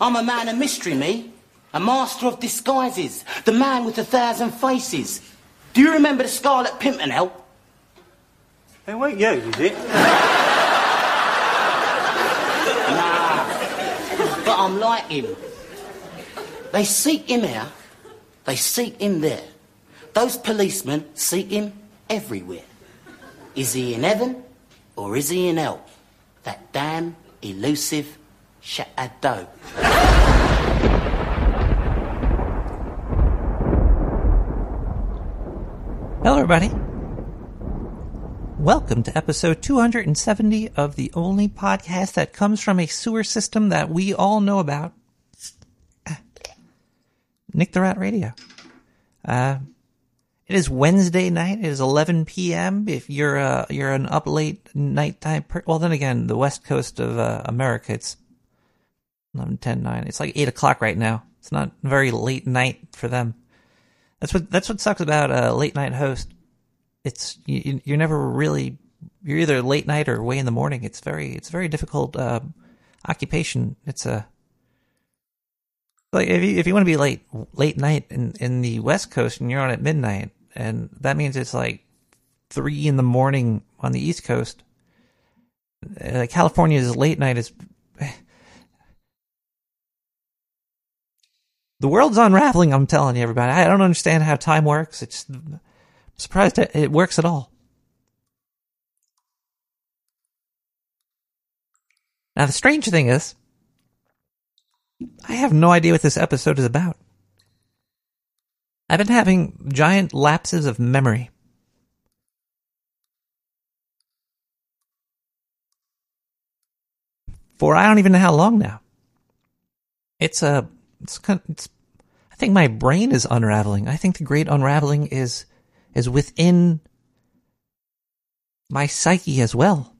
I'm a man of mystery, me. A master of disguises. The man with a thousand faces. Do you remember the Scarlet Pimpernel? It weren't you, is it? Nah. But I'm like him. They seek him here. They seek him there. Those policemen seek him everywhere. Is he in heaven or is he in hell? That damn elusive shadow. Hello, everybody. Welcome to episode 270 of the only podcast that comes from a sewer system that we all know about. Nick the Rat Radio. Uh, it is Wednesday night. It is 11 p.m. If you're uh, you're an up late nighttime, per- well, then again, the west coast of uh, America, it's 11, 10, 9. It's like 8 o'clock right now. It's not very late night for them. That's what that's what sucks about a late night host. It's you, you're never really you're either late night or way in the morning. It's very it's a very difficult uh, occupation. It's a like if you if you want to be late late night in in the West Coast and you're on at midnight, and that means it's like three in the morning on the East Coast. Uh, California's late night is the world's unraveling. I'm telling you, everybody. I don't understand how time works. It's I'm surprised it works at all. Now, the strange thing is, I have no idea what this episode is about. I've been having giant lapses of memory. For I don't even know how long now. It's a, it's it's, I think my brain is unraveling. I think the great unraveling is, is within my psyche as well.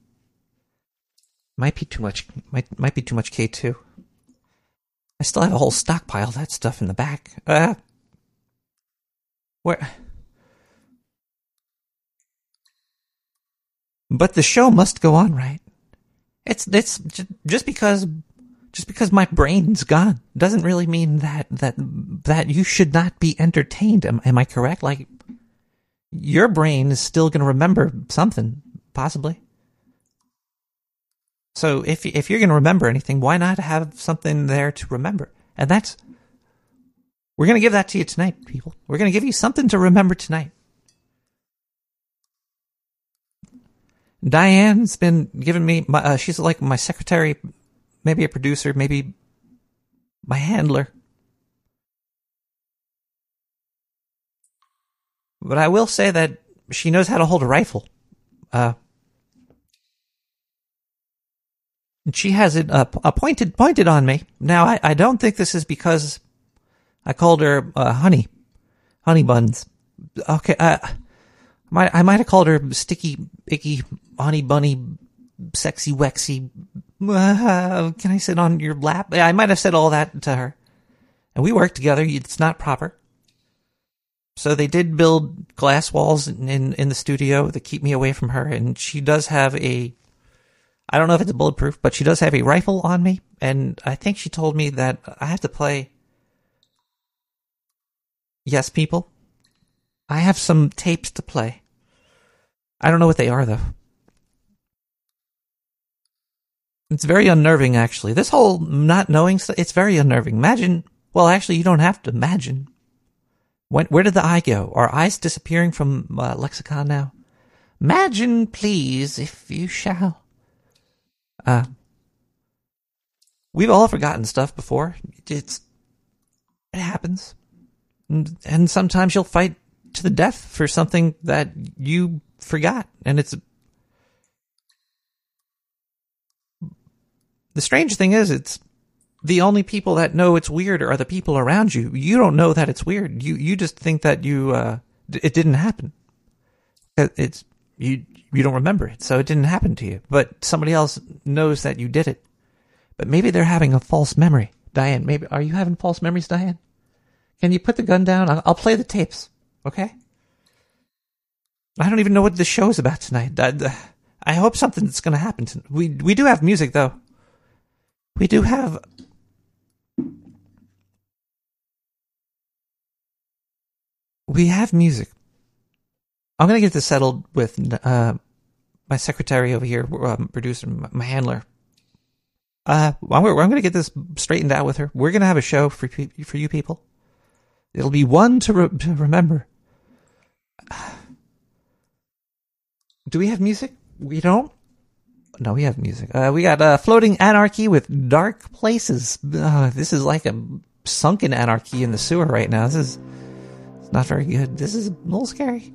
Might be too much, might, might be too much K2. I still have a whole stockpile of that stuff in the back. Uh, where? But the show must go on, right? It's it's just because just because my brain's gone doesn't really mean that that that you should not be entertained. Am, am I correct? Like your brain is still going to remember something, possibly. So if if you're going to remember anything, why not have something there to remember? And that's we're going to give that to you tonight, people. We're going to give you something to remember tonight. Diane's been giving me my, uh, she's like my secretary, maybe a producer, maybe my handler. But I will say that she knows how to hold a rifle. Uh, she has it uh, pointed pointed on me. Now I, I don't think this is because I called her uh, honey, honey buns. Okay, uh, I might have called her sticky, icky, honey bunny, sexy, wexy. Uh, can I sit on your lap? I might have said all that to her, and we worked together. It's not proper. So they did build glass walls in, in, in the studio that keep me away from her, and she does have a I don't know if it's bulletproof, but she does have a rifle on me, and I think she told me that I have to play. Yes, people. I have some tapes to play. I don't know what they are, though. It's very unnerving, actually. This whole not knowing it's very unnerving. Imagine, well, actually, you don't have to imagine. When, where did the eye go? Are eyes disappearing from uh, lexicon now? Imagine, please, if you shall. Uh, we've all forgotten stuff before. It's it happens, and, and sometimes you'll fight to the death for something that you forgot, and it's. The strange thing is, it's the only people that know it's weird are the people around you. You don't know that it's weird. You you just think that you uh, it didn't happen. It's you you don't remember it, so it didn't happen to you. But somebody else knows that you did it. But maybe they're having a false memory. Diane, maybe are you having false memories, Diane? Can you put the gun down? I'll, I'll play the tapes, okay? I don't even know what the show is about tonight. I, I hope something's going to happen. we we do have music though. We do have we have music. I'm gonna get this settled with uh, my secretary over here, um, producer, my handler. Uh, I'm, I'm gonna get this straightened out with her. We're gonna have a show for for you people. It'll be one to, re- to remember. Do we have music? We don't. No, we have music. Uh, we got uh, Floating Anarchy with Dark Places. Uh, this is like a sunken anarchy in the sewer right now. This is not very good. This is a little scary.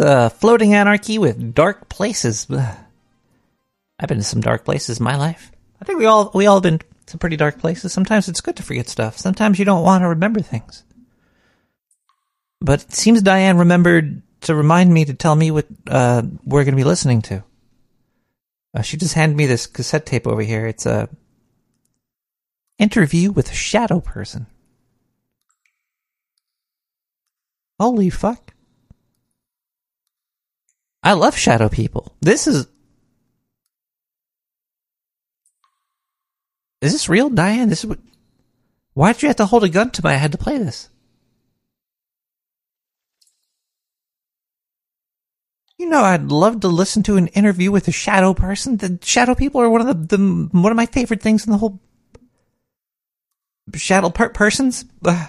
Uh, Floating Anarchy with Dark Places. I've been to some dark places in my life. I think we all we all been some pretty dark places. Sometimes it's good to forget stuff. Sometimes you don't want to remember things. But it seems Diane remembered to remind me to tell me what uh, we're going to be listening to. Uh, she just handed me this cassette tape over here. It's a interview with a shadow person. Holy fuck. I love shadow people. This is. Is this real, Diane? This is what. Why did you have to hold a gun to my head to play this? You know, I'd love to listen to an interview with a shadow person. The shadow people are one of the, the one of my favorite things in the whole shadow per- persons. Ugh.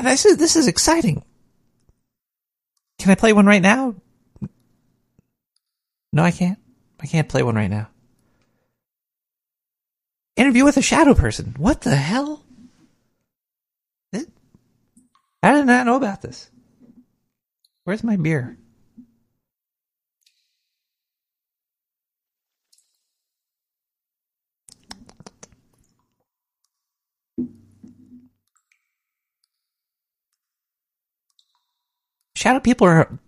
This is this is exciting. Can I play one right now? No, I can't. I can't play one right now. Interview with a shadow person. What the hell? I did not know about this. Where's my beer? Shadow people are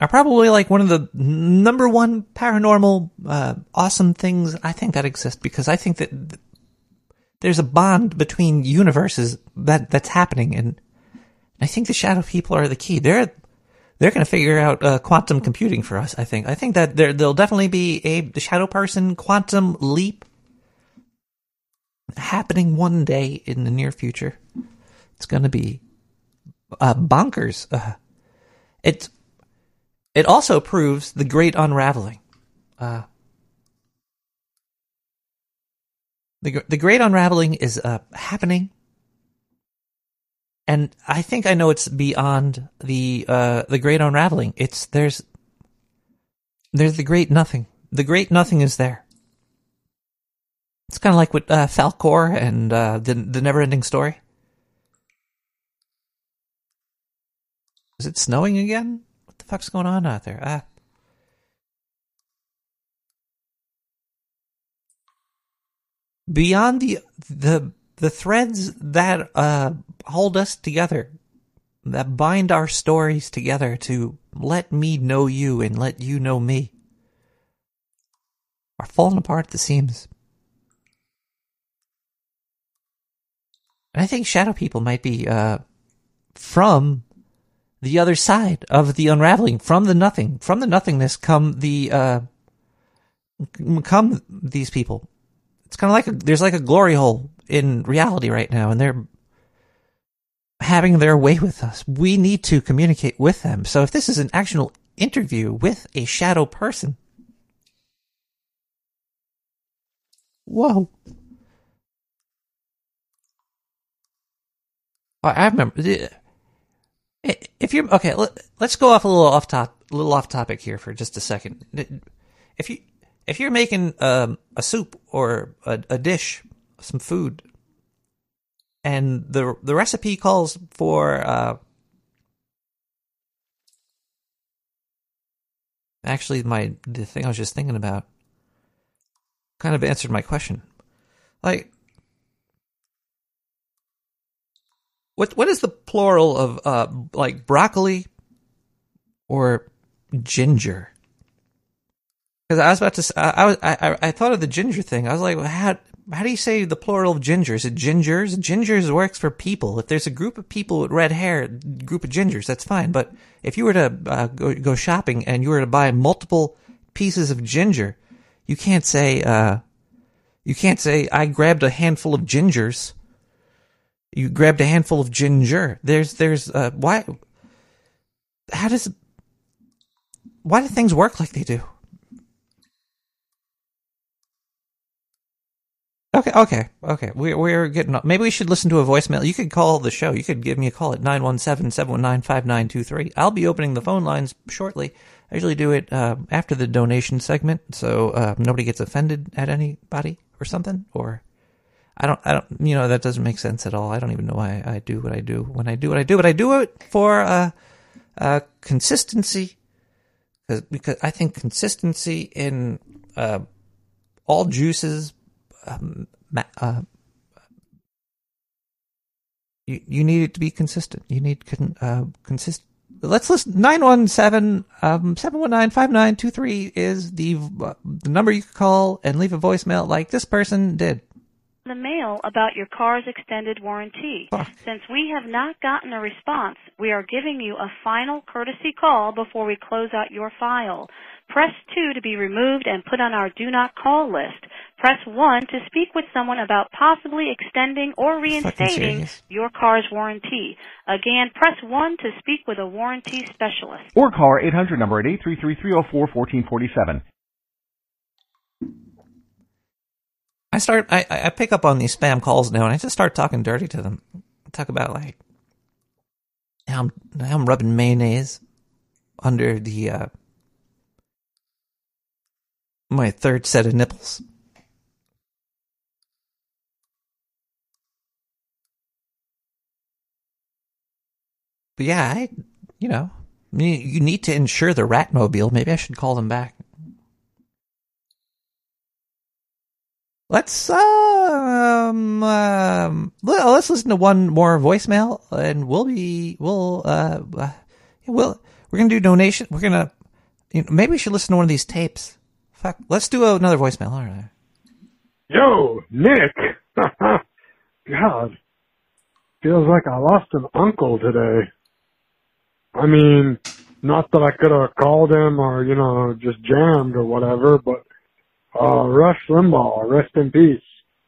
are probably like one of the number one paranormal uh, awesome things I think that exist because I think that th- there's a bond between universes that that's happening and I think the shadow people are the key. They're they're going to figure out uh, quantum computing for us. I think. I think that there there'll definitely be a the shadow person quantum leap happening one day in the near future. It's going to be uh, bonkers. Uh, it it also proves the great unraveling. Uh, the the great unraveling is uh, happening and I think I know it's beyond the uh, the great unraveling. It's there's there's the great nothing. The great nothing is there. It's kind of like with uh, Falkor and uh, the the never ending story. Is it snowing again? What the fuck's going on out there? Ah. Beyond the the the threads that uh, hold us together, that bind our stories together to let me know you and let you know me, are falling apart at the seams. And I think shadow people might be uh, from the other side of the unraveling, from the nothing, from the nothingness come the uh, come these people. It's kind of like a, there's like a glory hole in reality right now, and they're having their way with us. We need to communicate with them. So if this is an actual interview with a shadow person, whoa. I remember if you're okay. Let, us go off a little off top, a little off topic here for just a second. If you if you're making um, a soup or a, a dish, some food, and the the recipe calls for uh, actually my the thing I was just thinking about kind of answered my question. Like, what what is the plural of uh like broccoli or ginger? Because I was about to, I, was, I, I thought of the ginger thing. I was like, how, how do you say the plural of gingers? Is it gingers? Gingers works for people. If there's a group of people with red hair, group of gingers, that's fine. But if you were to uh, go, go shopping and you were to buy multiple pieces of ginger, you can't say, uh, you can't say, I grabbed a handful of gingers. You grabbed a handful of ginger. There's, there's, uh, why, how does, why do things work like they do? Okay, okay, okay. We're, we're getting. Maybe we should listen to a voicemail. You could call the show. You could give me a call at 917-719-5923. I'll be opening the phone lines shortly. I usually do it uh, after the donation segment, so uh, nobody gets offended at anybody or something. Or I don't, I don't, you know, that doesn't make sense at all. I don't even know why I do what I do when I do what I do, but I do it for uh, uh, consistency. Cause, because I think consistency in uh, all juices, um, uh, you you need it to be consistent. You need con, uh, consist. Let's list Nine one seven um is the uh, the number you can call and leave a voicemail like this person did. The mail about your car's extended warranty. Fuck. Since we have not gotten a response, we are giving you a final courtesy call before we close out your file. Press 2 to be removed and put on our do not call list. Press 1 to speak with someone about possibly extending or reinstating your car's warranty. Again, press 1 to speak with a warranty specialist. Or call our 800 number at 833-304-1447. I start. I I pick up on these spam calls now, and I just start talking dirty to them. I talk about like how I'm how I'm rubbing mayonnaise under the uh, my third set of nipples. But yeah, I you know you need to insure the Ratmobile. Maybe I should call them back. Let's um, um let's listen to one more voicemail, and we'll be we'll uh, uh we'll we're gonna do donation. We're gonna you know, maybe we should listen to one of these tapes. Fuck, let's do another voicemail. All right. Yo, Nick. God, feels like I lost an uncle today. I mean, not that I could have called him or you know just jammed or whatever, but uh, Rush Limbaugh, rest in peace,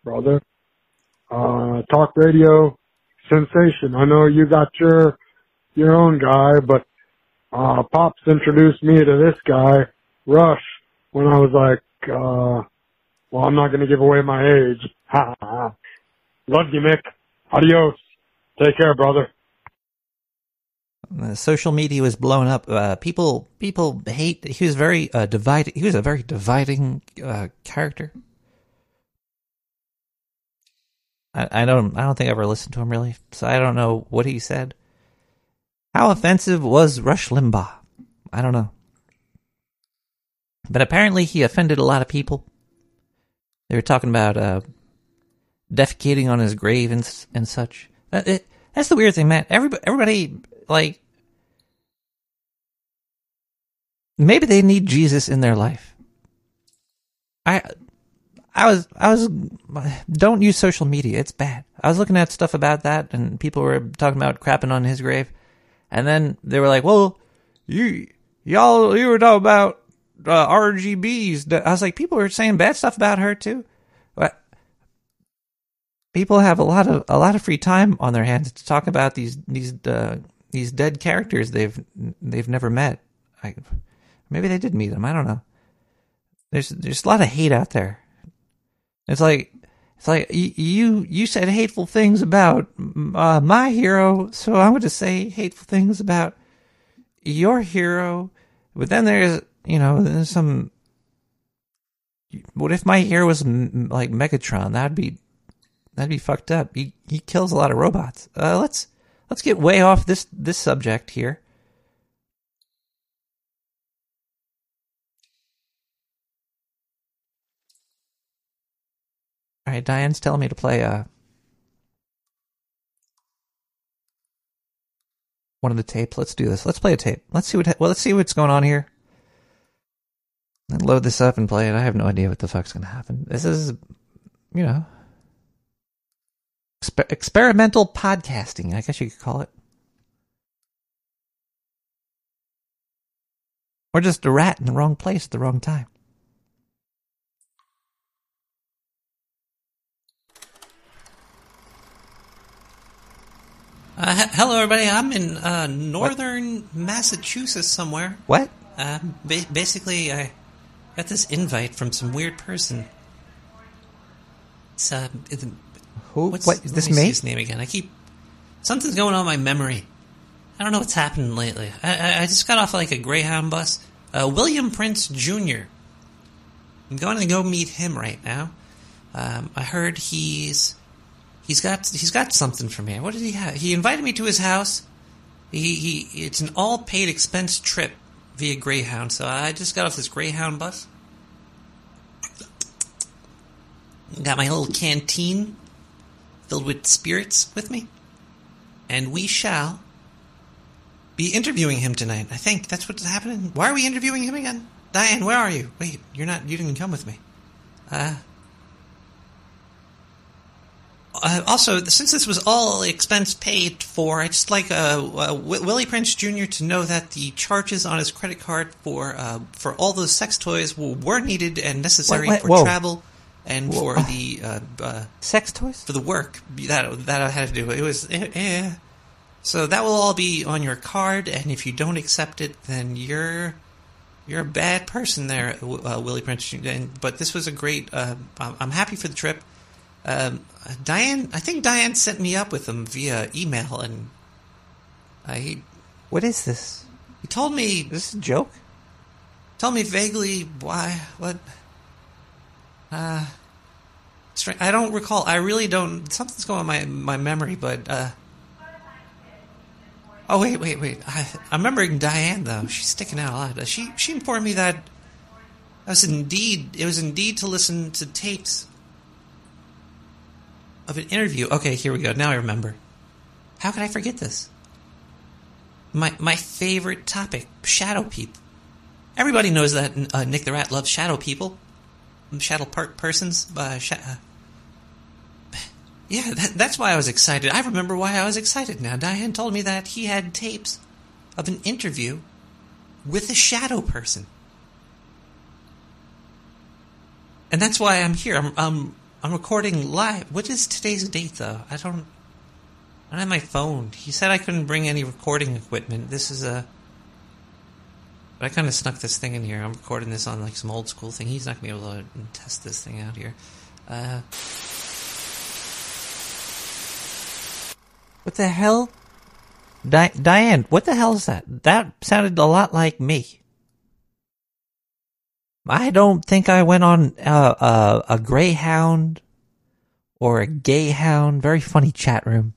brother. Uh, talk radio sensation. I know you got your your own guy, but uh, Pops introduced me to this guy, Rush, when I was like, uh, well, I'm not going to give away my age. Ha ha. Love you, Mick. Adios. Take care, brother. Uh, social media was blown up. Uh, people people hate. He was very uh, divided. He was a very dividing uh, character. I, I don't. I don't think I ever listened to him really, so I don't know what he said. How offensive was Rush Limbaugh? I don't know. But apparently, he offended a lot of people. They were talking about uh, defecating on his grave and and such. It, that's the weird thing, man. Everybody, everybody, like, maybe they need Jesus in their life. I, I was, I was, don't use social media. It's bad. I was looking at stuff about that, and people were talking about crapping on his grave, and then they were like, "Well, you, y'all, you were talking about uh, RGBs." I was like, people were saying bad stuff about her too. What? People have a lot of a lot of free time on their hands to talk about these these uh, these dead characters they've they've never met. I, maybe they did meet them. I don't know. There's there's a lot of hate out there. It's like it's like you you said hateful things about uh, my hero, so I'm going to say hateful things about your hero. But then there's you know there's some. What if my hero was like Megatron? That'd be that'd be fucked up. He he kills a lot of robots. Uh, let's let's get way off this this subject here. All right, Diane's telling me to play uh one of the tapes. Let's do this. Let's play a tape. Let's see what well, let's see what's going on here. And load this up and play it. I have no idea what the fuck's gonna happen. This is, you know, experimental podcasting. I guess you could call it, or just a rat in the wrong place at the wrong time. Uh, he- hello, everybody. I'm in uh, northern Massachusetts somewhere. What? Uh, ba- basically, I got this invite from some weird person. It's, uh, it, Who? what's, what is this me his name again. I keep something's going on in my memory. I don't know what's happening lately. I, I, I just got off like a Greyhound bus. Uh, William Prince Jr. I'm going to go meet him right now. Um, I heard he's He's got he's got something for me. What did he have? He invited me to his house. He he. It's an all paid expense trip via Greyhound. So I just got off this Greyhound bus. Got my little canteen filled with spirits with me, and we shall be interviewing him tonight. I think that's what's happening. Why are we interviewing him again? Diane, where are you? Wait, you're not. You didn't come with me. Uh, uh, also, since this was all expense paid for, I'd just like uh, uh, w- Willie Prince Jr. to know that the charges on his credit card for uh, for all those sex toys were, were needed and necessary for whoa. travel and for the uh, uh, Sex toys? for the work that that I had to do. It was eh, eh. so that will all be on your card, and if you don't accept it, then you're you're a bad person there, uh, Willie Prince. And, but this was a great. Uh, I'm I'm happy for the trip. Um, Diane, I think Diane sent me up with him via email, and I What is this? he told me Is this a joke? Tell me vaguely why, what, uh, I don't recall. I really don't. Something's going on my my memory, but uh. Oh wait, wait, wait! I, I'm remembering Diane though. She's sticking out a lot. She she informed me that I was indeed it was indeed to listen to tapes of an interview. Okay, here we go. Now I remember. How could I forget this? My my favorite topic: shadow people. Everybody knows that uh, Nick the Rat loves shadow people, shadow part persons. Uh, sha- uh, yeah, that, that's why I was excited. I remember why I was excited now. Diane told me that he had tapes of an interview with a shadow person, and that's why I'm here. I'm I'm I'm recording live. What is today's date though? I don't. I don't have my phone. He said I couldn't bring any recording equipment. This is a. But I kind of snuck this thing in here. I'm recording this on like some old school thing. He's not gonna be able to test this thing out here. Uh, What the hell? Di- Diane, what the hell is that? That sounded a lot like me. I don't think I went on uh, uh, a Greyhound or a Gayhound. Very funny chat room.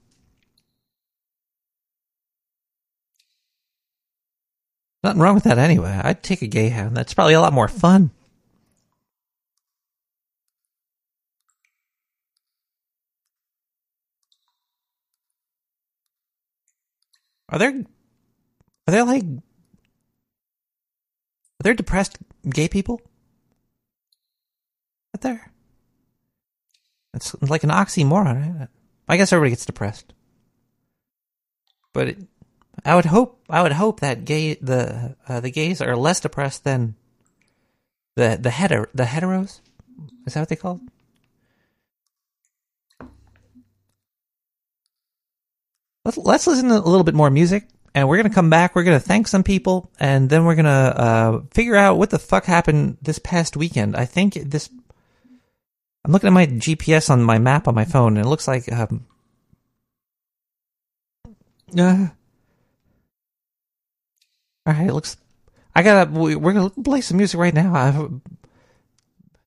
Nothing wrong with that anyway. I'd take a Gayhound. That's probably a lot more fun. Are there are there like are there depressed gay people? Out there? It's like an oxymoron. Right? I guess everybody gets depressed, but it, I would hope I would hope that gay the uh, the gays are less depressed than the the hetero the heteros. Is that what they call? Let's let's listen to a little bit more music, and we're gonna come back. We're gonna thank some people, and then we're gonna uh, figure out what the fuck happened this past weekend. I think this. I'm looking at my GPS on my map on my phone, and it looks like. Um, uh, all right, it looks. I gotta. we- We're gonna play some music right now. I,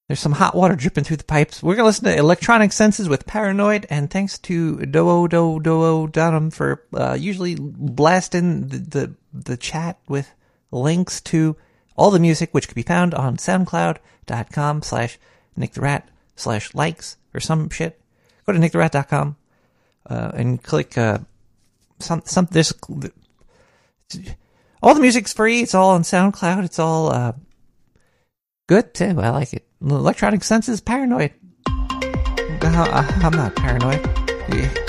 there's some hot water dripping through the pipes. We're gonna listen to Electronic Senses with Paranoid, and thanks to Doo Do Doo Dunham for uh, usually blasting the, the the chat with links to all the music, which can be found on SoundCloud.com slash Nick the Rat slash likes or some shit. Go to nicktherat.com uh, and click uh, some some this. All the music's free. It's all on SoundCloud. It's all uh, good too. I like it. Electronic Senses, Paranoid. Uh, I'm not paranoid.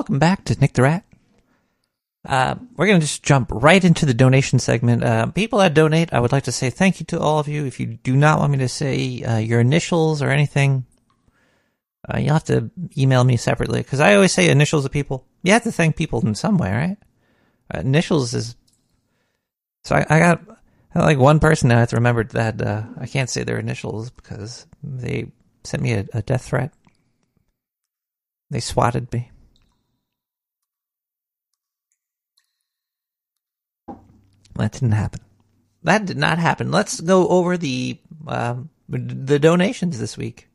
Welcome back to Nick the Rat. Uh, we're going to just jump right into the donation segment. Uh, people that donate, I would like to say thank you to all of you. If you do not want me to say uh, your initials or anything, uh, you'll have to email me separately because I always say initials of people. You have to thank people in some way, right? Uh, initials is. So I, I got like one person now. I have to remember that uh, I can't say their initials because they sent me a, a death threat. They swatted me. That didn't happen. That did not happen. Let's go over the um, the donations this week.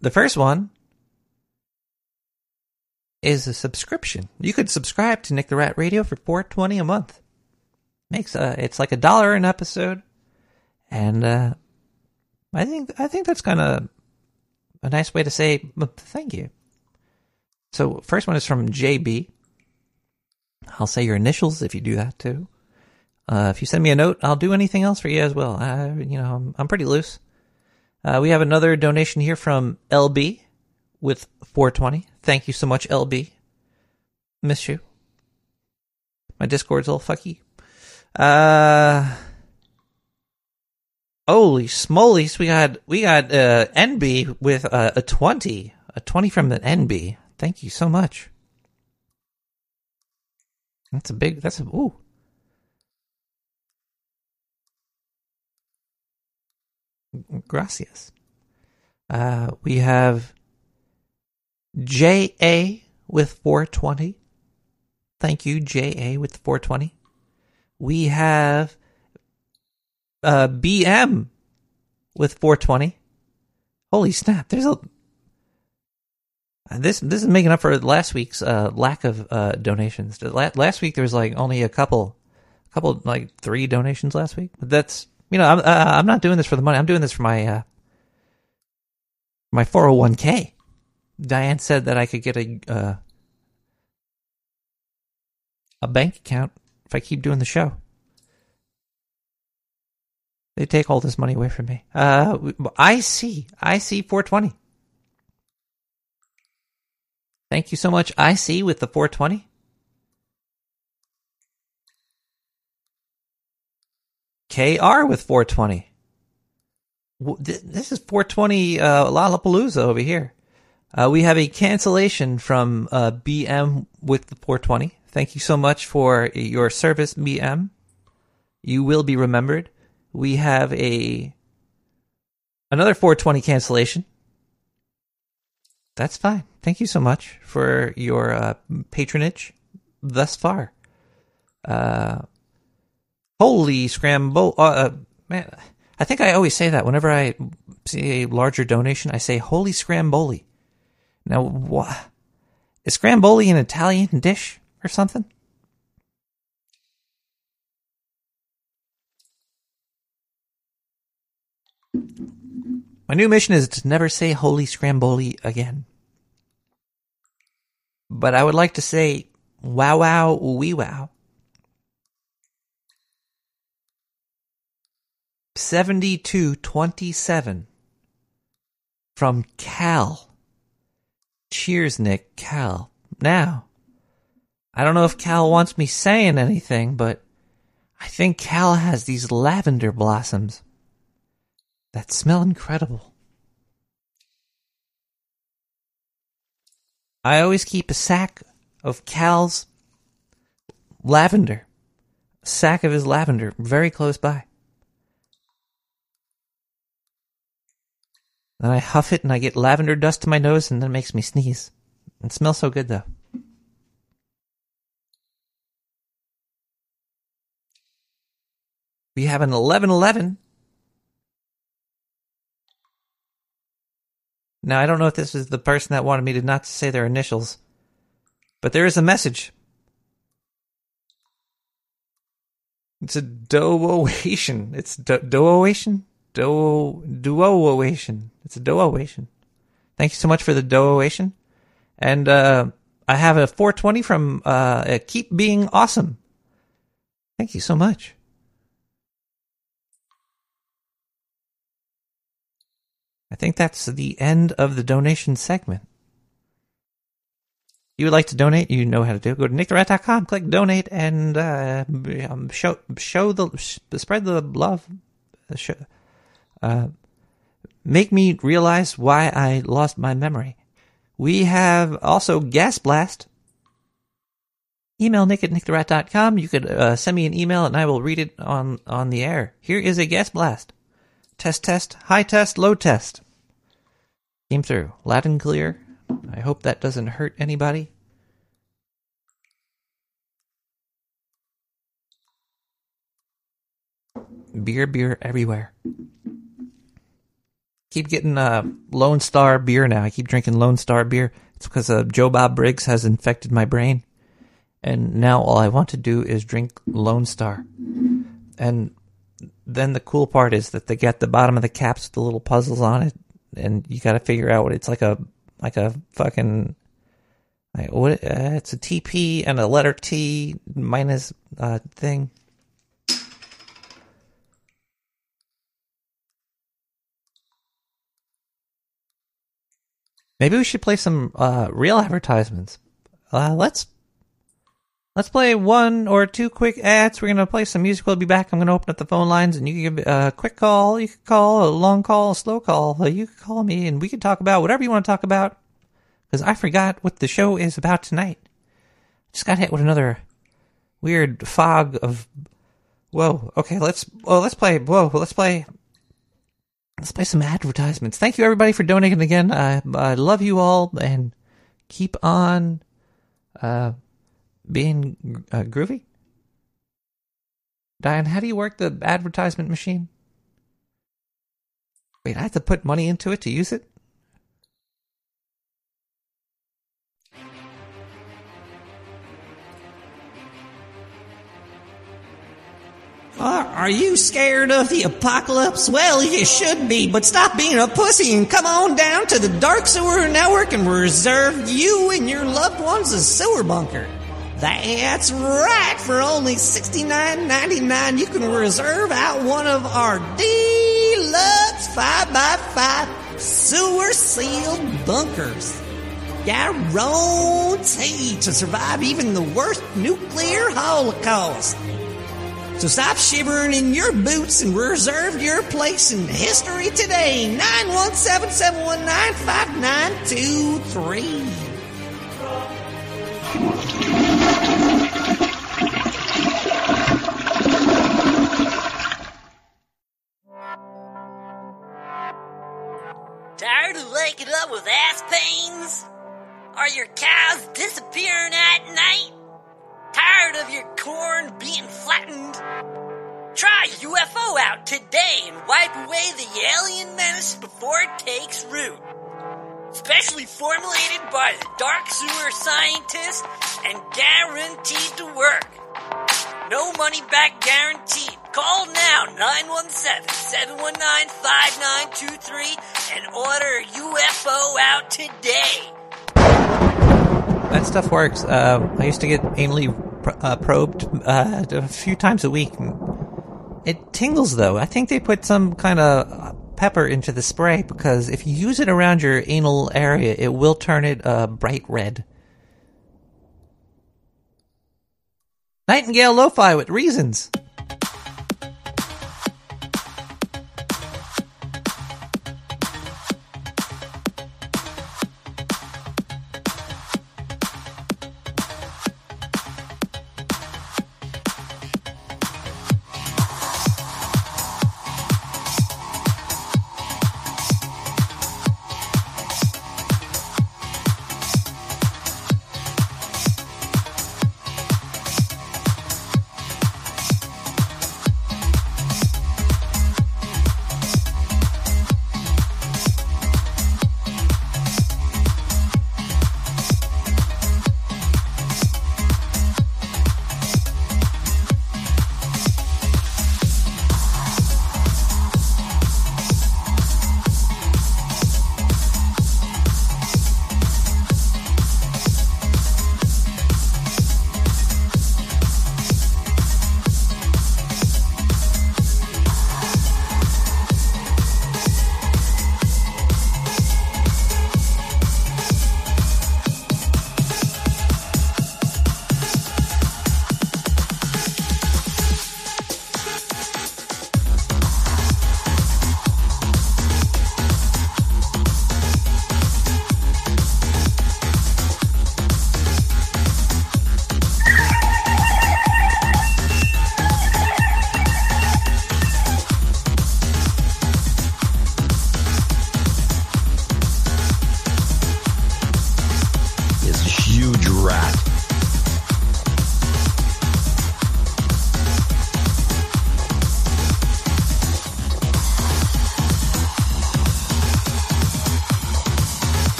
The first one is a subscription. You could subscribe to Nick the Rat Radio for four twenty a month. Makes uh, it's like a dollar an episode, and uh, I think I think that's kind of a nice way to say thank you. So first one is from JB. I'll say your initials if you do that too. Uh, if you send me a note, I'll do anything else for you as well. I, you know, I'm, I'm pretty loose. Uh, we have another donation here from LB with 420. Thank you so much, LB. Miss you. My Discord's all fucky. Uh, holy smolies, we got we got uh, NB with uh, a 20, a 20 from the NB. Thank you so much. That's a big. That's a ooh. Gracias. Uh, we have JA with 420. Thank you, JA with 420. We have uh, BM with 420. Holy snap! There's a this this is making up for last week's uh, lack of uh, donations. Last week there was like only a couple, couple like three donations last week. But that's you know I'm uh, I'm not doing this for the money. I'm doing this for my uh, my 401k. Diane said that I could get a uh, a bank account if I keep doing the show. They take all this money away from me. Uh, I see. I see 420. Thank you so much, IC, with the 420. KR with 420. This is 420 uh, Lollapalooza over here. Uh, we have a cancellation from uh, BM with the 420. Thank you so much for your service, BM. You will be remembered. We have a another 420 cancellation that's fine. Thank you so much for your uh, patronage thus far. Uh, holy scramble! Uh, uh, man, I think I always say that whenever I see a larger donation. I say "Holy scramboli." Now, what is scramboli an Italian dish or something? My new mission is to never say holy scramboli again. But I would like to say wow wow wee wow. 7227 from Cal. Cheers, Nick. Cal. Now, I don't know if Cal wants me saying anything, but I think Cal has these lavender blossoms that smell incredible. I always keep a sack of Cal's lavender, a sack of his lavender very close by. Then I huff it and I get lavender dust to my nose and then it makes me sneeze. It smells so good though. We have an 1111 Now, I don't know if this is the person that wanted me to not say their initials, but there is a message. It's a doation. It's do- doation? Do- duoation. It's a doation. Thank you so much for the doation. And uh, I have a 420 from uh, Keep Being Awesome. Thank you so much. I think that's the end of the donation segment. you would like to donate, you know how to do. it. Go to nicktherat.com, click donate, and uh, um, show show the spread the love. Uh, uh, make me realize why I lost my memory. We have also Gas Blast. Email nick at nicktherat.com. You could uh, send me an email and I will read it on, on the air. Here is a Gas Blast. Test, test, high test, low test. Came through. Loud and clear. I hope that doesn't hurt anybody. Beer, beer everywhere. Keep getting uh, Lone Star beer now. I keep drinking Lone Star beer. It's because uh, Joe Bob Briggs has infected my brain. And now all I want to do is drink Lone Star. And then the cool part is that they get the bottom of the caps with the little puzzles on it, and you got to figure out what it's like a like a fucking like what uh, it's a TP and a letter T minus uh thing. Maybe we should play some uh, real advertisements. Uh, let's let's play one or two quick ads. We're gonna play some music. We'll be back. I'm gonna open up the phone lines, and you can give a quick call. You can call a long call, a slow call. Uh, You can call me, and we can talk about whatever you want to talk about. Because I forgot what the show is about tonight. Just got hit with another weird fog of. Whoa. Okay, let's. Oh, let's play. Whoa. Let's play. Let's play some advertisements. Thank you everybody for donating again. I I love you all and keep on uh being uh, groovy. Diane, how do you work the advertisement machine? Wait, I have to put money into it to use it? Are, you scared of the apocalypse? Well, you should be, but stop being a pussy and come on down to the Dark Sewer Network and reserve you and your loved ones a sewer bunker. That's right. For only $69.99, you can reserve out one of our deluxe 5x5 sewer sealed bunkers. Guaranteed to survive even the worst nuclear holocaust. So stop shivering in your boots and reserve your place in history today. 917-719-5923. Tired of waking up with ass pains? Are your cows disappearing at night? Tired of your corn being flattened? Try UFO out today and wipe away the alien menace before it takes root. Specially formulated by the dark sewer scientist and guaranteed to work. No money back guaranteed. Call now 917-719-5923 and order UFO out today. That stuff works. Uh, I used to get anally uh, probed uh, a few times a week. It tingles though. I think they put some kind of pepper into the spray because if you use it around your anal area, it will turn it uh, bright red. Nightingale Lo-Fi with reasons.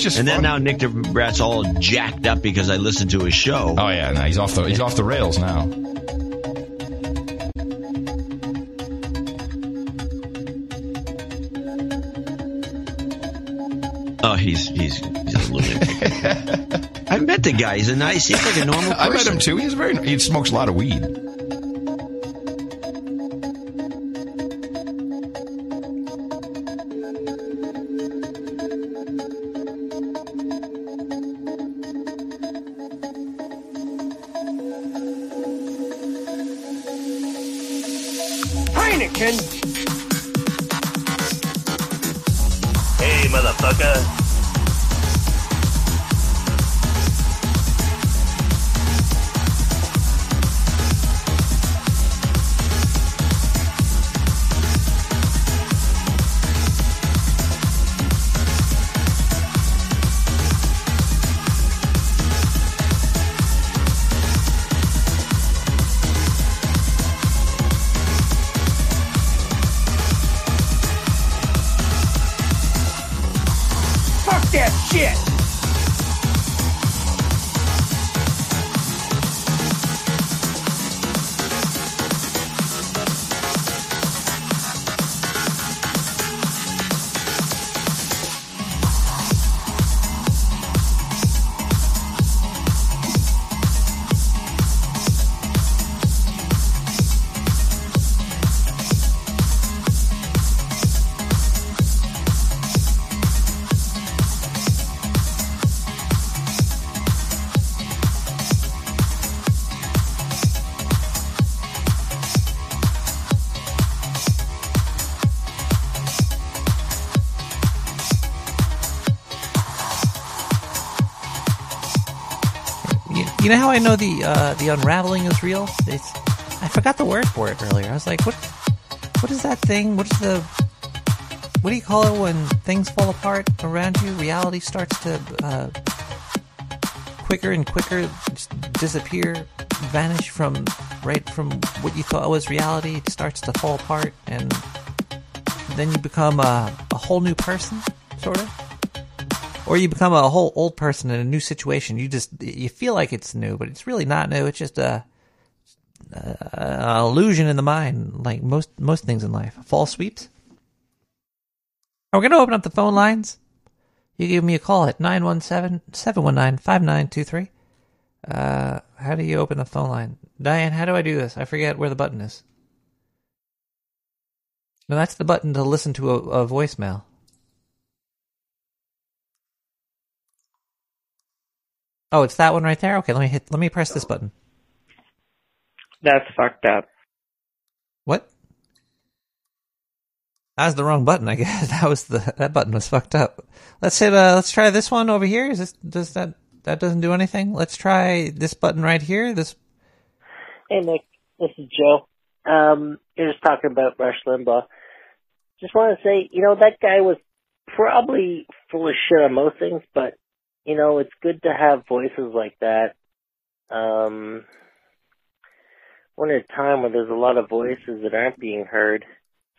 Was just And then now Nick the Rat's all jacked up because I listened to his show. Oh yeah, no, he's off the he's off the rails now. Oh, he's he's he's a lunatic. I met the guy. He's a nice. He's like a normal person. I met him too. He's very he smokes a lot of weed. You, know how I know the uh, the unraveling is real? It's I forgot the word for it earlier. I was like, what what is that thing? What is the what do you call it when things fall apart around you? Reality starts to uh, quicker and quicker disappear, vanish from right from what you thought was reality. It starts to fall apart, and then you become a, a whole new person, sort of. Or you become a whole old person in a new situation. You just you feel like it's new, but it's really not new. It's just a, a an illusion in the mind, like most most things in life. Fall sweeps. Are We're gonna open up the phone lines. You give me a call at 917-719-5923. Uh, how do you open the phone line? Diane, how do I do this? I forget where the button is. No, that's the button to listen to a, a voicemail. Oh, it's that one right there. Okay, let me hit. Let me press this button. That's fucked up. What? That was the wrong button. I guess that was the that button was fucked up. Let's hit. Uh, let's try this one over here. Is this does that that doesn't do anything? Let's try this button right here. This. Hey Nick, this is Joe. Um, you're just talking about Rush Limbaugh. Just want to say, you know, that guy was probably full of shit on most things, but you know, it's good to have voices like that. Um, we're in a time where there's a lot of voices that aren't being heard.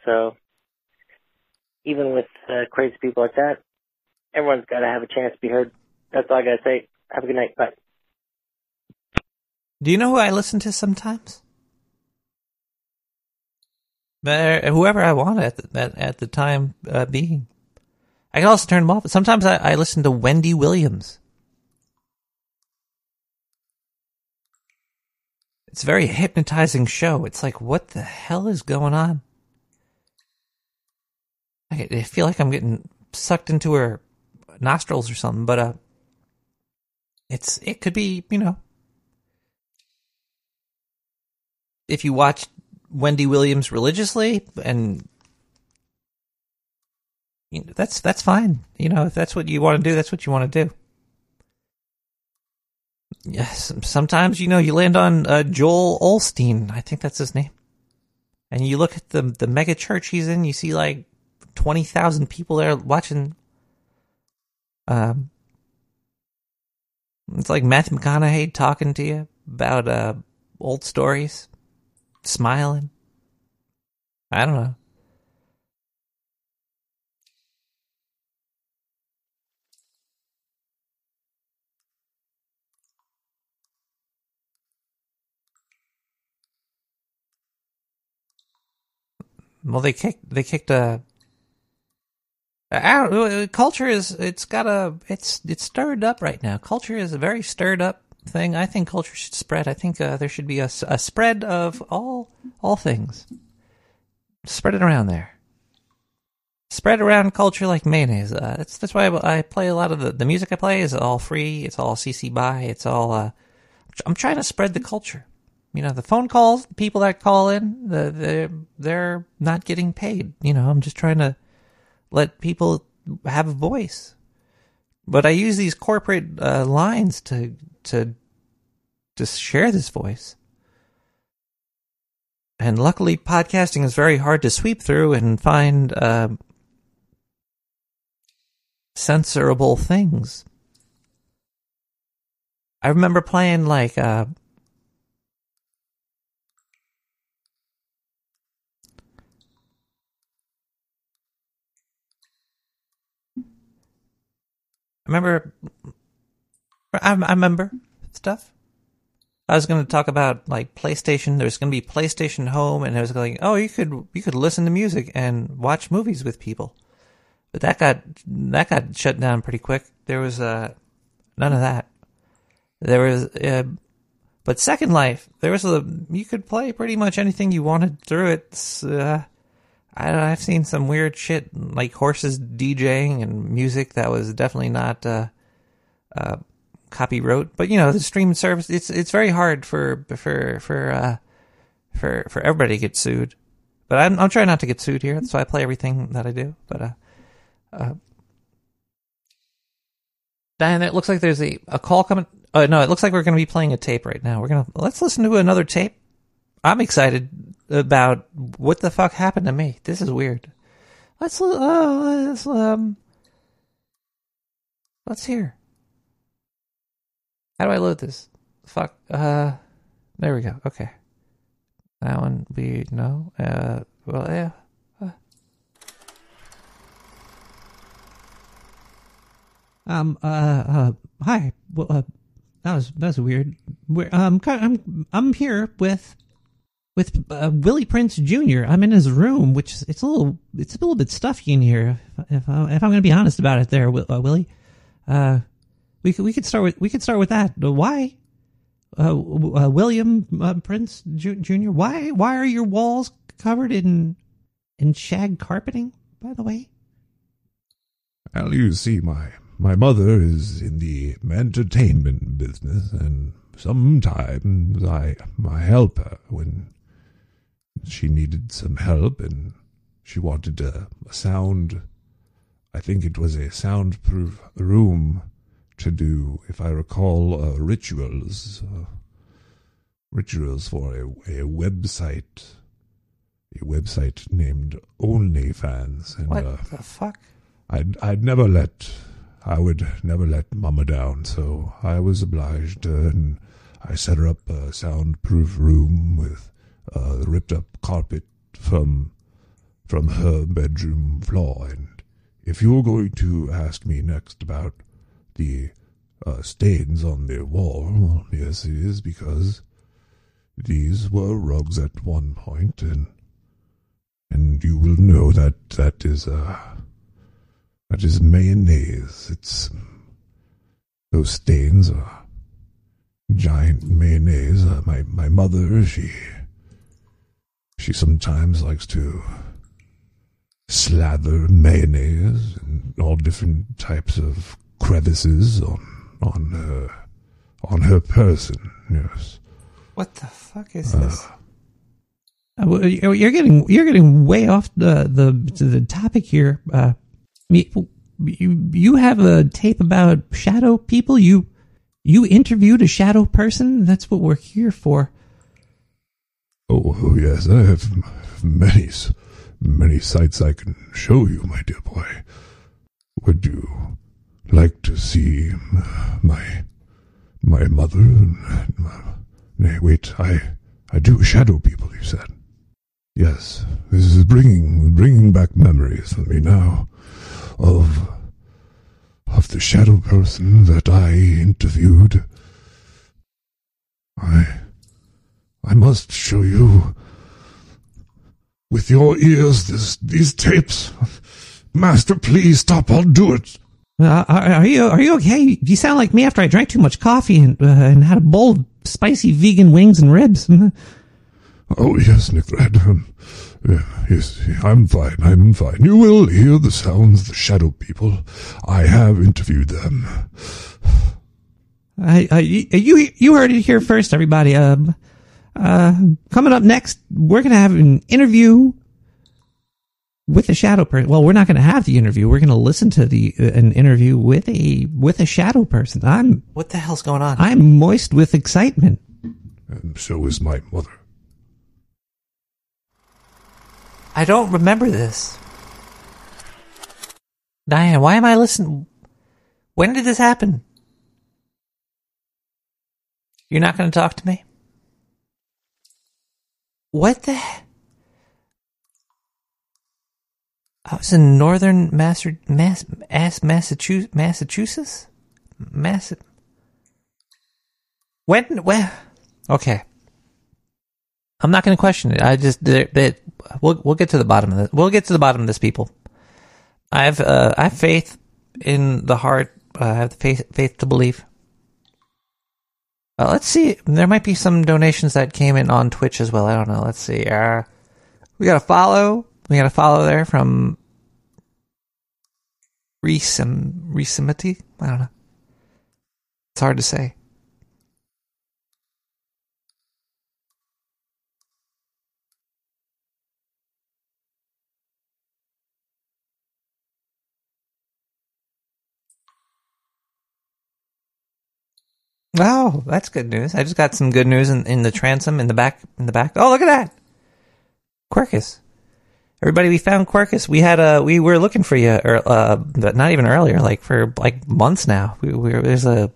So, even with uh, crazy people like that, everyone's got to have a chance to be heard. That's all I got to say. Have a good night. Bye. Do you know who I listen to sometimes? Whoever I want at the, at, at the time uh, being. I can also turn them off. Sometimes I, I listen to Wendy Williams. It's a very hypnotizing show. It's like, what the hell is going on? I, feel like I'm getting sucked into her nostrils or something, but uh, it's it could be you know if you watch Wendy Williams religiously and you know, that's that's fine. You know, if that's what you want to do, that's what you want to do. Yes, sometimes you know you land on uh, Joel Osteen. I think that's his name. And you look at the the mega church he's in, you see like twenty thousand people there watching. Um, it's like Matthew McConaughey talking to you about uh old stories, smiling. I don't know. Well, they kicked they kicked a. culture is it's got a it's it's stirred up right now. Culture is a very stirred up thing. I think culture should spread. I think uh, there should be a, a spread of all all things. Spread it around there. Spread around culture like mayonnaise. Uh, that's that's why I, I play a lot of the the music I play is all free. It's all CC by. It's all. Uh, I'm trying to spread the culture. You know, the phone calls, the people that call in, the, they're they're not getting paid. You know, I'm just trying to let people have a voice. But I use these corporate uh, lines to to to share this voice. And luckily, podcasting is very hard to sweep through and find uh, censorable things. I remember playing like uh, remember. I, I remember stuff. I was going to talk about like PlayStation. There's going to be PlayStation Home, and I was like, oh, you could you could listen to music and watch movies with people. But that got that got shut down pretty quick. There was uh, none of that. There was, uh, but Second Life, there was a you could play pretty much anything you wanted through it. Uh, I I've seen some weird shit like horses DJing and music that was definitely not uh, uh, copyright. But you know, the streaming service it's it's very hard for for for uh, for for everybody to get sued. But I'm I'm trying not to get sued here, so I play everything that I do. But uh, uh, Diane, it looks like there's a a call coming. Oh no, it looks like we're going to be playing a tape right now. We're gonna let's listen to another tape. I'm excited about what the fuck happened to me. This is weird. Let's uh, let's um let's hear. How do I load this? Fuck. Uh, there we go. Okay. That one we know. Uh, well, yeah. Uh. Um. Uh. uh hi. Well. Uh, that was that was weird. We're, um. I'm I'm here with with uh, Willie Prince Jr. I'm in his room, which it's a little it's a little bit stuffy in here. If, if, I, if I'm going to be honest about it, there, uh, Willie. Uh, we could we could start with we could start with that. Uh, Why, uh, uh, William uh, Prince Jr. Why why are your walls covered in in shag carpeting? By the way. Well, you see, my my mother is in the entertainment business, and sometimes I I help her when she needed some help, and she wanted a, a sound. I think it was a soundproof room to do, if I recall, uh, rituals, uh, rituals for a, a website, a website named OnlyFans, and What uh, the fuck? I'd I'd never let I would never let Mama down, so I was obliged, and I set her up a soundproof room with uh, ripped up carpet from from her bedroom floor. And if you're going to ask me next about the uh, stains on the wall, well, yes, it is because these were rugs at one point, and and you will know that that is uh, that is mayonnaise. It's those stains are giant mayonnaise. Uh, my my mother, she she sometimes likes to slather mayonnaise and all different types of crevices on on her on her person. Yes. What the fuck is Uh, this? Uh, well, You're you're getting you're getting way off the the the topic here. Uh, you you have a tape about shadow people. You you interviewed a shadow person. That's what we're here for. Oh, oh yes, I have many many sights I can show you, my dear boy. Would you like to see my my mother? Nay, wait, I I do shadow people. You said. Yes, this is bringing bringing back memories for me now of of the shadow person that I interviewed. I I must show you with your ears this these tapes. Master, please stop. I'll do it. Uh, are, are you are you okay? You sound like me after I drank too much coffee and uh, and had a bowl of spicy vegan wings and ribs. Oh yes, Nick Red. Um, yeah, yes, I'm fine. I'm fine. You will hear the sounds of the shadow people. I have interviewed them. I, I, you you heard it here first, everybody. Um, uh, coming up next, we're gonna have an interview with a shadow person. Well, we're not gonna have the interview. We're gonna listen to the uh, an interview with a with a shadow person. I'm What the hell's going on? I'm moist with excitement. And so is my mother. I don't remember this. Diane, why am I listening? When did this happen? You're not going to talk to me? What the? he- I was in northern Mass, Mass, Massachusetts, Massachusetts, Mass. When? When? Okay. I'm not going to question it. I just they, they, we'll we'll get to the bottom of this. We'll get to the bottom of this, people. I have uh, I have faith in the heart. Uh, I have the faith faith to believe. Uh, let's see. There might be some donations that came in on Twitch as well. I don't know. Let's see. Uh, we got a follow. We got a follow there from Resim Resimity. I don't know. It's hard to say. Oh, that's good news. I just got some good news in, in the transom in the back in the back. Oh, look at that. Quirkus. Everybody, we found Quirkus. We had a we were looking for you or uh but not even earlier, like for like months now. We we there's a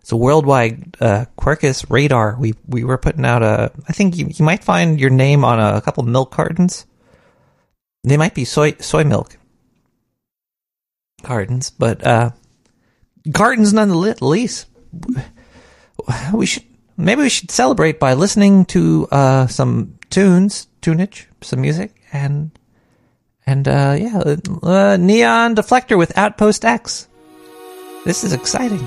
it's a worldwide uh Quercus radar. We we were putting out a I think you you might find your name on a, couple milk cartons. They might be soy soy milk cartons, but uh cartons nonetheless we should maybe we should celebrate by listening to uh, some tunes, tunage, some music, and and uh, yeah, uh, Neon Deflector with Outpost X. This is exciting.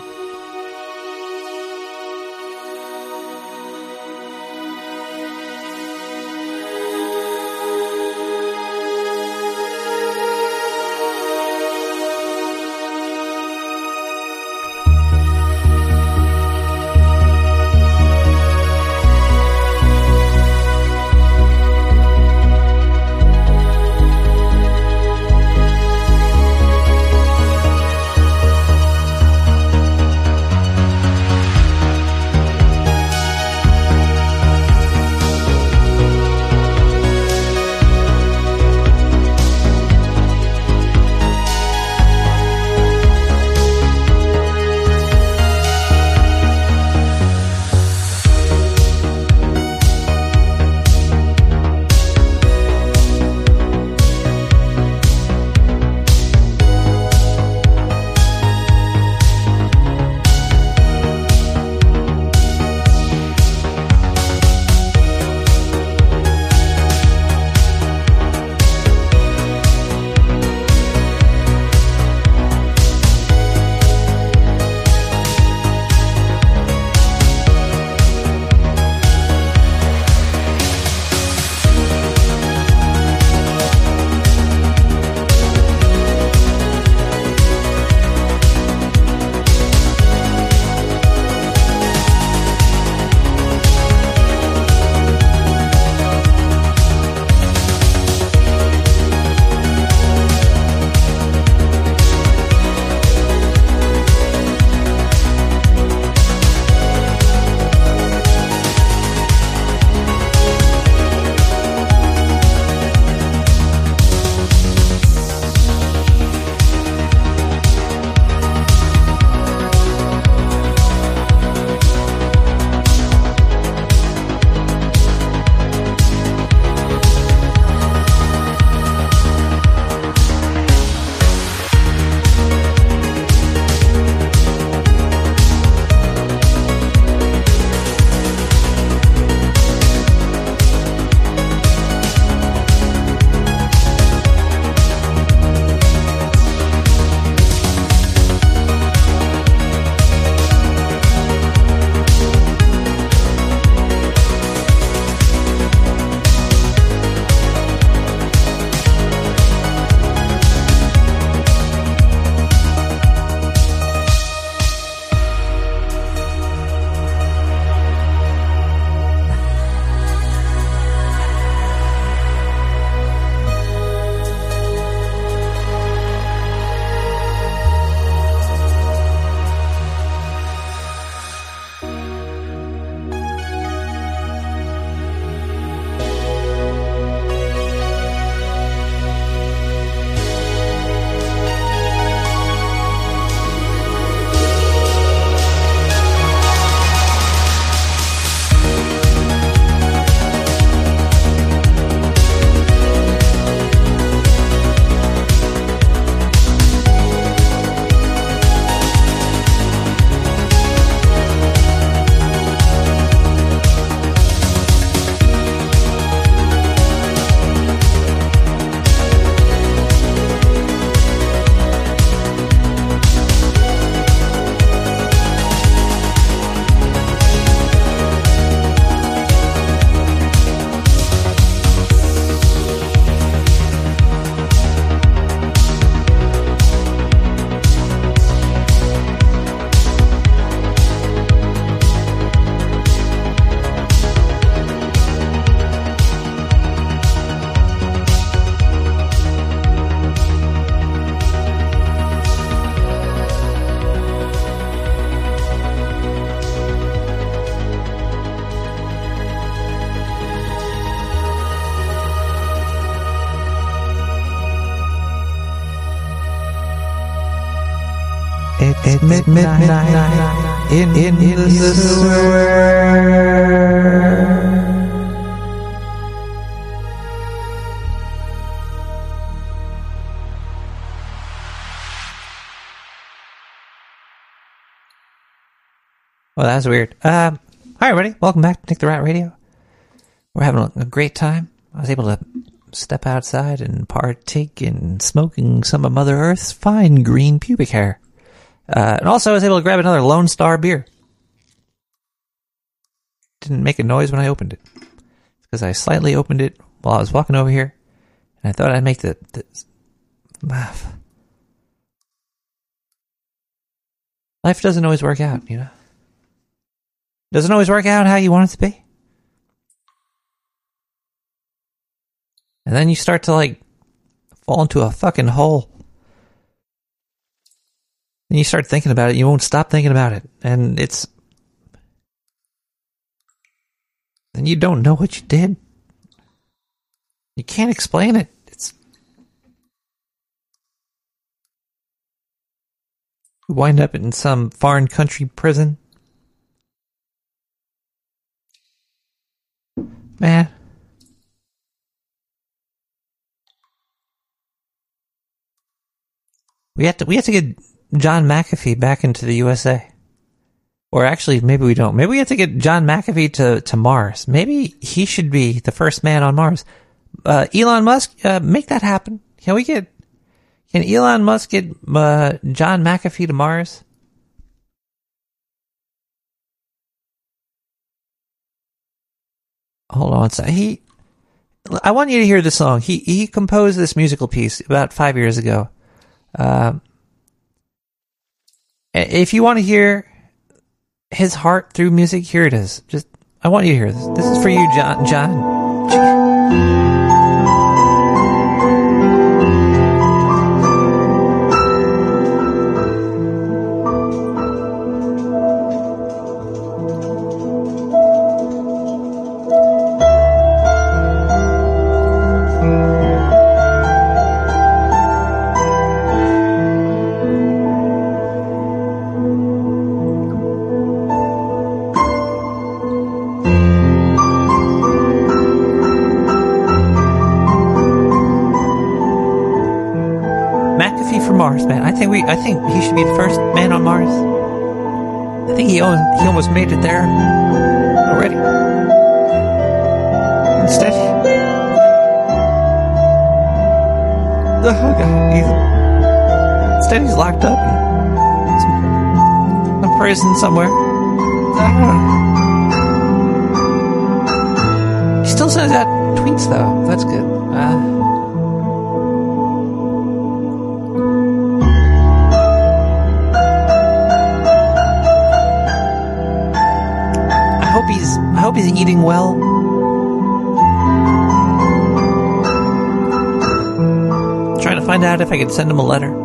Midnight in, in, the sewer. Well, that's weird. Um, hi, everybody. Welcome back to Nick the Rat Radio. We're having a great time. I was able to step outside and partake in smoking some of Mother Earth's fine green pubic hair. Uh, and also, I was able to grab another Lone Star beer. Didn't make a noise when I opened it. Because I slightly opened it while I was walking over here. And I thought I'd make the, the laugh. Life doesn't always work out, you know? Doesn't always work out how you want it to be. And then you start to like fall into a fucking hole. And you start thinking about it, you won't stop thinking about it. And it's then you don't know what you did. You can't explain it. It's you wind up in some foreign country prison. Man. We have to we have to get John McAfee back into the USA. Or actually, maybe we don't. Maybe we have to get John McAfee to, to Mars. Maybe he should be the first man on Mars. Uh, Elon Musk, uh, make that happen. Can we get, can Elon Musk get, uh, John McAfee to Mars? Hold on. So he, I want you to hear the song. He, he composed this musical piece about five years ago. Um, if you want to hear his heart through music, here it is. Just, I want you to hear this. This is for you, John. John. Man. I think he should be the first man on Mars. I think he almost, he almost made it there already. Instead, God, he's, instead he's locked up in some, prison somewhere. He still sends out tweets though. That's good. Uh, he's I hope he's eating well. Trying to find out if I could send him a letter.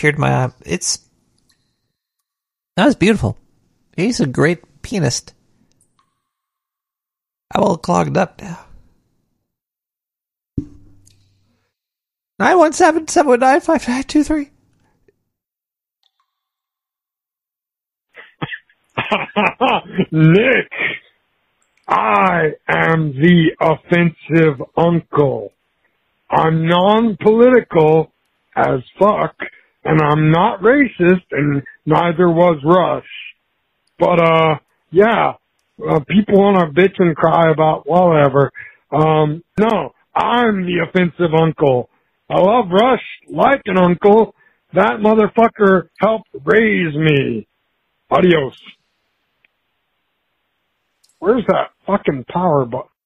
Brought a tear to my eye. It's that was beautiful. He's a great pianist. I'm all clogged up now. Nine one seven seven one nine five nine two three. Nick, I am the offensive uncle. I'm non-political as fuck, and I'm not racist, and neither was Rush. But, uh, yeah, uh, people want to bitch and cry about whatever. Um, no, I'm the offensive uncle. I love Rush like an uncle. That motherfucker helped raise me. Adios. Where's that fucking power button?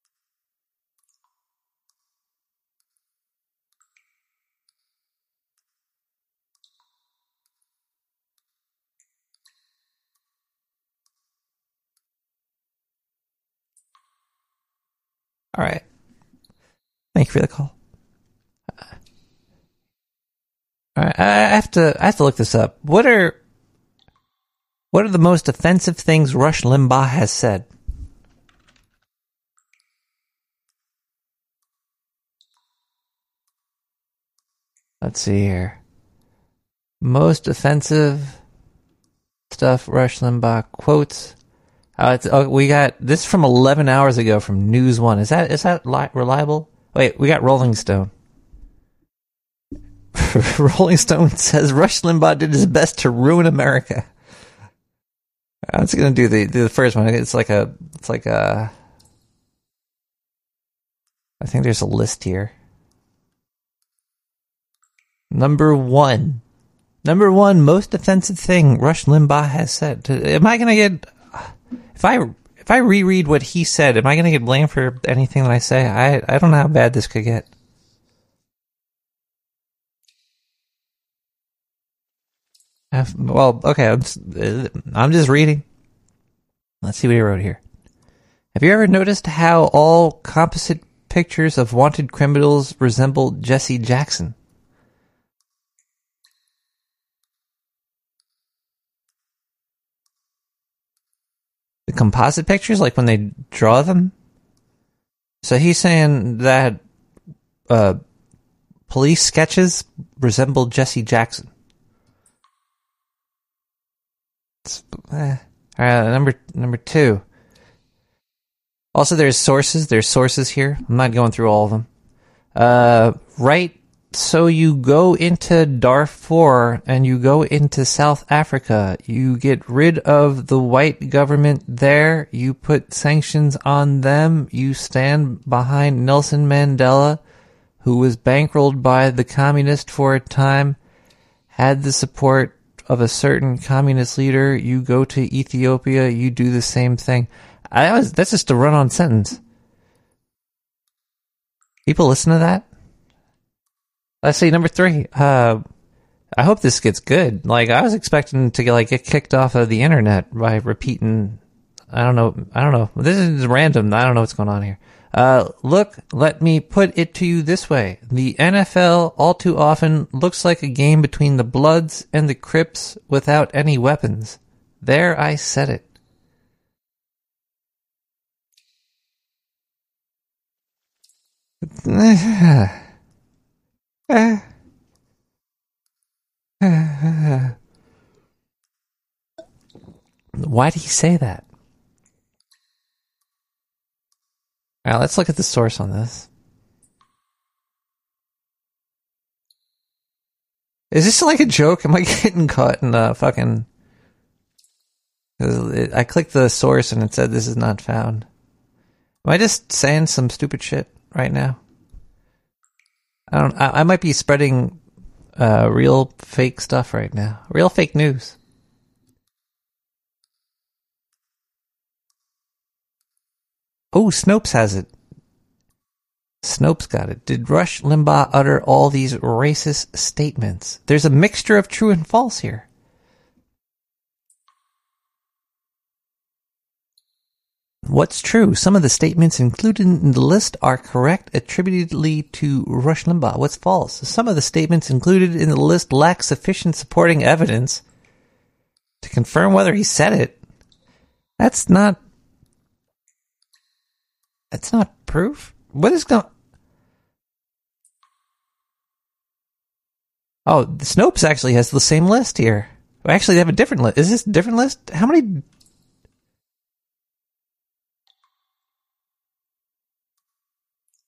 All right. Thank you for the call. All right, I have to I have to look this up. What are what are the most offensive things Rush Limbaugh has said? Let's see here. Most offensive stuff Rush Limbaugh quotes. Uh, it's, oh, we got this from 11 hours ago from News One. Is that is that li- reliable? Wait, we got Rolling Stone. Rolling Stone says Rush Limbaugh did his best to ruin America. Uh, I'm just gonna do the the first one. It's like a it's like a. I think there's a list here. Number one, number one most offensive thing Rush Limbaugh has said. Am I gonna get if I if I reread what he said? Am I gonna get blamed for anything that I say? I I don't know how bad this could get. Well, okay, I'm uh, I'm just reading. Let's see what he wrote here. Have you ever noticed how all composite pictures of wanted criminals resemble Jesse Jackson? Composite pictures, like when they draw them? So he's saying that uh, police sketches resemble Jesse Jackson. Eh. All right, number number two. Also, there's sources. There's sources here. I'm not going through all of them. Uh, right. So you go into Darfur and you go into South Africa. You get rid of the white government there. You put sanctions on them. You stand behind Nelson Mandela, who was bankrolled by the communist for a time, had the support of a certain communist leader, you go to Ethiopia, you do the same thing. I was that's just a run on sentence. People listen to that? Let's see, number three. Uh I hope this gets good. Like I was expecting to get like get kicked off of the internet by repeating I don't know I don't know. This is random. I don't know what's going on here. Uh, look, let me put it to you this way. The NFL all too often looks like a game between the Bloods and the Crips without any weapons. There I said it. Why did he say that? All right, let's look at the source on this. Is this like a joke? Am I getting caught in a fucking? it- I clicked the source and it said this is not found. Am I just saying some stupid shit right now? I don't. I, I might be spreading uh, real fake stuff right now. Real fake news. Oh, Snopes has it. Snopes got it. Did Rush Limbaugh utter all these racist statements? There's a mixture of true and false here. What's true? Some of the statements included in the list are correct attributedly to Rush Limbaugh. What's false? Some of the statements included in the list lack sufficient supporting evidence to confirm whether he said it. That's not. That's not proof. What is going? Oh, Snopes actually has the same list here. Actually, they have a different list. Is this a different list? How many?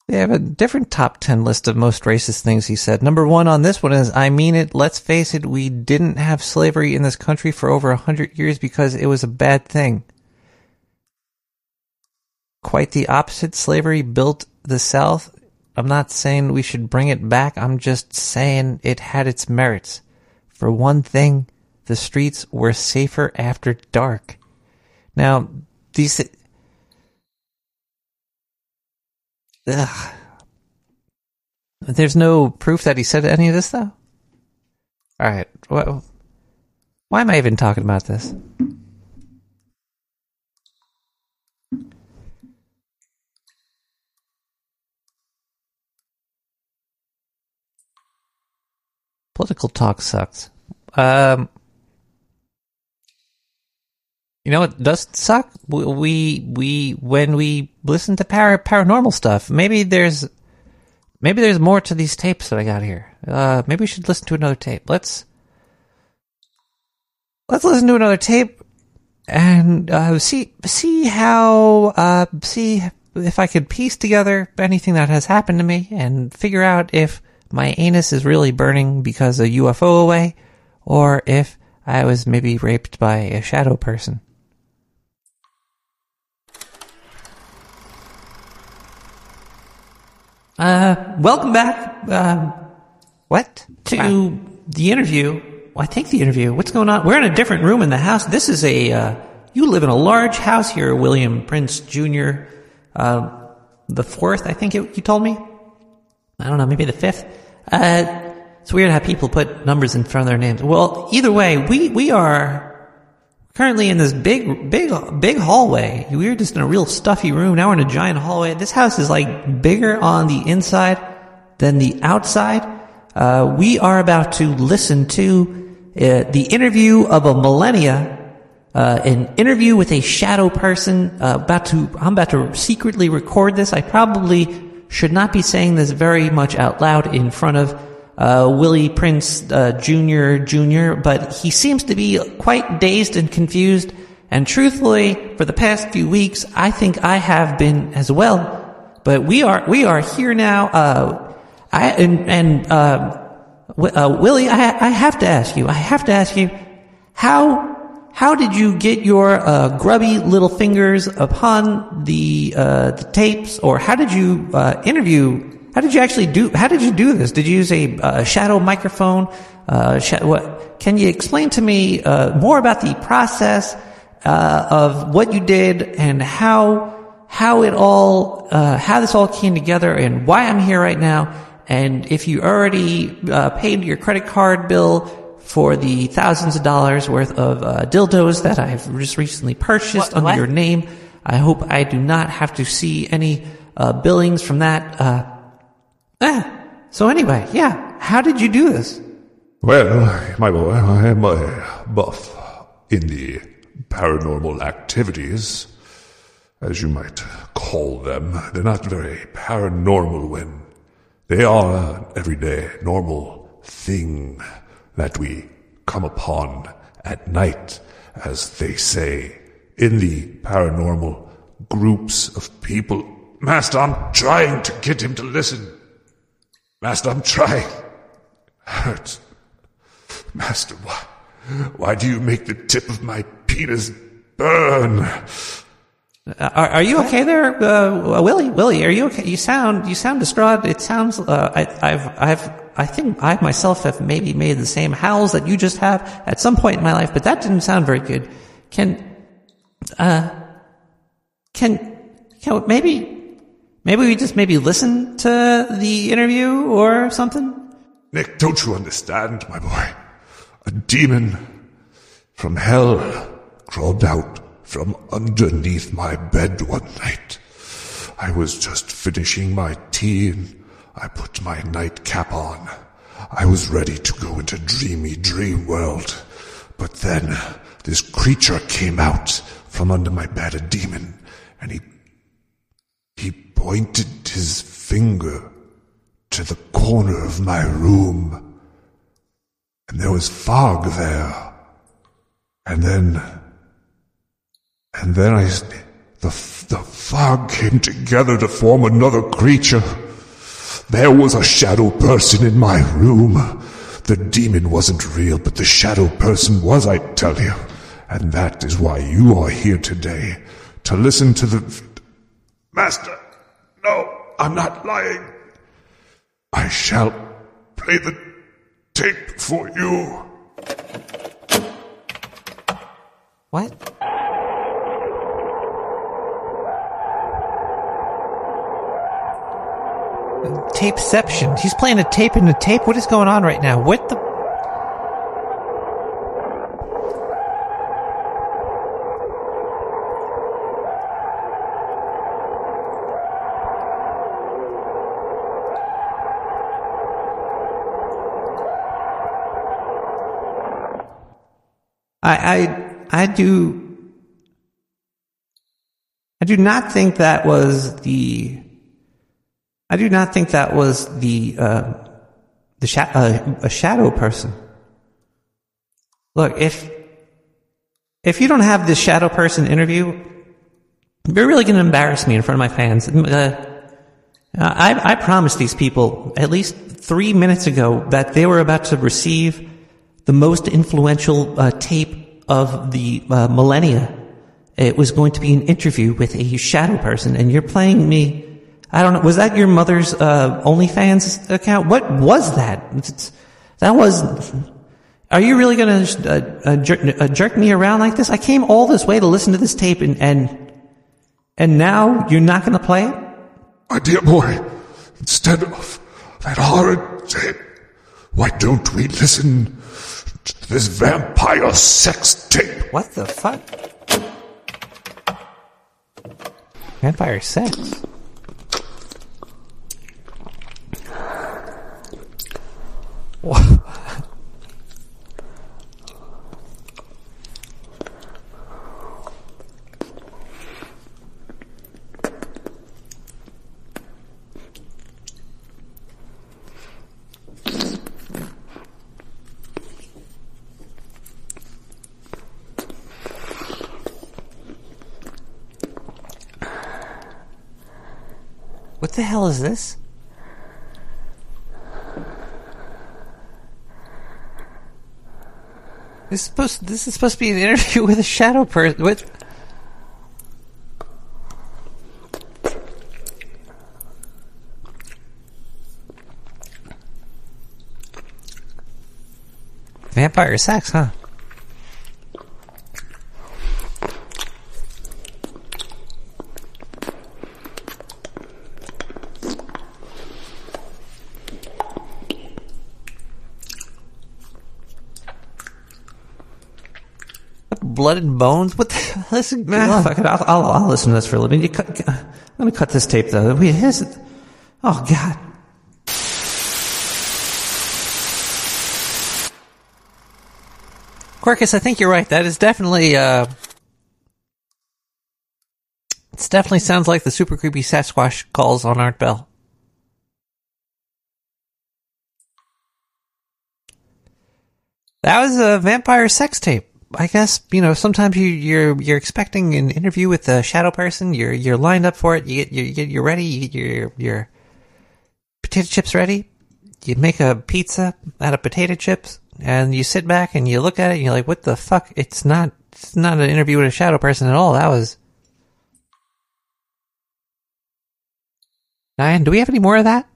They have a different top 10 list of most racist things he said. Number one on this one is, I mean it, let's face it, we didn't have slavery in this country for over a hundred years because it was a bad thing. Quite the opposite. Slavery built the South. I'm not saying we should bring it back. I'm just saying it had its merits. For one thing, the streets were safer after dark. Now, these. Ugh. There's no proof that he said any of this, though? Alright, well, why am I even talking about this? Political talk sucks. Um, you know it does suck? We we when we listen to para, paranormal stuff, maybe there's maybe there's more to these tapes that I got here. Uh, maybe we should listen to another tape. Let's let's listen to another tape and uh, see see how uh, see if I could piece together anything that has happened to me and figure out if my anus is really burning because of a UFO away, or if I was maybe raped by a shadow person. Uh, welcome back. Uh, what to the interview? Well, I think the interview. What's going on? We're in a different room in the house. This is a. Uh, you live in a large house here, William Prince Jr. Uh, the fourth, I think it, you told me. I don't know, maybe the fifth. Uh, it's weird how people put numbers in front of their names. Well, either way, we we are currently in this big, big, big hallway. We were just in a real stuffy room. Now we're in a giant hallway. This house is like bigger on the inside than the outside. Uh, we are about to listen to uh, the interview of a millennia, uh, an interview with a shadow person. Uh, about to, I'm about to secretly record this. I probably should not be saying this very much out loud in front of uh, Willie Prince uh, Jr. Jr., but he seems to be quite dazed and confused. And truthfully, for the past few weeks, I think I have been as well. But we are we are here now. Uh, I and, and uh, uh, Willie, I, I have to ask you. I have to ask you how how did you get your uh, grubby little fingers upon the uh, the tapes, or how did you uh, interview? How did you actually do? How did you do this? Did you use a uh, shadow microphone? Uh, sh- what? Can you explain to me uh, more about the process of what you did and how how it all how this all came together and why I'm here right now? And if you already paid your credit card bill for the thousands of dollars worth of uh, dildos that I've just recently purchased What- under what? your name. I hope I do not have to see any uh, billings from that. Ah. So anyway, yeah, how did you do this? Well, my boy, I am a buff in the paranormal activities, as you might call them. They're not very paranormal when they are an everyday, normal thing that we come upon at night, as they say, in the paranormal groups of people. Master, I'm trying to get him to listen. Master, I'm trying. Hurts. Master, why, why do you make the tip of my penis burn? Uh, Are, are you okay there, uh, Willie? Willie, are you okay? You sound you sound distraught. It sounds. Uh, I, I've I've I think I myself have maybe made the same howls that you just have at some point in my life, but that didn't sound very good. Can uh can can maybe maybe we just maybe listen to the interview or something? Nick, don't you understand, my boy? A demon from hell crawled out from underneath my bed one night. I was just finishing my tea and I put my nightcap on. I was ready to go into dreamy dream world. But then this creature came out from under my bed, a demon, and he he pointed his finger to the corner of my room. And there was fog there. And then, and then I, the, the fog came together to form another creature. There was a shadow person in my room. The demon wasn't real, but the shadow person was, I tell you. And that is why you are here today, to listen to the... Master, no, I'm not lying. I shall play the tape for you. What? Tapeception. He's playing a tape in a tape. What is going on right now? What the? I, I, do, I do not think that was the, I do not think that was the, uh, the sha- uh, a shadow person. Look, if, if you don't have this shadow person interview, you're really going to embarrass me in front of my fans. Uh, I, I promised these people at least three minutes ago that they were about to receive the most influential uh, tape of the uh, millennia. It was going to be an interview with a shadow person, and you're playing me. I don't know. Was that your mother's uh, OnlyFans account? What was that? It's- that was. Are you really going to uh, uh, jerk, uh, jerk me around like this? I came all this way to listen to this tape, and and, and now you're not going to play it. My dear boy, instead of that horrid tape, why don't we listen this vampire sex tape? What the fuck? Vampire sex. What the hell is this? This is supposed. This is supposed to be an interview with a shadow person. With Vampire sex, huh? Blood and bones. What? The, listen, man, fuck it. I'll, I'll, I'll listen to this for a living. You cut, I'm gonna cut this tape though. Wait, here's, oh god. Quirkus, I think you're right. That is definitely, uh, it definitely sounds like the super creepy Sasquatch calls on Art Bell. That was a vampire sex tape. I guess you know. Sometimes you, you're you're expecting an interview with a shadow person. You're you're lined up for it. You get you get you're ready. You get your your potato chips ready. You make a pizza out of potato chips, and you sit back and you look at it. and You're like, "What the fuck? It's not. It's not an interview with a shadow person at all. That was." Diane, do we have any more of that?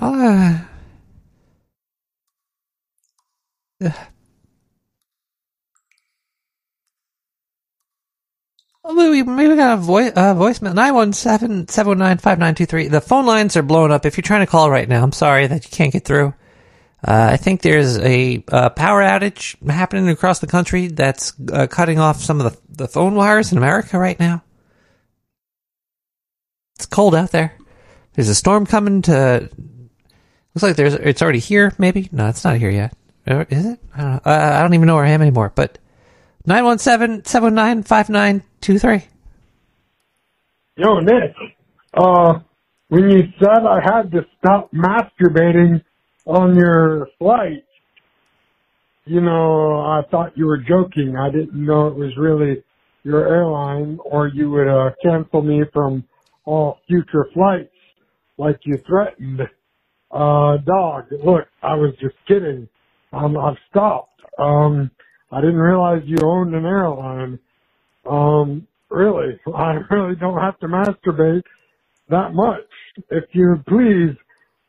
Uh, Oh, Maybe, we got a voice, uh, voicemail. 917-709-5923. The phone lines are blowing up. If you're trying to call right now, I'm sorry that you can't get through. Uh, I think there's a uh, power outage happening across the country that's uh, cutting off some of the, the phone wires in America right now. It's cold out there. There's a storm coming to. Looks like there's. It's already here. Maybe no, it's not here yet. Is it? I don't know. I don't even know where I am anymore. But 917-709-5923. Yo, Nick, uh, when you said I had to stop masturbating on your flight, you know, I thought you were joking. I didn't know it was really your airline or you would, uh, cancel me from all future flights like you threatened. Uh, dog, look, I was just kidding. I've stopped. Um, I didn't realize you owned an airline. Um, really, I really don't have to masturbate that much. If you please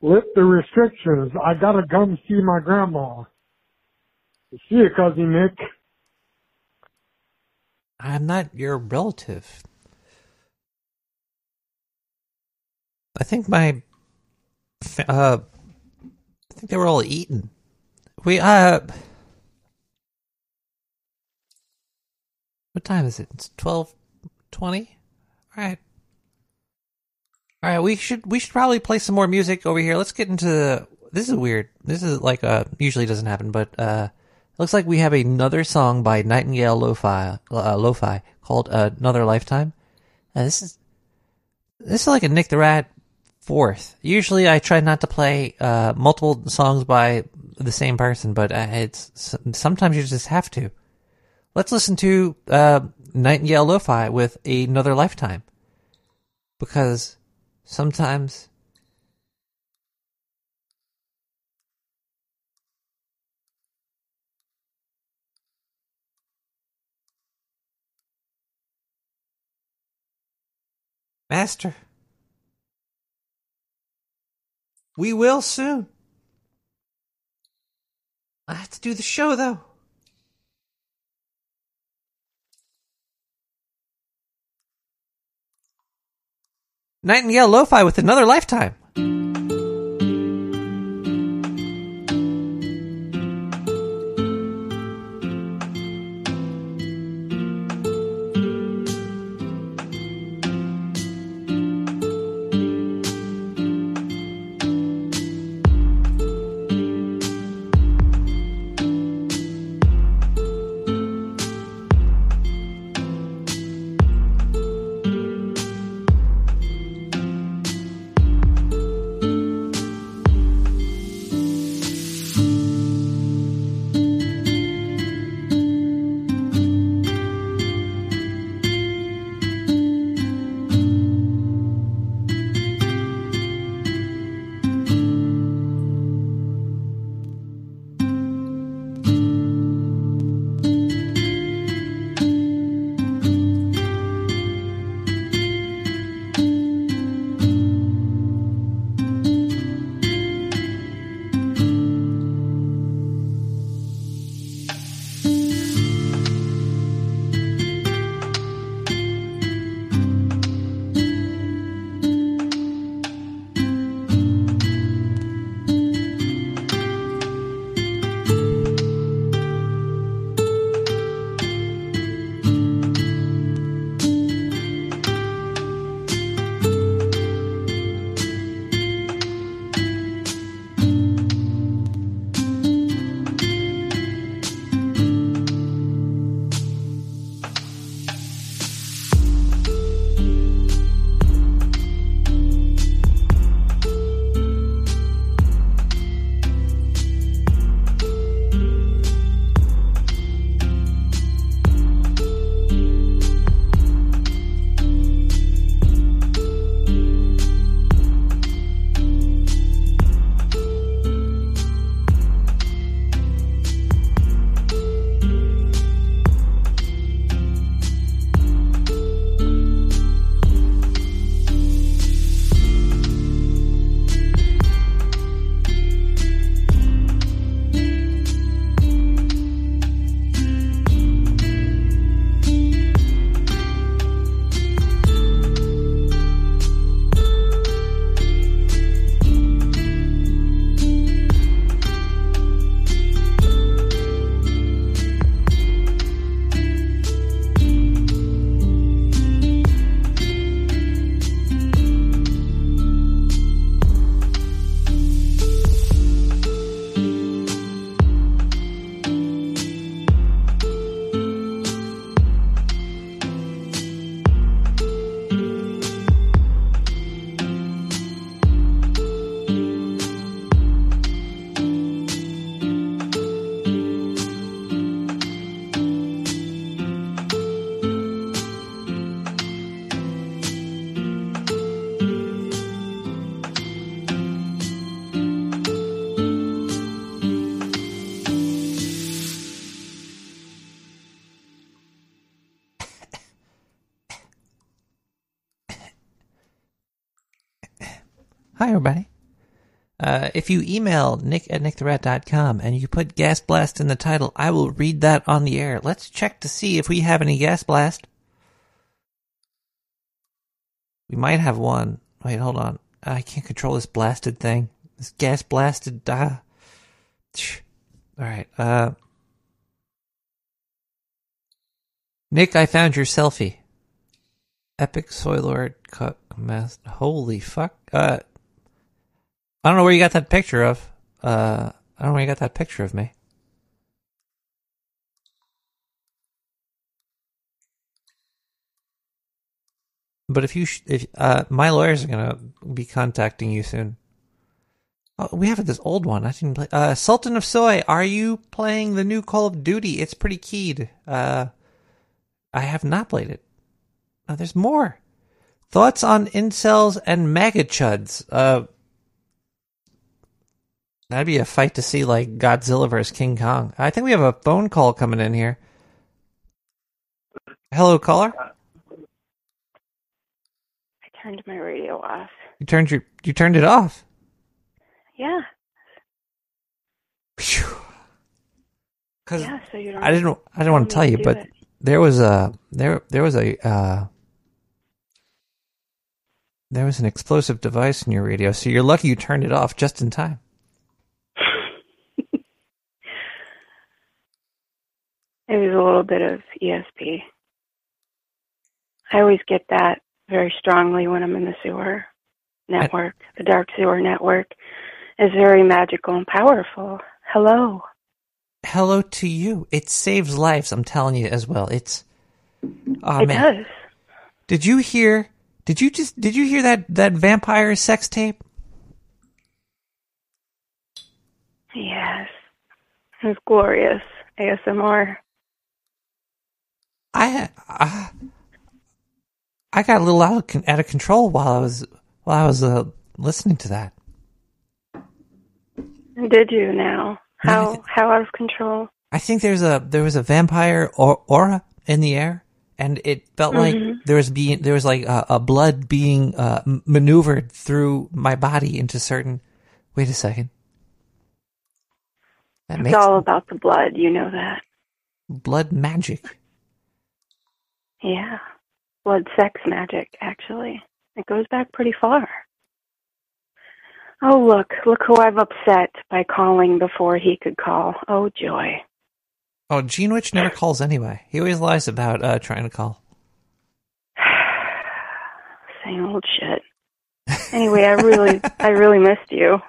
lift the restrictions. I gotta come see my grandma. See you, cousin Nick. I'm not your relative. I think my, uh, I think they were all eaten. We, uh, what time is it? It's twelve twenty. All right, all right. We should we should probably play some more music over here. Let's get into this. Is weird. This is like uh usually doesn't happen, but uh, looks like we have another song by Nightingale Lo-Fi, uh, Lo-Fi called uh, "Another Lifetime." Uh, this is this is like a Nick the Rat fourth. Usually, I try not to play uh, multiple songs by the same person, but uh, it's sometimes you just have to. Let's listen to uh, Nightingale Lo-Fi with another lifetime, because sometimes. Master. We will soon. I have to do the show though. Nightingale Lo-Fi with another lifetime. If you email nick at nicktherat.com and you put gas blast in the title, I will read that on the air. Let's check to see if we have any gas blast. We might have one. Wait, hold on. I can't control this blasted thing. This gas blasted. Ah. All right. Uh, Nick, I found your selfie. Epic Soy Lord cut mess. Holy fuck. Uh, I don't know where you got that picture of. Uh, I don't know where you got that picture of me. But if you, sh- if uh, my lawyers are gonna be contacting you soon. Oh, we have this old one. I didn't play. Uh, Sultan of Soy, are you playing the new Call of Duty? It's pretty keyed. Uh, I have not played it. Uh, there's more. Thoughts on incels and MAGA chuds? Uh, that'd be a fight to see like Godzilla versus King Kong. I think we have a phone call coming in here. Hello, caller. I turned my radio off. You turned your you turned it off. Yeah. Cause yeah, so you don't I didn't I didn't want to tell tell you, but it. there was a there there was a uh, there was an explosive device in your radio, so you're lucky you turned it off just in time. It was a little bit of ESP. I always get that very strongly when I'm in the sewer network. The dark sewer network is very magical and powerful. Hello. Hello to you. It saves lives. I'm telling you as well. It's oh it man. does. Did you hear? Did you just? Did you hear that that vampire sex tape? Yes. It was glorious. ASMR. I I, I got a little out of, out of control while I was while I was uh, listening to that. Did you now? How how out of control? I think there's a there was a vampire or, aura in the air, and it felt like Mhm. there was being there was like a, a blood being uh, maneuvered through my body into certain. Wait a second. That It's all about the blood, you know that. blood magic. Yeah. Blood sex magic, actually. It goes back pretty far. Oh, look, look who I've upset by calling before he could call. Oh, joy. Oh, Gene Witch never calls anyway. He always lies about uh, trying to call. Same old shit. Anyway, I really, I really missed you.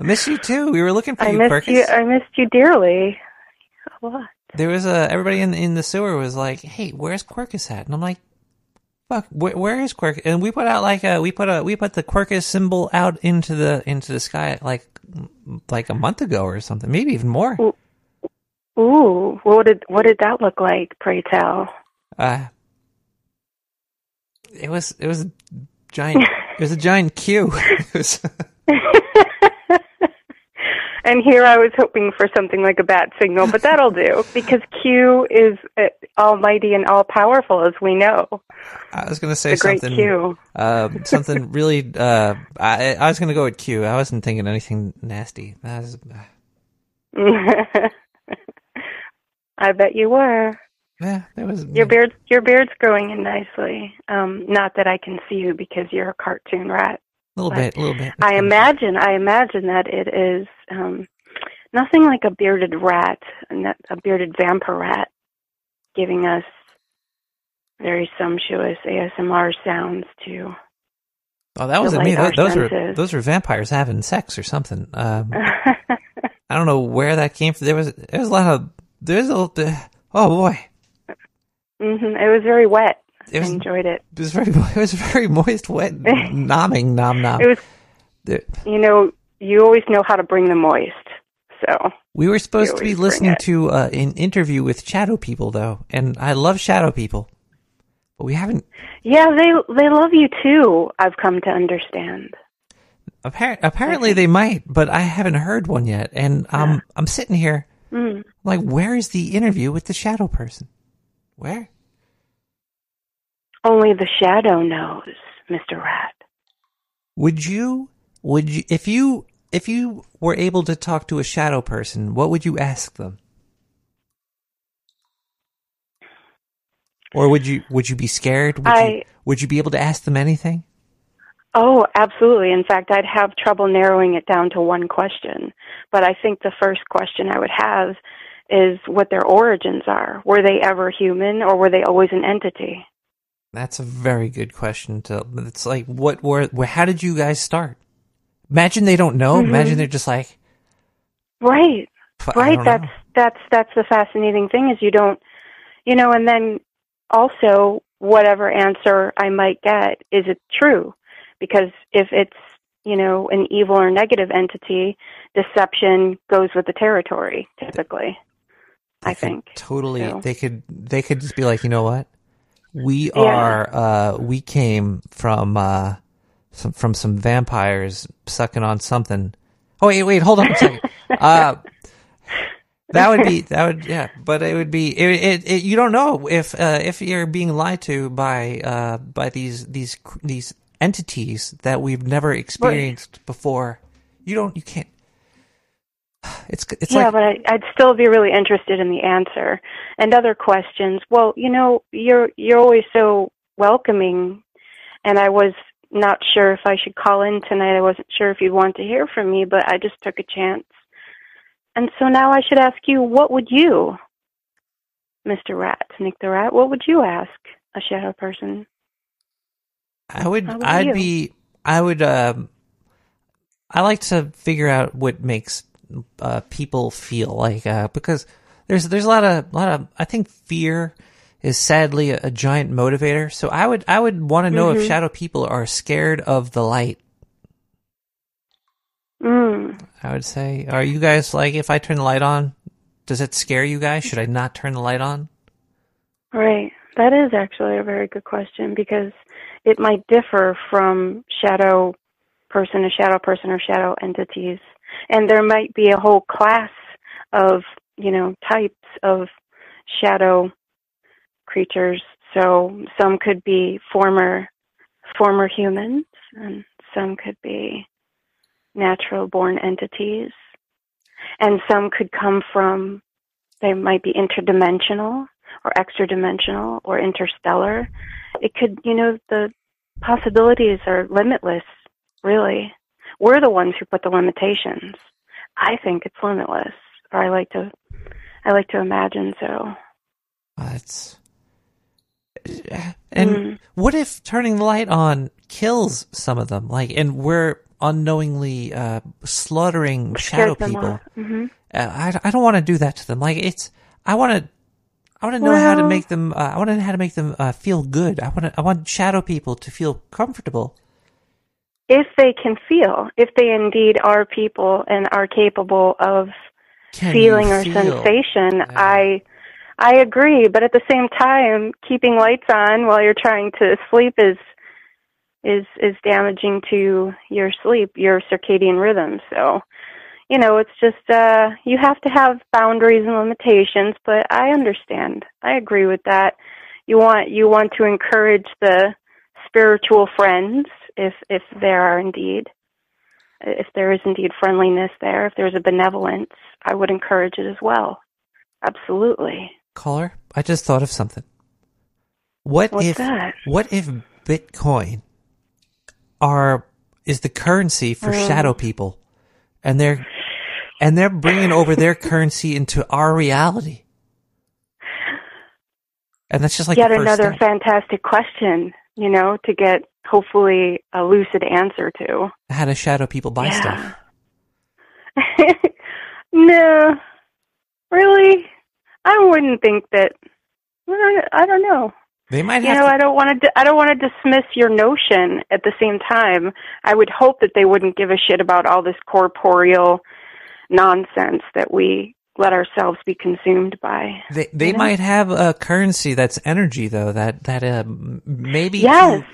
I miss you too. We were looking for I you, missed Perkins. you. I missed you dearly. A lot. There was a everybody in in the sewer was like, "Hey, where's Quirkus at?" And I'm like, "Fuck, where, where is Quirkus?" And we put out like a we put a we put the Quirkus symbol out into the into the sky like like a month ago or something, maybe even more. Ooh, what did what did that look like? Pray tell. Uh, it was it was a giant it was a giant Q. It was, And here I was hoping for something like a bat signal, but that'll do because Q is uh, almighty and all powerful, as we know. I was gonna say The great something Q. uh, something really. Uh, I I was gonna go with Q. I wasn't thinking anything nasty. Was, I bet you were. yeah, that was Your beard's your beard's growing in nicely. Um, not that I can see you because you're a cartoon rat. A little but bit, a little bit. I imagine I imagine that it is um, nothing like a bearded rat, a bearded vampire rat, giving us very sumptuous ASMR sounds too. Oh, that wasn't me. Those, those were those were vampires having sex or something. Um, I don't know where that came from. There was there was a lot of there's a oh boy, hmm It was very wet. It was- I enjoyed it. it was very it was very moist, wet, nomming, nom nom. It was, you know, you always know how to bring the moist. So we were supposed to be listening to uh, an interview with shadow people though, and I love shadow people, but we haven't. yeah, they they love you too. I've come to understand. Appar- apparently they might, but I haven't heard one yet, and I'm I'm sitting here Mm. like, where is the interview with the shadow person? Where? Only the shadow knows, Mister Rat. Would you would you if you if you were able to talk to a shadow person, what would you ask them? Or would you would you be scared? Would you would you be able to ask them anything? Oh, absolutely. In fact, I'd have trouble narrowing it down to one question. But I think the first question I would have is what their origins are. Were they ever human or were they always an entity? That's a very good question. To it's like what were where, how did you guys start? Imagine they don't know. Mhm. Imagine they're just like Right. Right. That's know. that's that's the fascinating thing is you don't you know, and then also whatever answer I might get, is it true? Because if it's, you know, an evil or negative entity, deception goes with the territory, typically. I think. totally So- they could they could just be like you know what we Yeah. are uh we came from uh some from some vampires sucking on something. Oh wait wait hold on a second. Uh that would be that would yeah but it would be it, it, it you don't know if uh if you're being lied to by uh by these these these entities that we've never experienced before. You don't you can't. It's it's yeah, like but I, I'd still be really interested in the answer and other questions. Well, you know, you're you're always so welcoming, and I was not sure if I should call in tonight. I wasn't sure if you'd want to hear from me, but I just took a chance. And so now I should ask you, what would you, Mr. Rat, Nick the Rat, what would you ask a shadow person? I would. About I'd you? be. I would. Um, I like to figure out what makes uh, people feel like uh, because there's there's a lot of lot of. I think fear is sadly a, a giant motivator. So I would I would want to know if Mhm. shadow people are scared of the light. Mm. I would say, are you guys like if I turn the light on, does it scare you guys? Should I not turn the light on? Right. That is actually a very good question because it might differ from shadow person to shadow person or shadow entities. And there might be a whole class of, you know, types of shadow creatures. So some could be former former humans and some could be natural born entities. And some could come from they might be interdimensional or extra dimensional or interstellar. It could, you know, the possibilities are limitless, really. We're the ones who put the limitations. I think it's limitless, or I like to, I like to imagine so. That's and Mm. what if turning the light on kills some of them? Like, and we're unknowingly uh, slaughtering shadow people. Mhm. Uh, I, I don't want to do that to them. Like, it's I want to I want to know how to make them. Uh, I want to know how to make them uh, feel good. I want to, I want shadow people to feel comfortable. If they can feel, if they indeed are people and are capable of Can feeling or feel? sensation, I I agree, but at the same time, keeping lights on while you're trying to sleep is is is damaging to your sleep, your circadian rhythm. So, you know, it's just uh you have to have boundaries and limitations, but I understand. I agree with that. You want you want to encourage the spiritual friends if if there are indeed if there is indeed friendliness there, if there's a benevolence, I would encourage it as well. Absolutely. Caller, I just thought of something. What What's if that? what if Bitcoin are is the currency for Mm. shadow people, and they're and they're bringing over their currency into our reality, and that's just like Yet another step. fantastic question, you know, to get hopefully a lucid answer to. how do shadow people buy Yeah. stuff? no, really, I wouldn't think that. I don't- know. They might You know, to- I don't want to. I don't want to dismiss your notion. At the same time, I would hope that they wouldn't give a shit about all this corporeal nonsense that we let ourselves be consumed by. They they you know? might have a currency that's energy though that that uh, maybe Yes, to,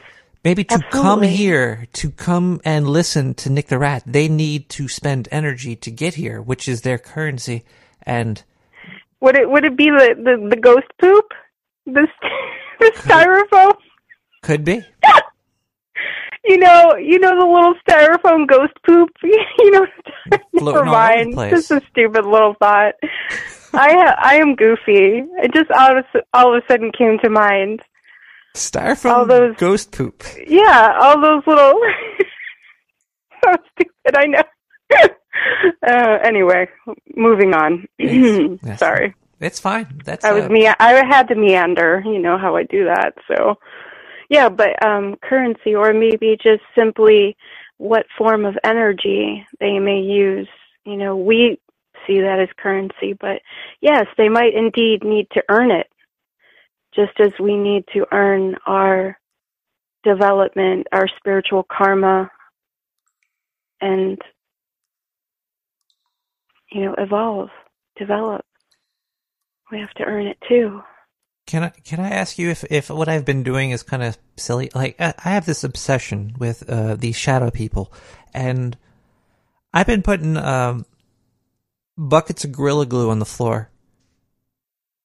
maybe to come here to come and listen to Nick the Rat they need to spend energy to get here which is their currency and Would it would it be the the, the ghost poop? The st- the styrofoam? could be You know, you know the little styrofoam ghost poop. You know Never all over the mind. Just a stupid little thought. I ha- I am goofy. It just all of, a- all of a sudden came to mind. Styrofoam all those ghost poop. Yeah, all those little. so stupid. I know. uh, anyway, moving on. Yes. Sorry. It's fine. That's I was uh, me. I had to meander. You know how I do that. So, yeah. But um, currency, or maybe just simply what form of energy they may use. You know, we see that as currency, but yes, they might indeed need to earn it, just as we need to earn our development, our spiritual karma, and you know, evolve, develop. We have to earn it too. Can I can I ask you if if what I've been doing is kind of silly? Like I, have this obsession with uh, these shadow people, and I've been putting um, buckets of gorilla glue on the floor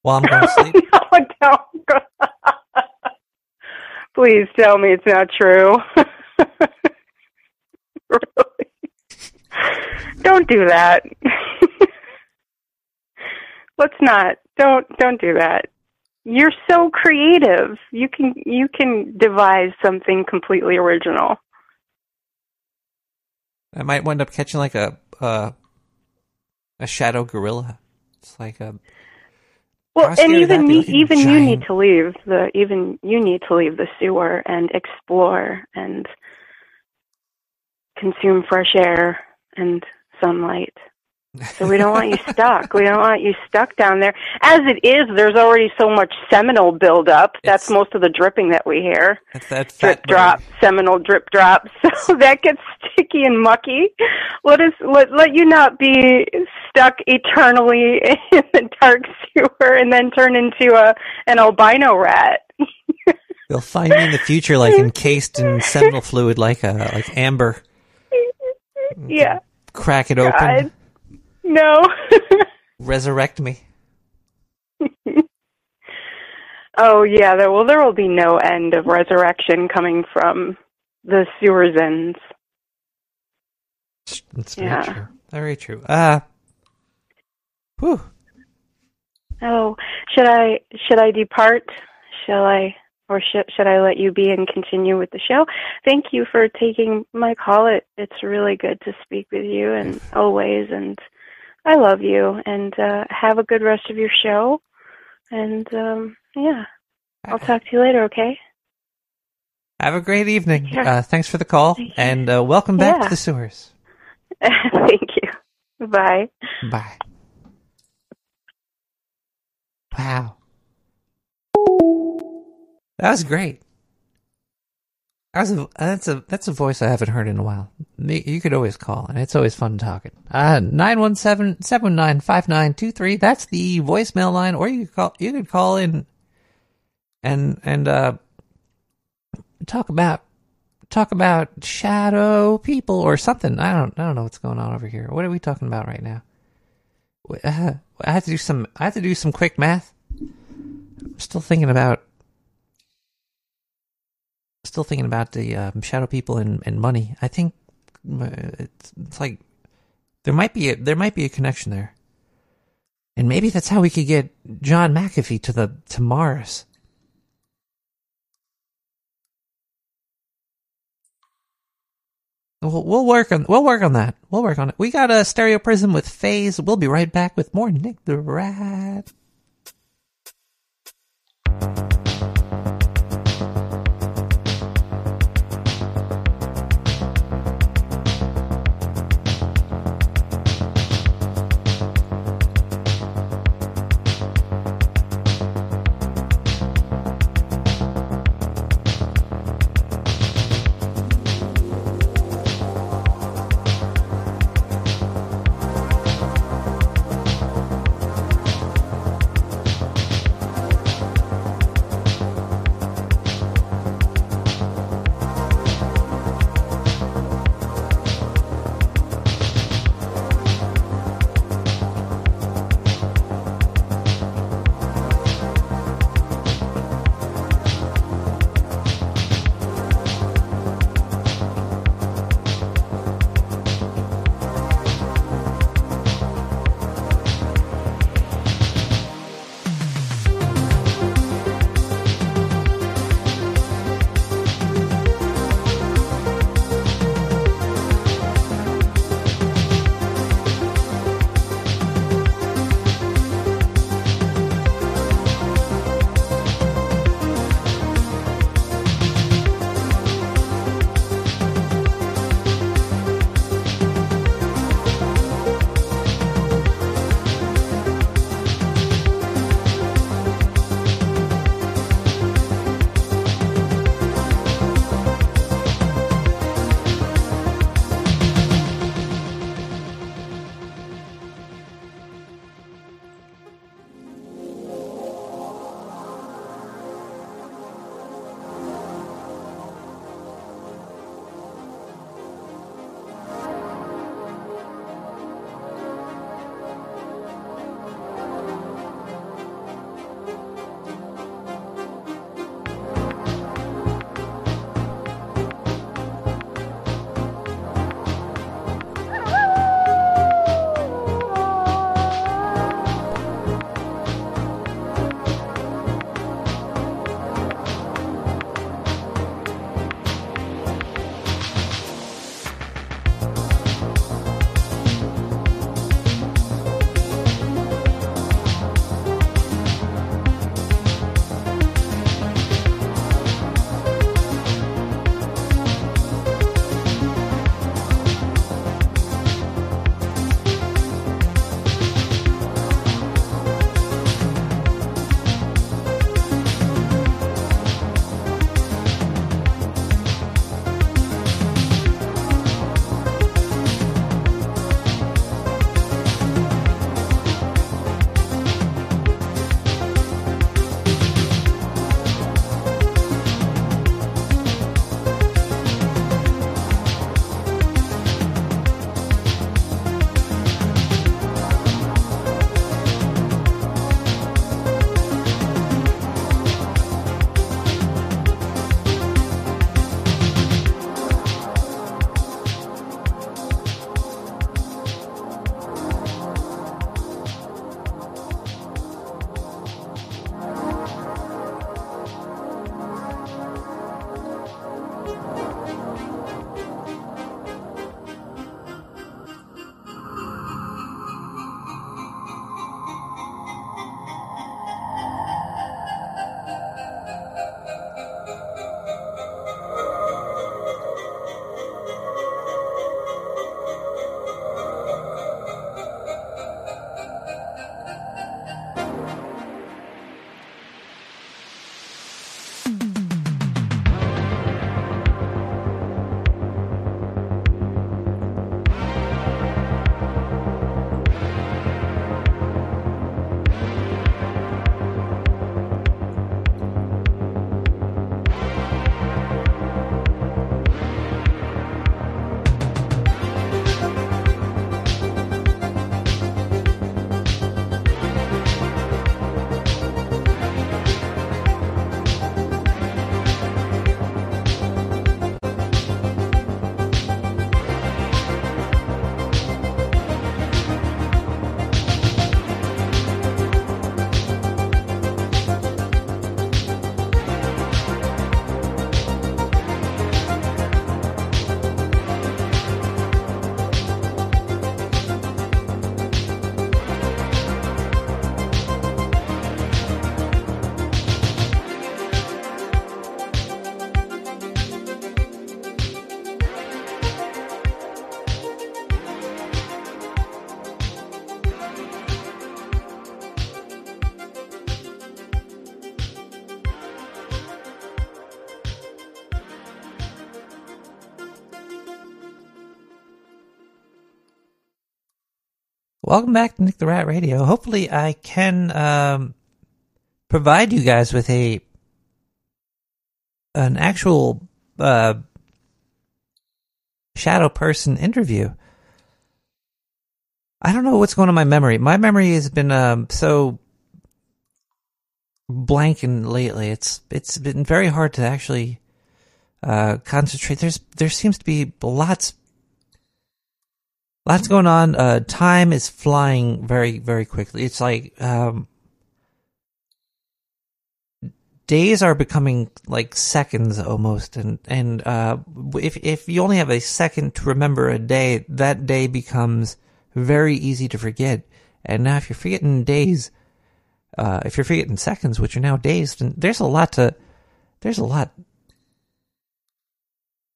while I'm going to sleep. no, don't. Please tell me it's not true. really? Don't do that. Let's not. Don't don't do that. You're so creative. You can you can devise something completely original. I might wind up catching like a uh, a shadow gorilla. It's like a Well, and even be, you, like a even you need to leave the even you need to leave the sewer and explore and consume fresh air and sunlight. So we don't want you stuck. We don't want you stuck down there. As it is, there's already so much seminal buildup. That's most of the dripping that we hear. That's that drip drop, seminal drip drop. So that gets sticky and mucky. Let us let let you not be stuck eternally in the dark sewer and then turn into a an albino rat. They'll find me in the future like encased in seminal fluid, like a like amber. Yeah. Crack it open, God. No. resurrect me. oh yeah, there well there will be no end of resurrection coming from the sewer's ends. That's very Yeah. true. Very true. Uh whew. Oh, should I should I depart? Shall I or should should I let you be and continue with the show? Thank you for taking my call. It it's really good to speak with you and always and I love you and uh have a good rest of your show. And um yeah. I'll talk to you later, okay? Have a great evening. Yeah. Uh, thanks for the call, and uh, welcome back Yeah. to the sewers. Thank you. Bye. Bye. Wow. That was great. That was a, that's a that's a voice I haven't heard in a while. You could always call, and it's always fun talking. Uh, 917-719-5923. That's the voicemail line, or you could call you could call in and and uh, talk about talk about shadow people or something. I don't I don't know what's going on over here. What are we talking about right now? Uh, I have to do some I had to do some quick math. I'm still thinking about still thinking about the um, shadow people and, and money. I think uh, it's, it's like there might be a, there might be a connection there, and maybe that's how we could get John McAfee to the to Mars. We'll, we'll work on we'll work on that. We'll work on it. We got a stereo prism with phase. We'll be right back with more Nick the Rat. Welcome back to Nick the Rat Radio. Hopefully, I can um, provide you guys with a an actual uh, shadow person interview. I don't know what's going on in my memory. My memory has been um, so blanking lately. It's it's been very hard to actually uh, concentrate. There's there seems to be lots lots going on. Uh, time is flying very very quickly. It's like um, days are becoming like seconds almost, and and uh, if if you only have a second to remember a day, that day becomes very easy to forget. And now, if you're forgetting days, uh, if you're forgetting seconds, which are now days, then there's a lot to there's a lot.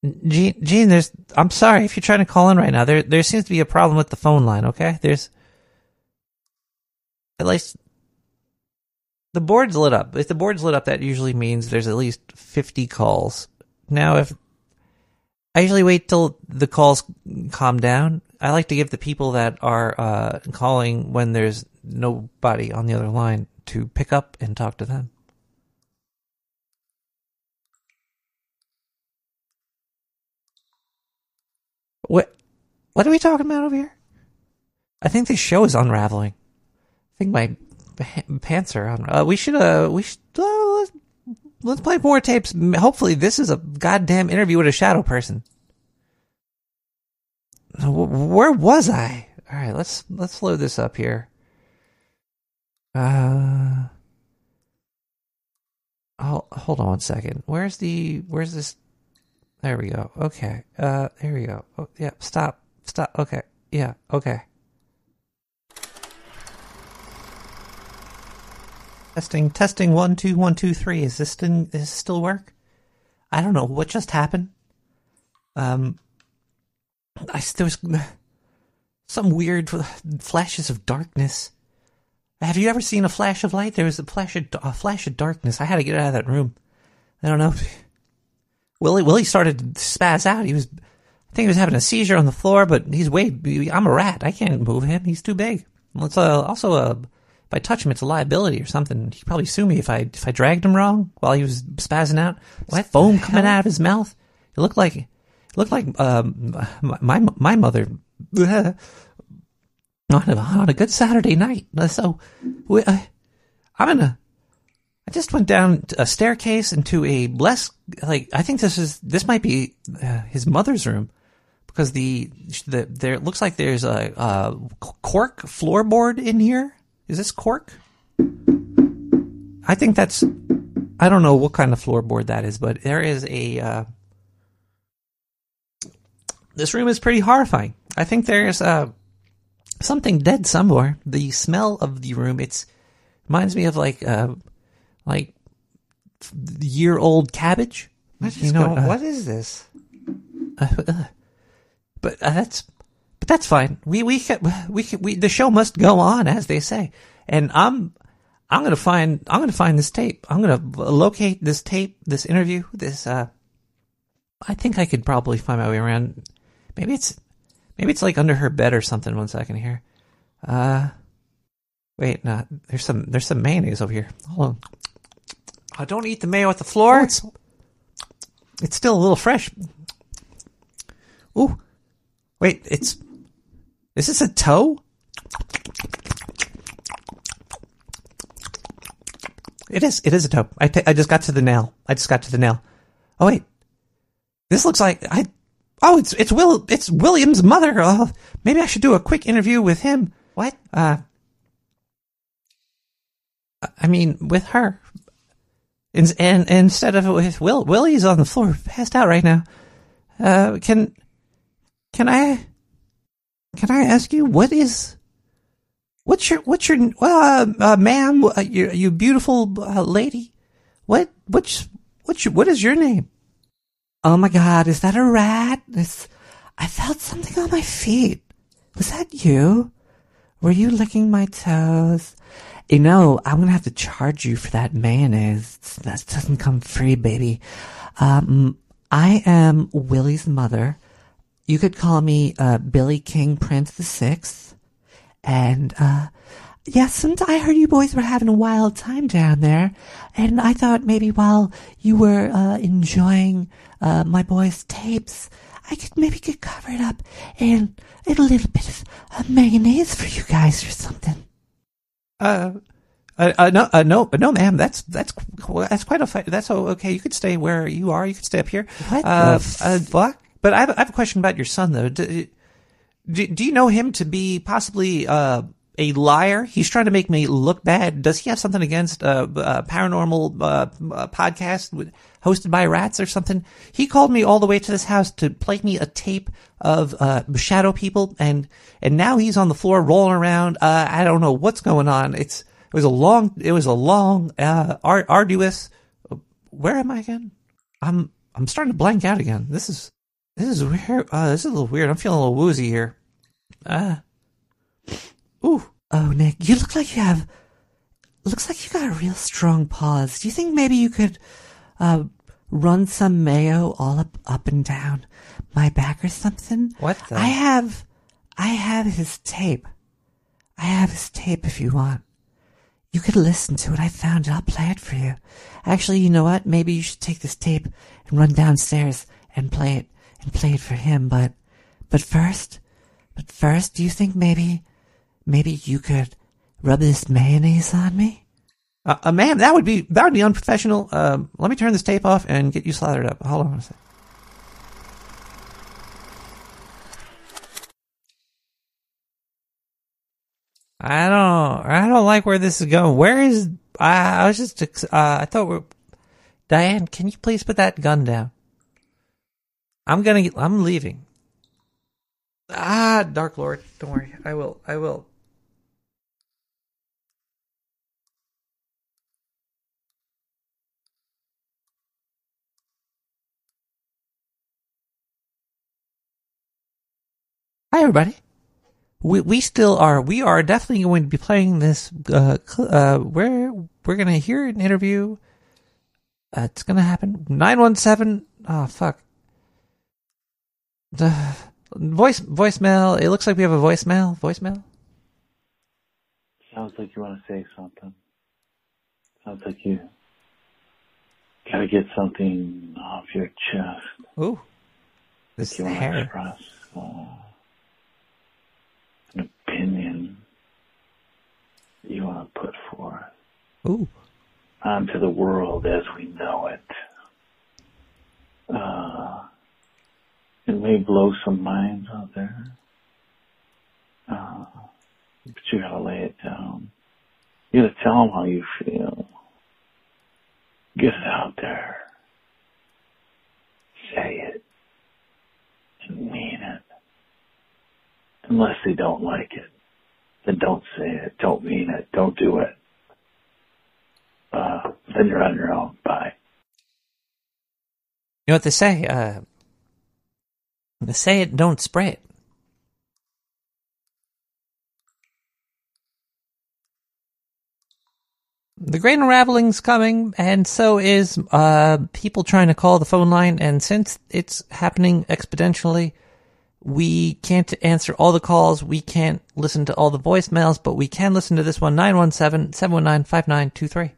Gene, Gene, there's. I'm sorry if you're trying to call in right now. There, there seems to be a problem with the phone line. Okay, there's at least the board's lit up. If the board's lit up, that usually means there's at least 50 calls. Now, if I usually wait till the calls calm down, I like to give the people that are uh, calling when there's nobody on the other line to pick up and talk to them. What? What are we talking about over here? I think this show is unraveling. I think my pants are on. Uh, we should. Uh, we should. Uh, let's, let's play more tapes. Hopefully, this is a goddamn interview with a shadow person. Where was I? All right, let's let's load this up here. Uh, oh, hold on one second. Where's the where's this? There we go. Okay. Uh, there we go. Oh, yeah. Stop. Stop. Okay. Yeah. Okay. Testing. Testing. One two one two three. Is this thing? Is this still work? I don't know what just happened. Um, I there was some weird flashes of darkness. Have you ever seen a flash of light? There was a flash of a flash of darkness. I had to get out of that room. I don't know. Willie Willie started to spaz out. He was, I think he was having a seizure on the floor. But he's way. I'm a rat. I can't move him. He's too big. It's uh, also a. If I touch him, it's a liability or something. He'd probably sue me if I if I dragged him wrong while he was spazzing out. What foam coming out of his mouth? It looked like it looked like um, my my mother on a, on a good Saturday night. So we, uh, I'm gonna. I just went down a staircase into a less like I think this is this might be uh, his mother's room because the the there it looks like there's a, a cork floorboard in here. Is this cork? I think that's I don't know what kind of floorboard that is, but there is a uh, this room is pretty horrifying. I think there's uh, something dead somewhere. The smell of the room it's reminds me of like uh, like year old cabbage. You know, uh, what is this? Uh, uh, but uh, that's but that's fine. We we can, we can, we the show must go on as they say. And I'm I'm gonna find I'm gonna find this tape. I'm gonna locate this tape, this interview, this. uh I think I could probably find my way around. Maybe it's maybe it's like under her bed or something. One second here. Uh, wait, no. There's some there's some mayonnaise over here. Hold on. Oh, don't eat the mayo at the floor. Oh, it's it's still a little fresh. Ooh, wait. It's is this a toe? It is. It is a toe. I, t- I just got to the nail. I just got to the nail. Oh wait, this looks like I. Oh, it's it's Will. It's William's mother. Oh, maybe I should do a quick interview with him. What? Uh, I mean, with her. And, and instead of with Will, Willie's on the floor, passed out right now. Uh, can can I can I ask you what is what's your what's your well, uh, uh, ma'am, uh, you you beautiful uh, lady, what what's what's your, what is your name? Oh my God, is that a rat? It's, I felt something on my feet. Was that you? Were you licking my toes? You know, I'm gonna have to charge you for that mayonnaise. That doesn't come free, baby. Um, I am Willie's mother. You could call me uh, Billy King Prince the Sixth, And, uh, yes, and I heard you boys were having a wild time down there. And I thought maybe while you were, uh, enjoying, uh, my boys' tapes, I could maybe get covered up in, in a little bit of uh, mayonnaise for you guys or something. Uh, uh, uh, no, uh, no, no, ma'am. That's that's that's quite a fight. That's okay. You could stay where you are. You could stay up here. What uh, the uh, fuck? But I have, I have a question about your son, though. Do, do, do you know him to be possibly uh, a liar? He's trying to make me look bad. Does he have something against uh, uh, paranormal uh, uh, podcast with, hosted by rats or something? He called me all the way to this house to play me a tape of uh, shadow people, and and now he's on the floor rolling around. Uh, I don't know what's going on. It's it was a long it was a long uh, ar- arduous. Where am I again? I'm I'm starting to blank out again. This is this is weird. Uh, this is a little weird. I'm feeling a little woozy here. Uh, ooh. Oh, Nick, you look like you have. Looks like you got a real strong paws. Do you think maybe you could, uh, run some mayo all up, up and down my back or something? What the? I have, I have his tape. I have his tape if you want. You could listen to it. I found it. I'll play it for you. Actually, you know what? Maybe you should take this tape and run downstairs and play it and play it for him. But, but first, but first, do you think maybe, maybe you could rub this mayonnaise on me? Uh, uh, ma'am, that would be that would be unprofessional. Um, let me turn this tape off and get you slathered up. Hold on a second. I don't. I don't like where this is going. Where is? I, I was just. Uh, I thought we're. Diane, can you please put that gun down? I'm gonna. I'm leaving. Ah, Dark Lord, don't worry. I will. I will. Hi, everybody. We we still are. We are definitely going to be playing this. Uh, uh, where we're gonna hear an interview. Uh, it's gonna happen. Nine one seven. Oh fuck. The voice voicemail. It looks like we have a voicemail. Voicemail. Sounds like you want to say something. Sounds like you gotta get something off your chest. Ooh. This you hair. express uh, an opinion you want to put forth Ooh. onto the world as we know it. Uh, it may blow some minds out there, uh, but you gotta lay it down. You gotta tell them how you feel. Get it out there. Say it. And mean it. Unless they don't like it, then don't say it. Don't mean it. Don't do it. Uh, then you're on your own. Bye. You know what they say? Uh, they say it, don't spray it. The great unraveling's coming, and so is uh, people trying to call the phone line. And since it's happening exponentially, we can't answer all the calls. We can't listen to all the voicemails, but we can listen to this one 917 719 5923.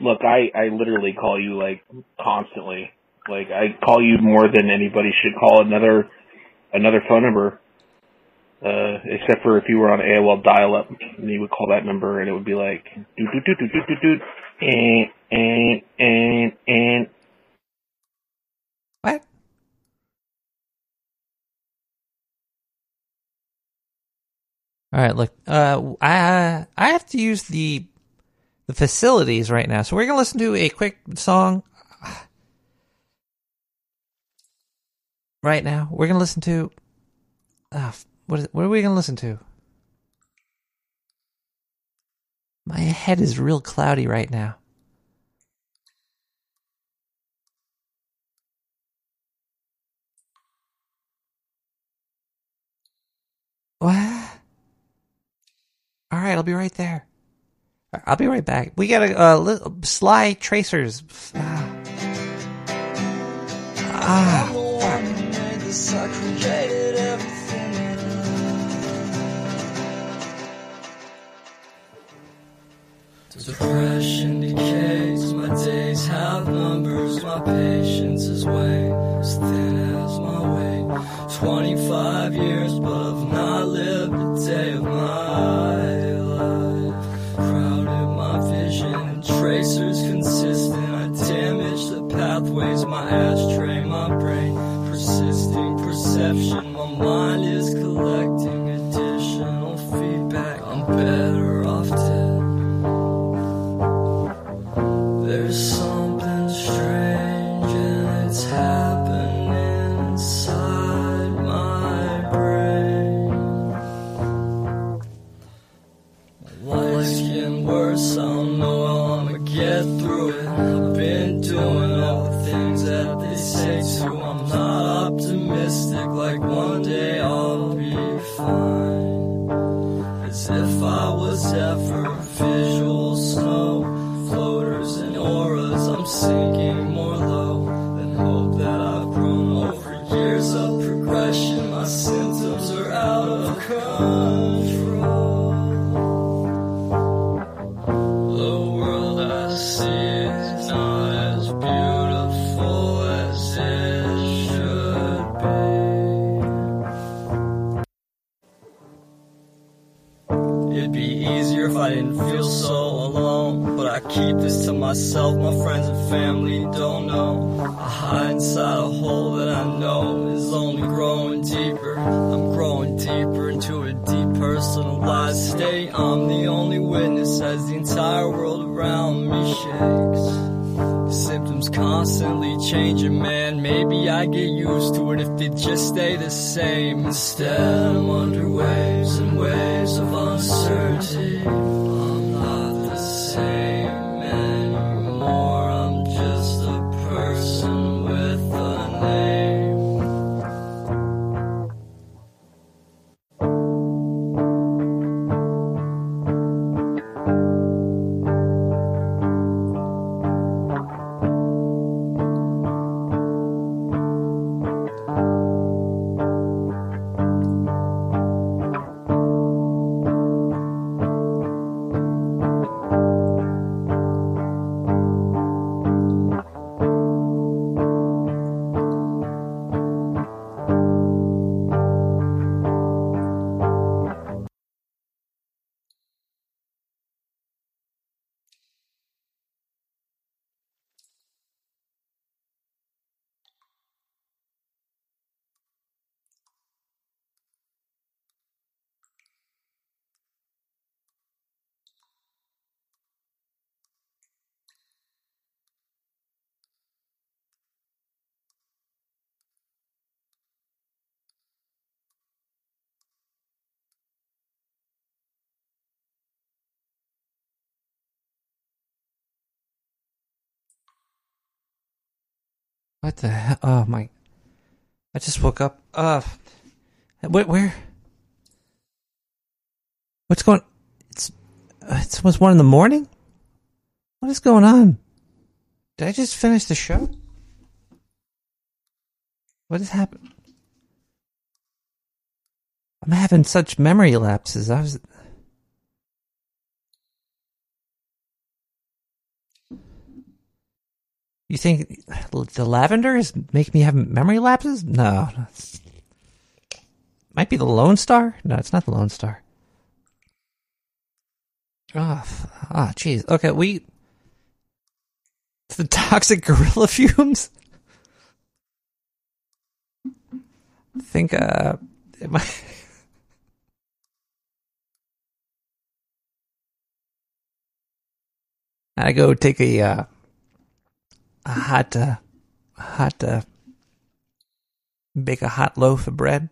Look, I, I literally call you like constantly. Like I call you more than anybody should call another another phone number. Uh, except for if you were on AOL dial up and you would call that number and it would be like doot doot doot doot doot doot and and and eh, and eh, eh, What? All right, look, uh, I I have to use the the facilities right now, so we're gonna listen to a quick song. Right now, we're gonna listen to. Uh, what is? What are we gonna listen to? My head is real cloudy right now. What? Alright, I'll be right there. I'll be right back. We got a little, sly tracers. Ah. ah Depression decays, my days have numbers, my patience is way as thin as my weight. 25 years, but I've not. Ashtray, my brain. Persisting perception, my mind myself, my friends and family don't know. I hide inside a hole that I know is only growing deeper. I'm growing deeper into a depersonalized state. I'm the only witness as the entire world around me shakes. Symptoms constantly changing, man. Maybe I get used to it if they just stay the same. Instead, I'm under What the hell? Oh my! I just woke up. Uh, where? where? What's going? It's uh, it's almost one in the morning. What is going on? Did I just finish the show? What has happened? I'm having such memory lapses. I was. You think the lavender is make me have memory lapses? No, might be the Lone Star. No, it's not the Lone Star. Ah, f- ah, jeez. Okay, we. It's the toxic gorilla fumes. I think uh, it might. I go take a uh, a hot uh, hot uh, bake a hot loaf of bread.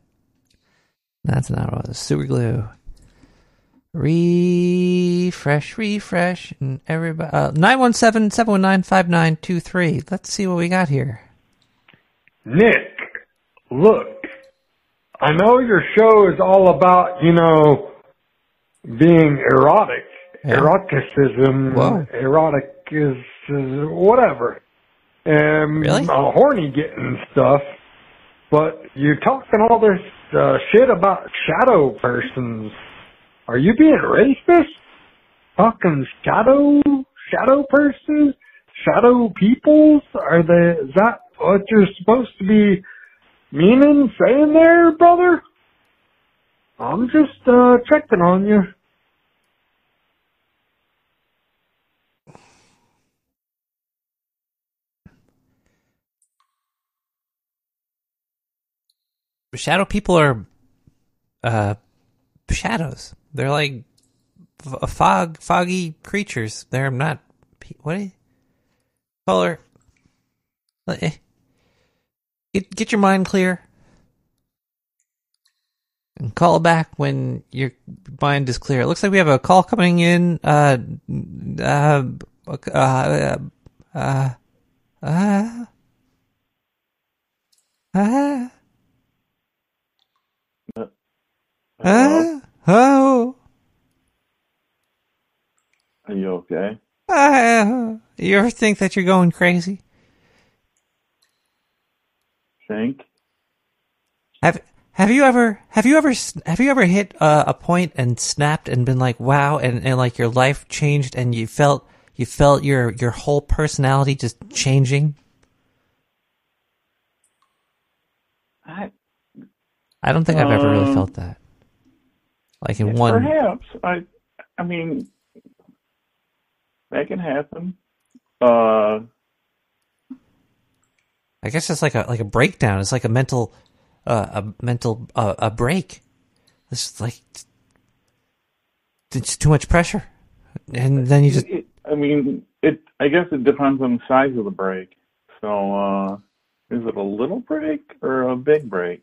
That's not what it was. Super glue. Refresh, refresh, and everybody. Uh, 917 719 5923. Let's see what we got here. Nick, look, I know your show is all about, you know, being erotic, eroticism, Whoa. erotic is, is whatever, um, Really? uh, horny getting stuff, but you're talking all this uh, shit about shadow persons. Are you being racist? talking shadow, shadow persons, shadow peoples? Are they, is that what you're supposed to be meaning, saying there, brother? I'm just, uh, checking on you. Shadow people are uh shadows. They're like f- fog foggy creatures. They're not what you color eh. get get your mind clear and call back when your mind is clear. It looks like we have a call coming in uh uh uh uh uh, uh Uh, oh, Are you okay? uh, you ever think that you're going crazy? Think? Have Have you ever have you ever have you ever hit uh, a point and snapped and been like wow and, and like your life changed and you felt you felt your your whole personality just changing? I, I don't think I've ever really Um, felt that. Like in one Perhaps. I I mean that can happen. Uh I guess it's like a like a breakdown. It's like a mental uh, a mental uh, a break. This is like it's too much pressure, and then you just it, I mean it I guess it depends on the size of the break. So uh is it a little break or a big break?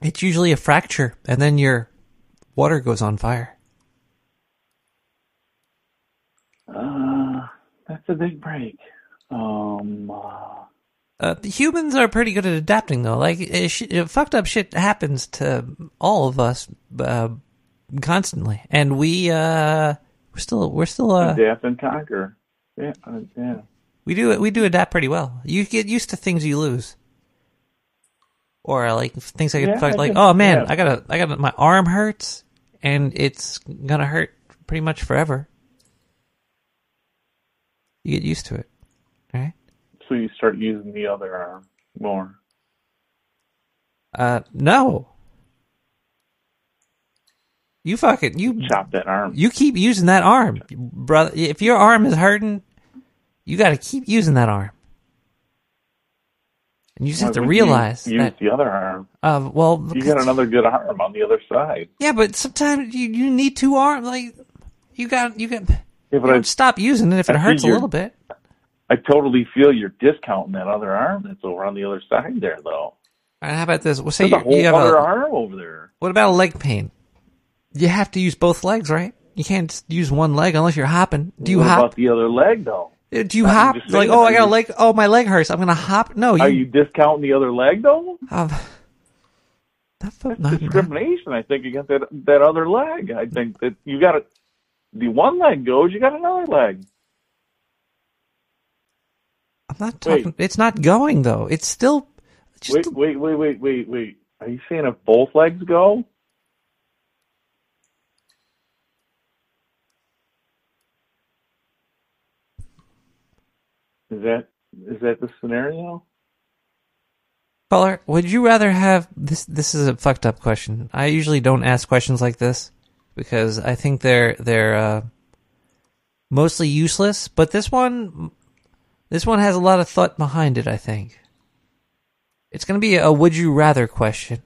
it's usually a fracture, and then your water goes on fire. Uh that's a big break. Um uh, Uh, humans are pretty good at adapting, though. Like uh, sh- uh, fucked up shit happens to all of us uh, constantly, and we uh, we're still we're still uh, adapt and conquer. Yeah, uh, yeah. We do we do adapt pretty well. You get used to things you lose, or like things I get Yeah, fucked. Like, oh man, yeah. I gotta I gotta my arm hurts, and it's gonna hurt pretty much forever. You get used to it, right? So you start using the other arm more. Uh, no. You fucking you chop that arm. You keep using that arm, brother. If your arm is hurting, you got to keep using that arm. And you just have to Why wouldn't you realize use that. the other arm. Uh, well, You got another good arm on the other side. Yeah, but sometimes you, you need two arms. Like you got you got. Yeah, you but I- stop using it if it hurts a little bit. I totally feel you're discounting that other arm that's over on the other side there, though. Right, how about this? Well, say There's you, you have other a. arm over there. What about a leg pain? You have to use both legs, right? You can't just use one leg unless you're hopping. Do you what hop? about the other leg, though? Uh, Do you I'm hop? Like, oh, I got a leg. Oh, my leg hurts. I'm gonna hop. No, you. Are you discounting the other leg, though? Um, That's discrimination, I think, against that that other leg. I think that you got. The one leg goes, you got another leg. I'm not talking. It's not going though. It's still. Wait, wait, wait, wait, wait, wait. Are you saying if both legs go? Is that is that the scenario? Caller, would you rather have this? This is a fucked up question. I usually don't ask questions like this because I think they're they're uh, mostly useless. But this one, this one has a lot of thought behind it. I think it's going to be a would you rather question,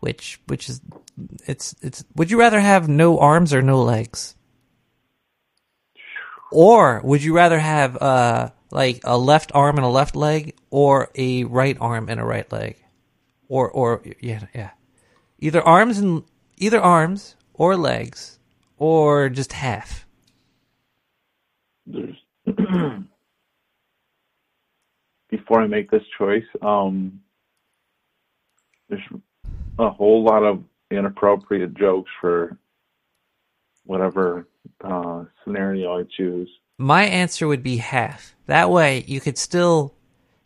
which which is it's it's would you rather have no arms or no legs, or would you rather have uh like a left arm and a left leg, or a right arm and a right leg, or or yeah yeah, either arms and either arms or legs, or just half. There's before I make this choice, um, there's a whole lot of inappropriate jokes for whatever uh, scenario I choose. My answer would be half. That way, you could still,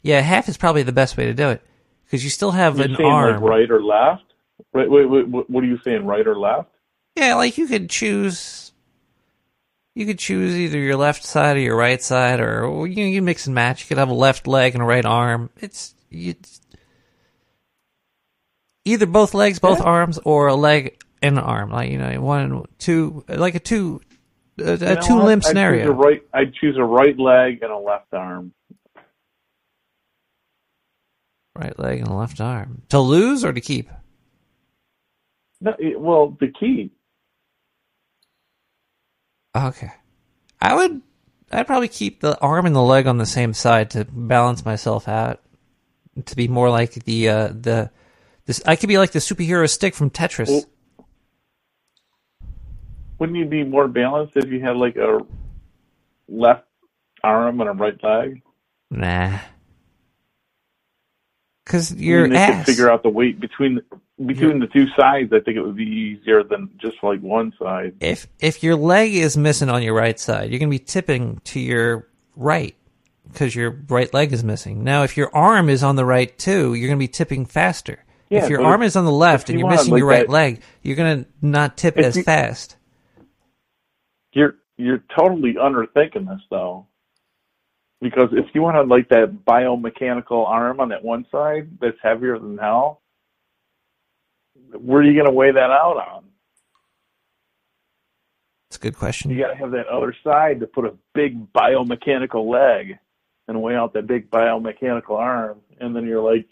yeah, half is probably the best way to do it because you still have You're an saying arm. like right or left? Wait, wait, wait, what are you saying? Right or left? Yeah, like you could choose. You could choose either your left side or your right side, or you you mix and match. You could have a left leg and a right arm. It's you, either both legs, both arms, or a leg and an arm. Like you know, one, two, like a two, a, a two what? limb I'd choose scenario. a right, I'd choose a right leg and a left arm. Right leg and a left arm to lose or to keep. No, it- well, the key. Okay. I would I'd probably keep the arm and the leg on the same side to balance myself out. To be more like the uh the this I could be like the superhero stick from Tetris. Wouldn't you be more balanced if you had like a left arm and a right leg? Nah. Cuz I your mean, they ass could figure out the weight between between the two sides. I think it would be easier than just like one side. if if your leg is missing on your right side, you're going to be tipping to your right because your right leg is missing. Now, if your arm is on the right too, you're going to be tipping faster. Yeah, if your arm if- is on the left if and you you're missing like, your right that- leg, you're going to not tip as you- fast. You're totally underthinking this though. Because if you want to like that biomechanical arm on that one side that's heavier than hell, where are you going to weigh that out on? It's a good question. You got to have that other side to put a big biomechanical leg and weigh out that big biomechanical arm, and then you're like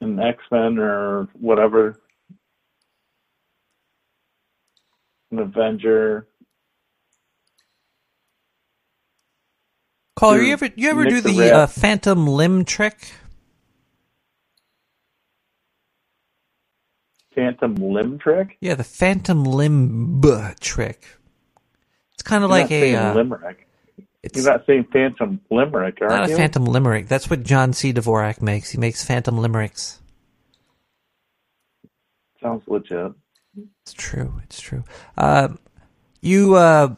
an X Men or whatever, an Avenger. Caller, to you ever you ever do the the uh, phantom limb trick? Phantom limb trick? Yeah, the phantom limb trick. It's kind of You're like a uh, limerick. You're not saying phantom limerick, are not you? a phantom limerick. That's what John C. Dvorak makes. He makes phantom limericks. Sounds legit. It's true. It's true. Uh, you uh,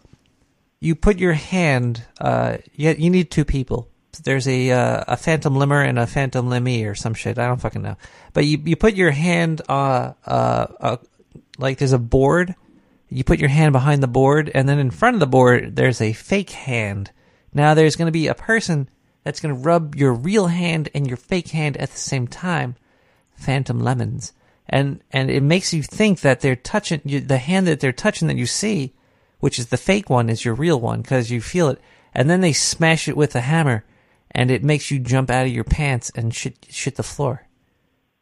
you put your hand. Uh, you, you need two people. There's a uh, a phantom limmer and a phantom limmy or some shit. I don't fucking know. But you you put your hand uh uh, uh like there's a board. You put your hand behind the board, and then in front of the board there's a fake hand. Now there's going to be a person that's going to rub your real hand and your fake hand at the same time. Phantom lemons, and and it makes you think that they're touching you, the hand that they're touching that you see, which is the fake one, is your real one because you feel it, and then they smash it with a hammer, and it makes you jump out of your pants and shit shit the floor,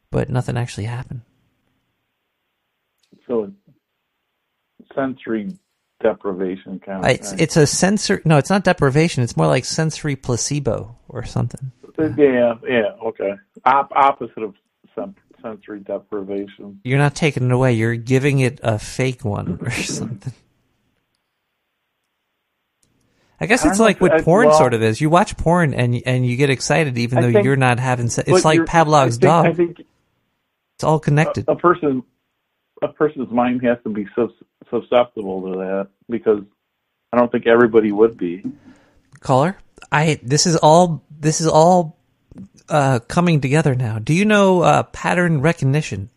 but nothing actually happened. So sensory deprivation kind of It's it's a sensor. No, it's not deprivation. It's more like sensory placebo or something. Yeah, yeah, okay. Op- opposite of sen- sensory deprivation. You're not taking it away. You're giving it a fake one or something. I guess it's don't like what I- porn well- sort of is. You watch porn and and you get excited even I though think- you're not having sex. It's like Pavlov's I think, dog. I think it's all connected. a, a person, a person's mind has to be sus- susceptible to that because I don't think everybody would be. Caller, I this is all this is all uh, coming together now. Do you know uh, pattern recognition?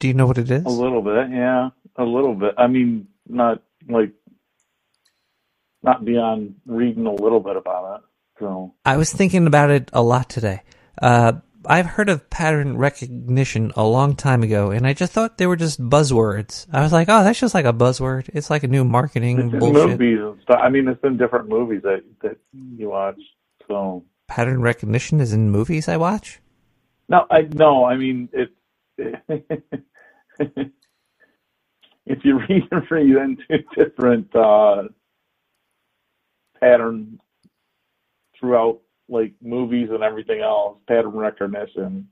Do you know what it is? A little bit, yeah, a little bit. I mean, not like not beyond reading a little bit about it. So I was thinking about it a lot today. Uh, I've heard of pattern recognition a long time ago, and I just thought they were just buzzwords. I was like, oh, that's just like a buzzword. It's like a new marketing it's bullshit. movies and stuff. I mean, it's in different movies that that you watch. So Pattern recognition is in movies I watch. no, I no, I mean it. if you read read into different uh, patterns throughout like movies and everything else, pattern recognition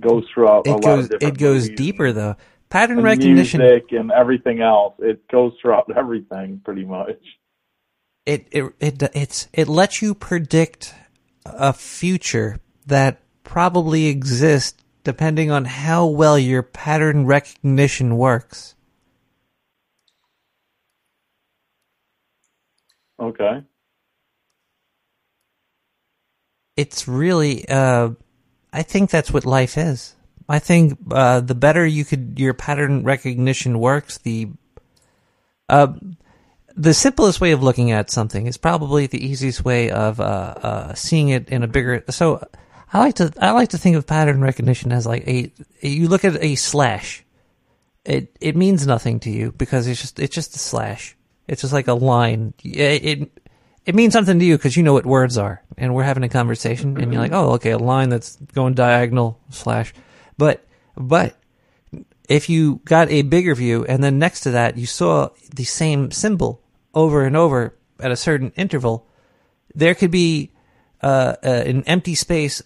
goes throughout a It lot goes of different it goes movies deeper though. Pattern and recognition music and everything else. It goes throughout everything pretty much. it it it it's it lets you predict a future that probably exists depending on how well your pattern recognition works. Okay. It's really uh I think that's what life is. I think uh, the better you could your pattern recognition works, the uh, the simplest way of looking at something is probably the easiest way of uh, uh, seeing it in a bigger. So I like to I like to think of pattern recognition as like a you look at a slash. It it means nothing to you because it's just it's just a slash. It's just like a line. It it, it means something to you because you know what words are, and we're having a conversation, and you're like, oh, okay, a line that's going diagonal slash. But but if you got a bigger view and then next to that you saw the same symbol over and over at a certain interval, there could be uh, uh, an empty space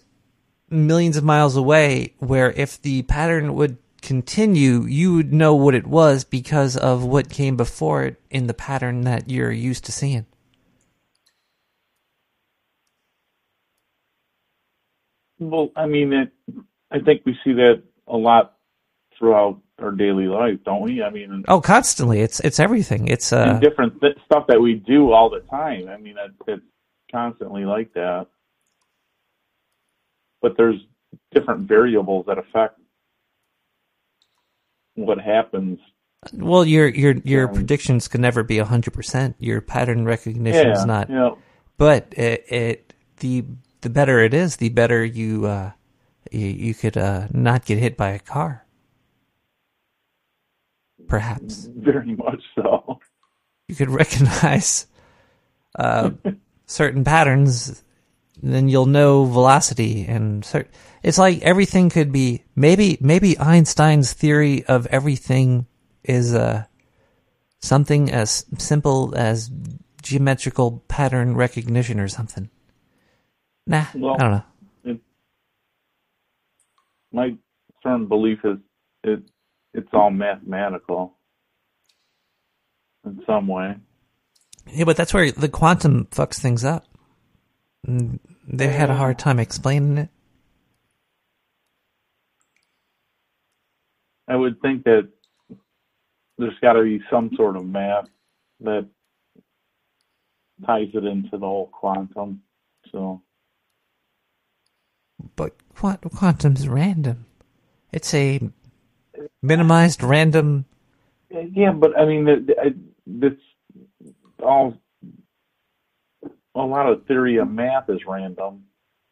millions of miles away where if the pattern would continue, you would know what it was because of what came before it in the pattern that you're used to seeing. Well, I mean, it, I think we see that a lot throughout our daily life, don't we? I mean, Oh, constantly. It's it's everything. It's uh different th- stuff that we do all the time. I mean, it, it's constantly like that. But there's different variables that affect what happens. well your your your predictions can never be 100%. Your pattern recognition is not. yeah. But it, it the the better it is, the better you uh you, you could uh not get hit by a car. Perhaps. Very much so. you could recognize uh, certain patterns, then you'll know velocity and cer- it's like everything could be maybe maybe Einstein's theory of everything is uh, something as simple as geometrical pattern recognition or something. Nah, Well, I don't know. It, my firm belief is it it's all mathematical in some way. Yeah, but that's where the quantum fucks things up. They had a hard uh, time explaining it. I would think that there's got to be some sort of math that ties it into the whole quantum. So But quant- quantum's random. It's a minimized random. Uh, yeah, but I mean, it, all a lot of theory of math is random,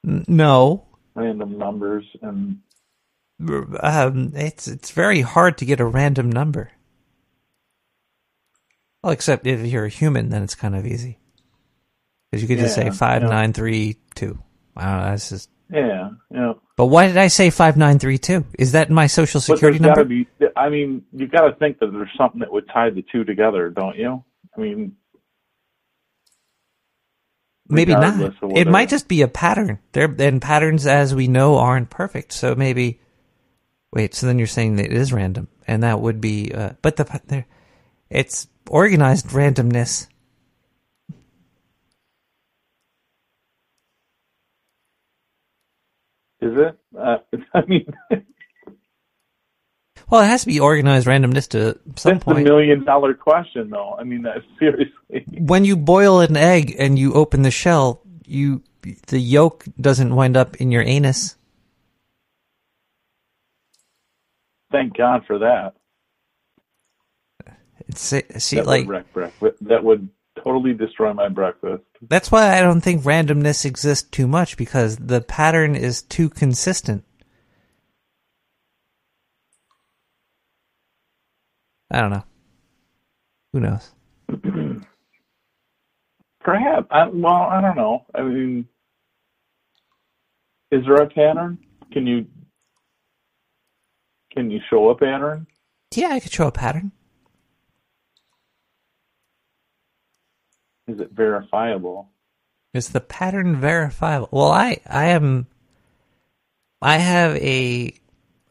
No, random numbers, and um, it's it's very hard to get a random number. Well, except if you're a human, then it's kind of easy because you could just say five yeah. nine three two. I don't know. That's just. yeah, yeah. But why did I say five nine three two? Is that my social security number? be. I mean, you got to think that there's something that would tie the two together, don't you? I mean, Maybe not. It might just be a pattern. There and patterns, as we know, aren't perfect. So maybe. Wait. So then you're saying that it is random, and that would be. Uh, but the there, it's organized randomness. Is it? Uh, I mean, Well, it has to be organized randomness to some that's the point. million dollar question, though. I mean, seriously. when you boil an egg and you open the shell, you the yolk doesn't wind up in your anus. Thank God for that. It's see that like would breakfast. That would totally destroy my breakfast. that's why I don't think randomness exists too much because the pattern is too consistent. I don't know. Who knows? Perhaps. I, well, I don't know. I mean, is there a pattern? Can you can you show a pattern? Yeah, I could show a pattern. Is it verifiable? Is the pattern verifiable? Well, I I am I have a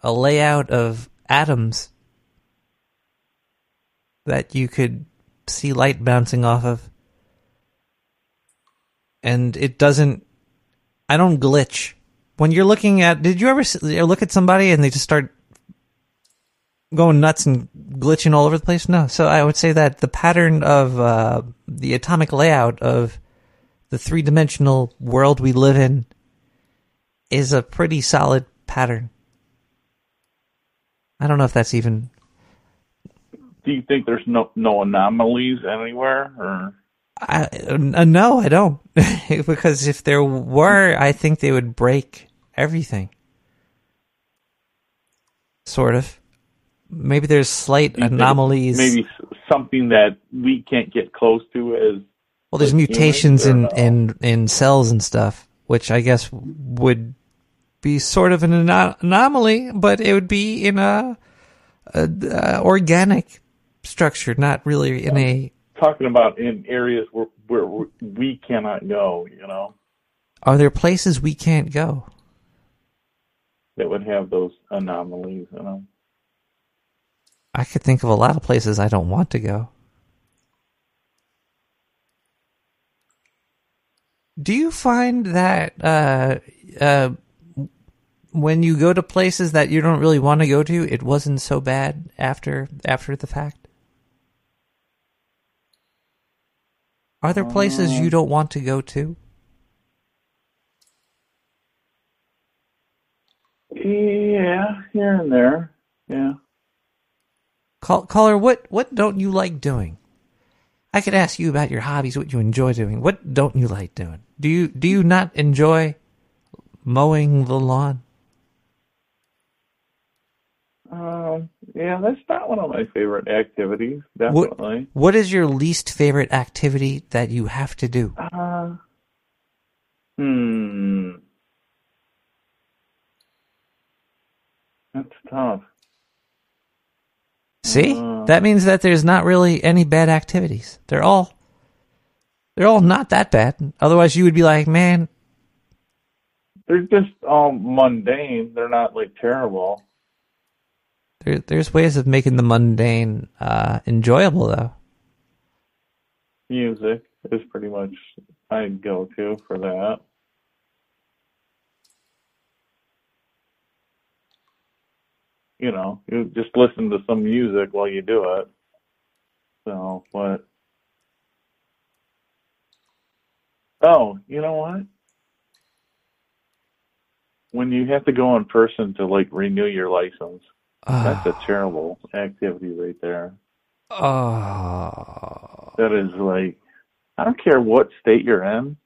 a layout of atoms that you could see light bouncing off of. And it doesn't I don't glitch. When you're looking at did you ever look at somebody and they just start going nuts and glitching all over the place? No. So I would say that the pattern of uh, the atomic layout of the three dimensional world we live in is a pretty solid pattern. I don't know if that's even. Do you think there's no no anomalies anywhere, or I, uh, no, I don't. because if there were, I think they would break everything. Sort of. Maybe there's slight anomalies. Maybe something that we can't get close to as Well, there's mutations in, in, in cells and stuff, which I guess would be sort of an ano- anomaly, but it would be in a, a, a organic structure, not really in a. talking about in areas where where we cannot go. You know, Are there places we can't go? that would have those anomalies. You know. I could think of a lot of places I don't want to go. Do you find that uh, uh, when you go to places that you don't really want to go to, it wasn't so bad after after the fact? Are there places you um, don't want to go to? Yeah, here and there. Yeah. Call, caller, what what don't you like doing? I could ask you about your hobbies, what you enjoy doing. What don't you like doing? Do you do you not enjoy mowing the lawn? Um, yeah, that's not one of my favorite activities. What Definitely. what is your least favorite activity that you have to do? Uh, hmm. That's tough. See? Uh. that means that there's not really any bad activities. They're all they're all not that bad. Otherwise you would be like, "Man, They're just all mundane. They're not like terrible. There, there's ways of making the mundane uh enjoyable though." Music is pretty much I'd go to for that. You know, you just listen to some music while you do it. So, what? Oh, you know what? When you have to go in person to like renew your license, that's a terrible activity right there. Oh. That is like, I don't care what state you're in.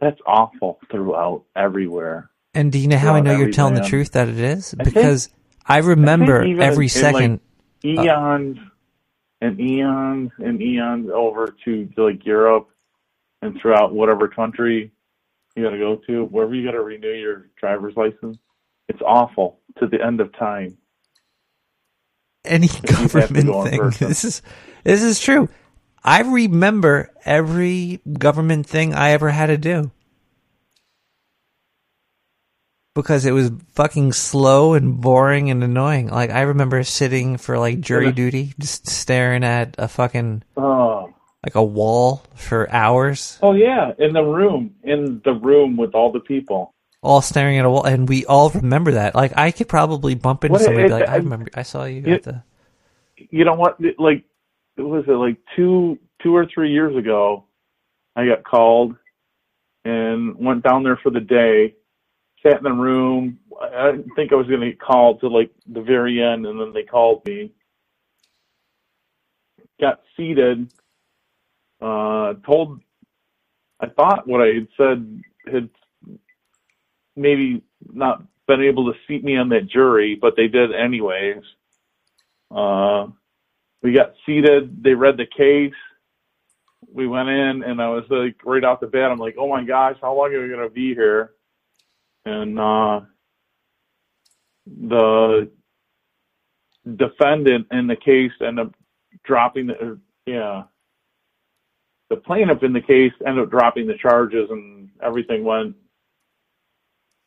That's awful throughout everywhere. And do you know how I know you're telling the truth that it is? I think- Because I remember I every in, second. like, uh, eons and eons and eons over to, to like Europe and throughout whatever country you got to go to, wherever you got to renew your driver's license. It's awful to the end of time. Any you have to government thing. This is this is true. I remember every government thing I ever had to do because it was fucking slow and boring and annoying. Like I remember sitting for like jury duty, just staring at a fucking Oh, like a wall for hours, oh yeah, in the room, in the room with all the people. All staring at a wall, and we all remember that. Like I could probably bump into What somebody it- like, "I remember, I saw you it- at the." you know what? Like, it was it like two, two or three years ago? I got called and went down there for the day. Sat in the room. I I didn't think I was going to get called to like the very end, and then they called me. Got seated. Uh, told. I thought what I had said had maybe not been able to seat me on that jury, but they did anyways. Uh, we got seated. They read the case. We went in, and I was like, right off the bat, I'm like, oh my gosh, how long are we gonna be here? And uh, the defendant in the case ended up dropping the, or, yeah, the plaintiff in the case ended up dropping the charges, and everything went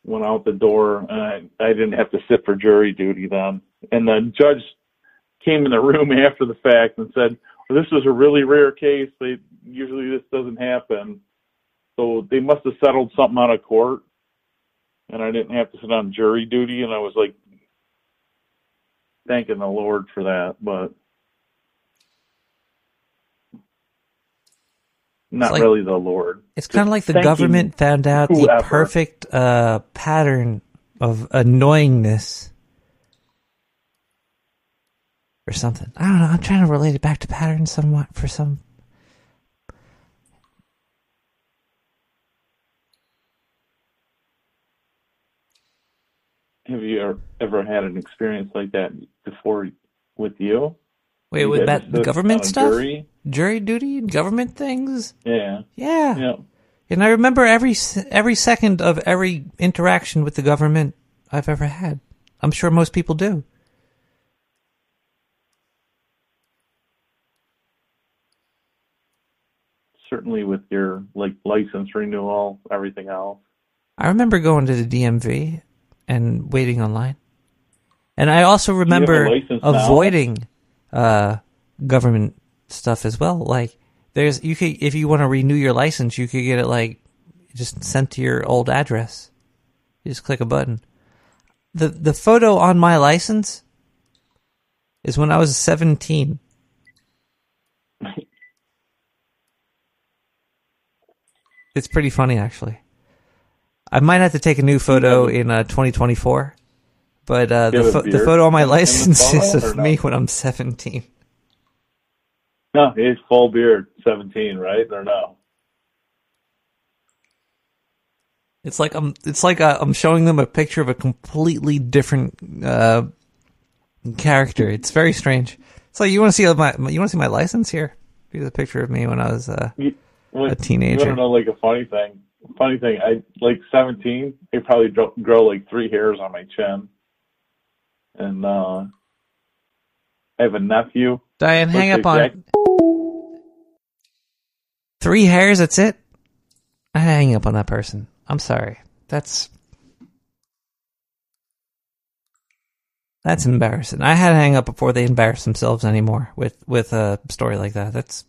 went out the door. And I, I didn't have to sit for jury duty then. And the judge came in the room after the fact and said, well, "This was a really rare case. They usually this doesn't happen." So they must have settled something out of court, and I didn't have to sit on jury duty. And I was like, thanking the Lord for that, but not like- really the Lord. It's kind of like the government found out the perfect uh, pattern of annoyingness or something. I don't know. I'm trying to relate it back to patterns somewhat for some. Have you ever had an experience like that before with you? Wait, guys that government on stuff, jury? jury duty, and government things. Yeah. Yeah. Yeah. And I remember every every second of every interaction with the government I've ever had. I'm sure most people do. Certainly with your like license renewal, everything else. I remember going to the DMV and waiting online. And I also remember avoiding now? Uh, government stuff as well. Like there's you could if you want to renew your license, you could get it like just sent to your old address. You just click a button. The the photo on my license is when I was 17. It's pretty funny actually. I might have to take a new photo in uh, 2024, but uh, the, pho- the photo on my in- in the license is of me when I'm 17. No, he's full beard, seventeen, right? Or no? It's like I'm. It's like uh, I'm showing them a picture of a completely different uh, character. It's very strange. So like you want to see my you want to see my license here. Here's a picture of me when I was uh, What- a teenager. You want to know like a funny thing? Funny thing, I like seventeen. I probably grow, grow like three hairs on my chin, and uh I have a nephew. Diane, hang up on three hairs. That's it. I hang up on that person. I'm sorry. That's that's embarrassing. I had to hang up before they embarrass themselves anymore with with a story like that. That's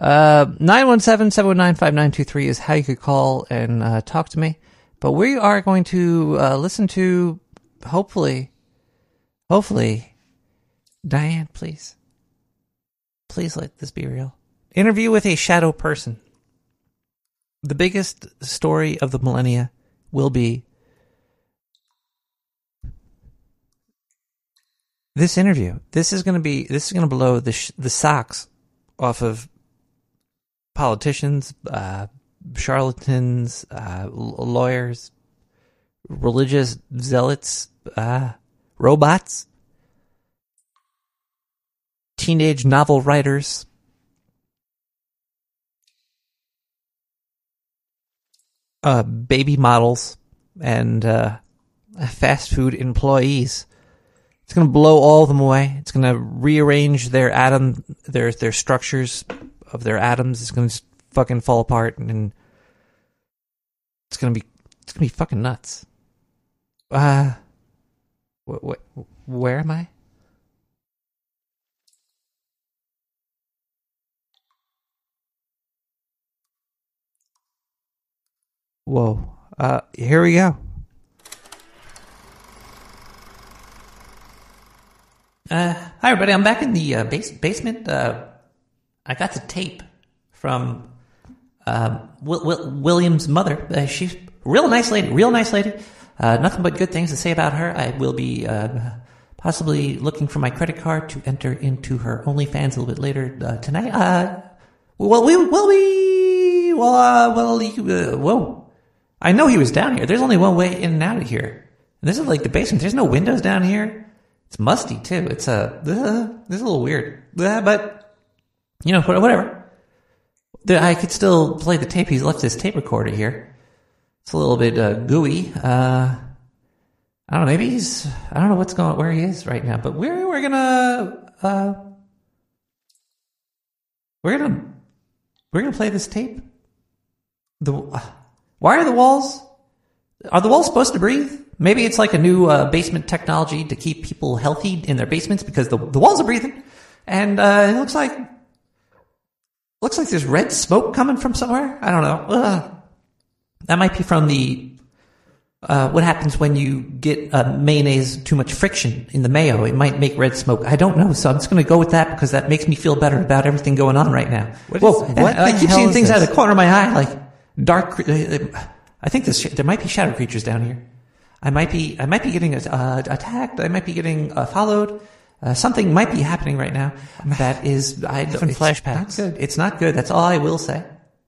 uh 917-719-5923 is how you could call and uh, talk to me. But we are going to uh, listen to hopefully hopefully Diane, please. Please let this be real. Interview with a shadow person. The biggest story of the millennia will be this interview. This is going to be this is going to blow the sh- the socks off of politicians, uh, charlatans, uh, lawyers, religious zealots, uh, robots, teenage novel writers. Uh, baby models and uh, fast food employees. It's going to blow all of them away. It's going to rearrange their atom, their their structures of their atoms. It's going to fucking fall apart, and it's going to be it's going to be fucking nuts. Uh, wh- wh- where am I? Whoa. Uh, here we go. Uh, hi everybody. I'm back in the uh, base- basement. Uh, I got the tape from um, Will- Will- William's mother. Uh, she's real nice lady. Real nice lady. Uh, nothing but good things to say about her. I will be uh, possibly looking for my credit card to enter into her OnlyFans a little bit later uh, tonight. Uh, well, we will we well uh, well uh, whoa. I know he was down here. There's only one way in and out of here. And this is like the basement. There's no windows down here. It's musty too. It's a uh, this is a little weird, uh, but you know whatever. I could still play the tape. He's left his tape recorder here. It's a little bit uh, gooey. Uh, I don't know. Maybe he's. I don't know what's going where he is right now. But we're we're gonna uh, we're gonna we're gonna play this tape. The why are the walls? Are the walls supposed to breathe? Maybe it's like a new uh, basement technology to keep people healthy in their basements because the the walls are breathing, and uh, it looks like looks like there's red smoke coming from somewhere. I don't know. Ugh. That might be from the uh, what happens when you get uh, mayonnaise too much friction in the mayo. It might make red smoke. I don't know, so I'm just going to go with that because that makes me feel better about everything going on right now. What Whoa! is- what I keep seeing things out of the corner of my eye, like dark. uh, I think this, there might be shadow creatures down here. I might be. I might be getting uh, attacked. I might be getting uh, followed. Uh, something might be happening right now that is I it's flashbacks. Not good. It's not good. That's all I will say.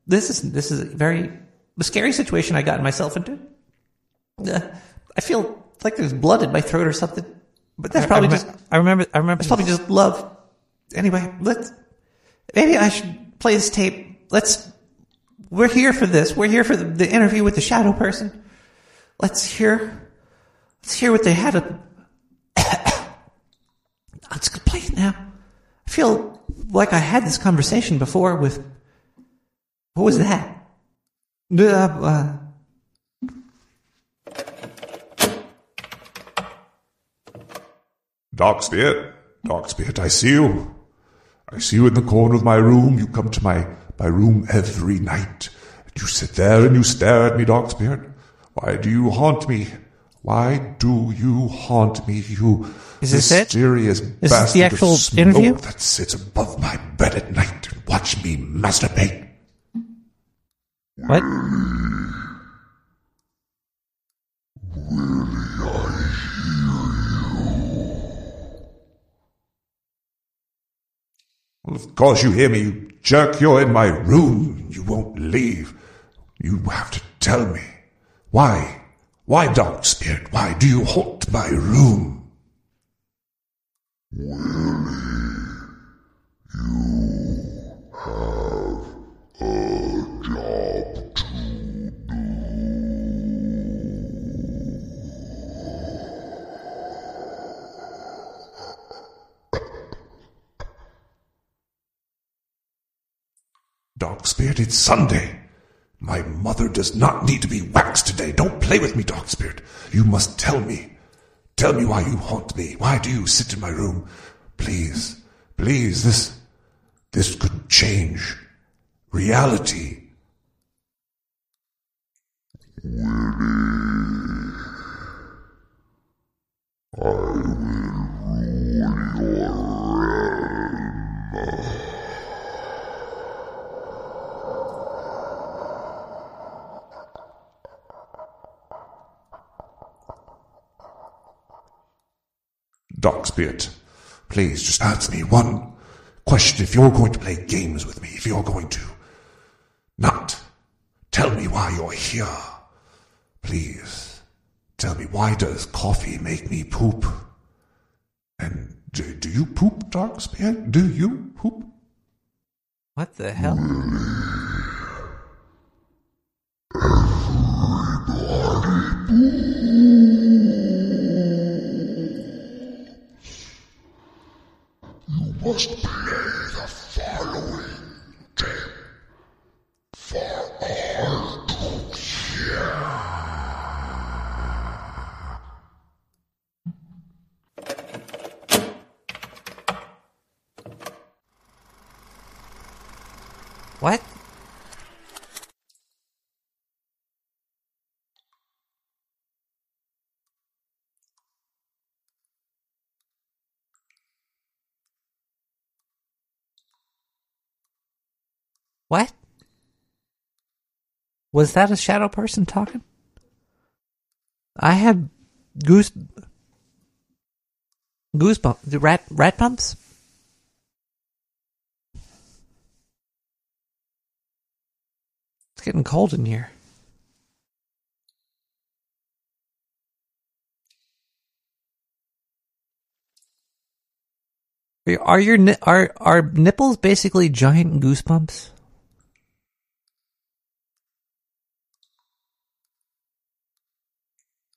This is this is very a scary situation I got myself into. Uh, I feel like there's blood in my throat or something, but that's I- I probably just I remember. I remember. It's probably just love. Anyway, let's maybe I should play this tape. Let's. We're here for this. We're here for the, the interview with the shadow person. Let's hear. Let's hear what they had. To, let's play it now. I feel like I had this conversation before with. What was that? Uh, Spirit, Dark Spirit, I see you. I see you in the corner of my room. You come to my, my room every night. You sit there and you stare at me, Dark Spirit. Why do you haunt me? Why do you haunt me, you Is this it? mysterious Is this bastard the actual of smoke interview? that sits above my bed at night and watch me masturbate? What? Well, of course you hear me, you jerk. You're in my room. You won't leave. You have to tell me. Why? Why, Dark Spirit? Why do you haunt my room? Dark Spirit, it's Sunday. My mother does not need to be waxed today. Don't play with me, Dark Spirit. You must tell me. Tell me why you haunt me. Why do you sit in my room? Please, please, this, this could change reality. Darkspirit, please just answer me one question. If you're going to play games with me, if you're going to not tell me why you're here, please tell me why does coffee make me poop? And do, do you poop, Darkspirit? Do you poop? What the hell? Everybody poops. You must play What? Was that a shadow person talking? I have goose goosebumps. The rat rat bumps. It's getting cold in here. Are- your are are nipples basically giant goosebumps?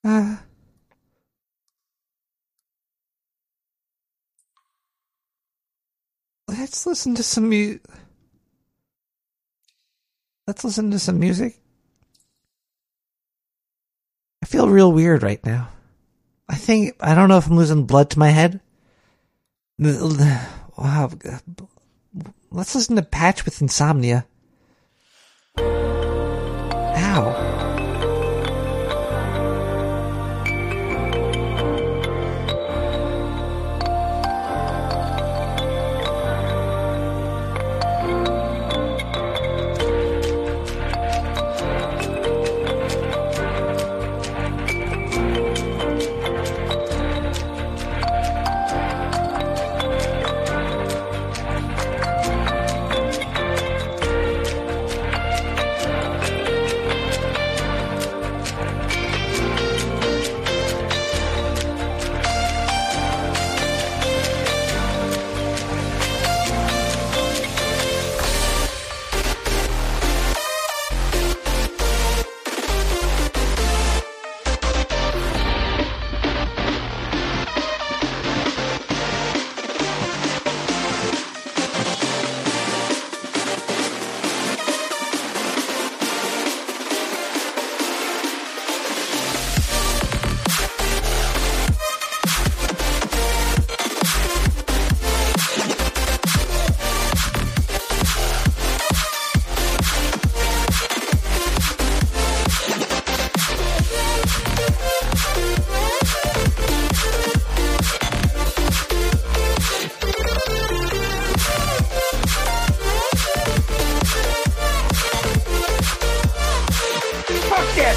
Uh, let's listen to some mu- Let's listen to some music. I feel real weird right now. I think I don't know if I'm losing blood to my head. Wow. Let's listen to Patch with Insomnia.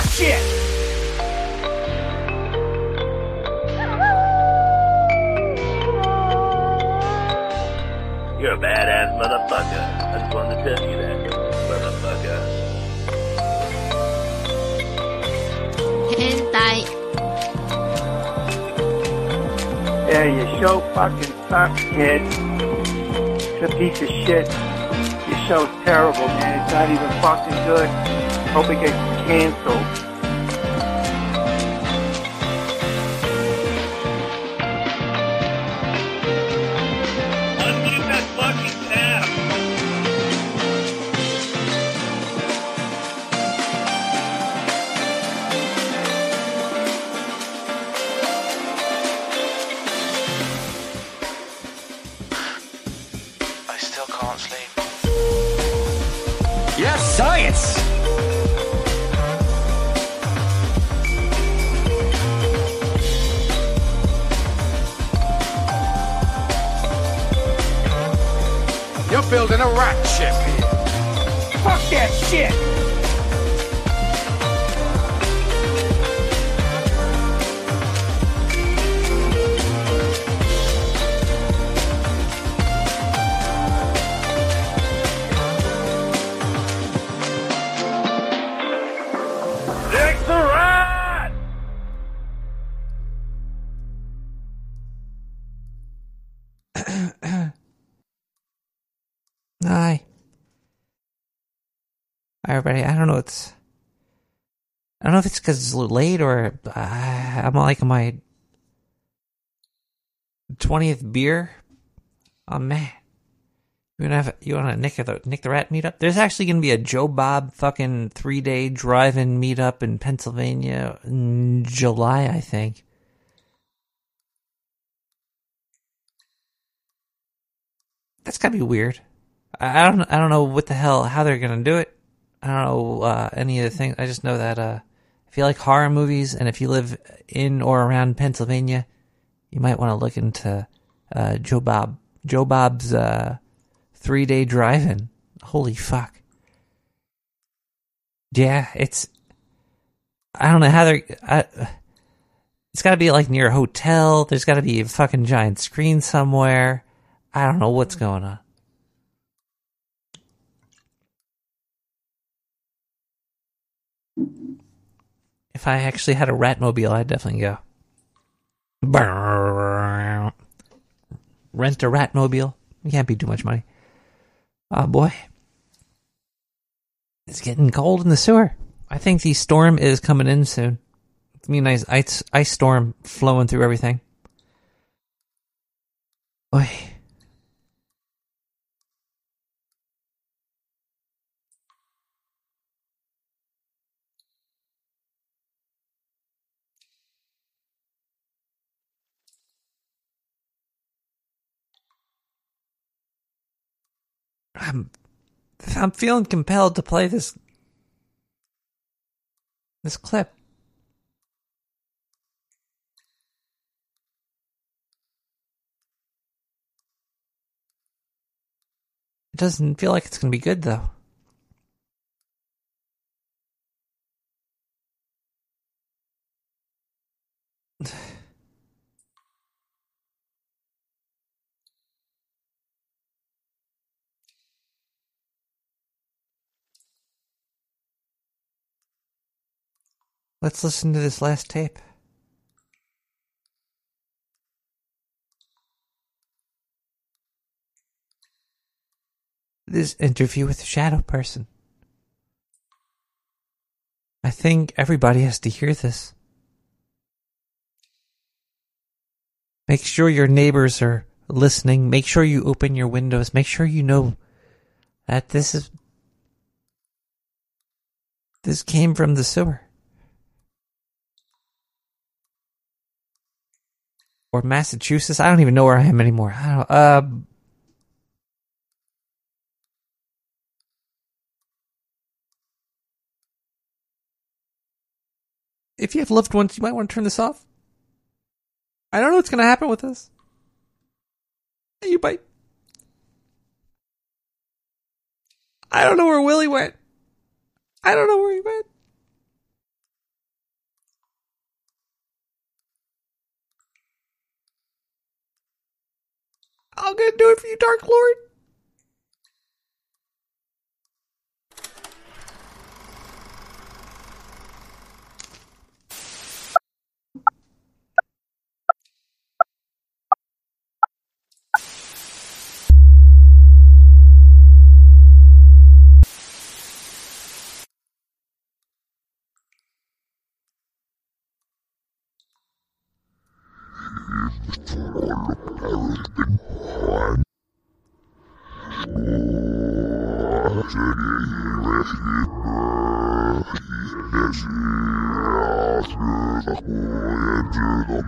Shit! You're a badass motherfucker. I just wanted to tell you that, motherfucker. Hentai. Yeah, your show fucking sucks, kid. It's a piece of shit. Your show's terrible, man. It's not even fucking good. Hope it gets canceled. Because it's late or uh, I'm like my twentieth beer. Oh man, you wanna have you wanna nick the Nick the Rat meetup? There's actually gonna be a Joe Bob fucking three day drive-in meetup in Pennsylvania in July, I think. That's gotta be weird. I I don't I don't know what the hell how they're gonna do it. I don't know uh, any of the things. I just know that uh, if you like horror movies and if you live in or around Pennsylvania, you might want to look into uh, Joe Bob Joe Bob's uh, three day drive-in. Holy fuck! Yeah, it's. I don't know how they're. I, it's got to be like near a hotel. There's got to be a fucking giant screen somewhere. I don't know what's going on. If I actually had a Ratmobile, I'd definitely go. Rent a Ratmobile. It can't be too much money. Oh boy. It's getting cold in the sewer. I think the storm is coming in soon. It's gonna be a nice ice, ice storm flowing through everything. Boy. I'm I'm feeling compelled to play this this clip. It doesn't feel like it's going to be good though. Let's listen to this last tape. This interview with the shadow person. I think everybody has to hear this. Make sure your neighbors are listening. Make sure you open your windows. Make sure you know that this is. This came from the sewer. Or Massachusetts. I don't even know where I am anymore. I don't. Uh, if you have loved ones, you might want to turn this off. I don't know what's going to happen with this. You might. I don't know where Willie went. I don't know where he went. I'm gonna do it for you, Dark Lord.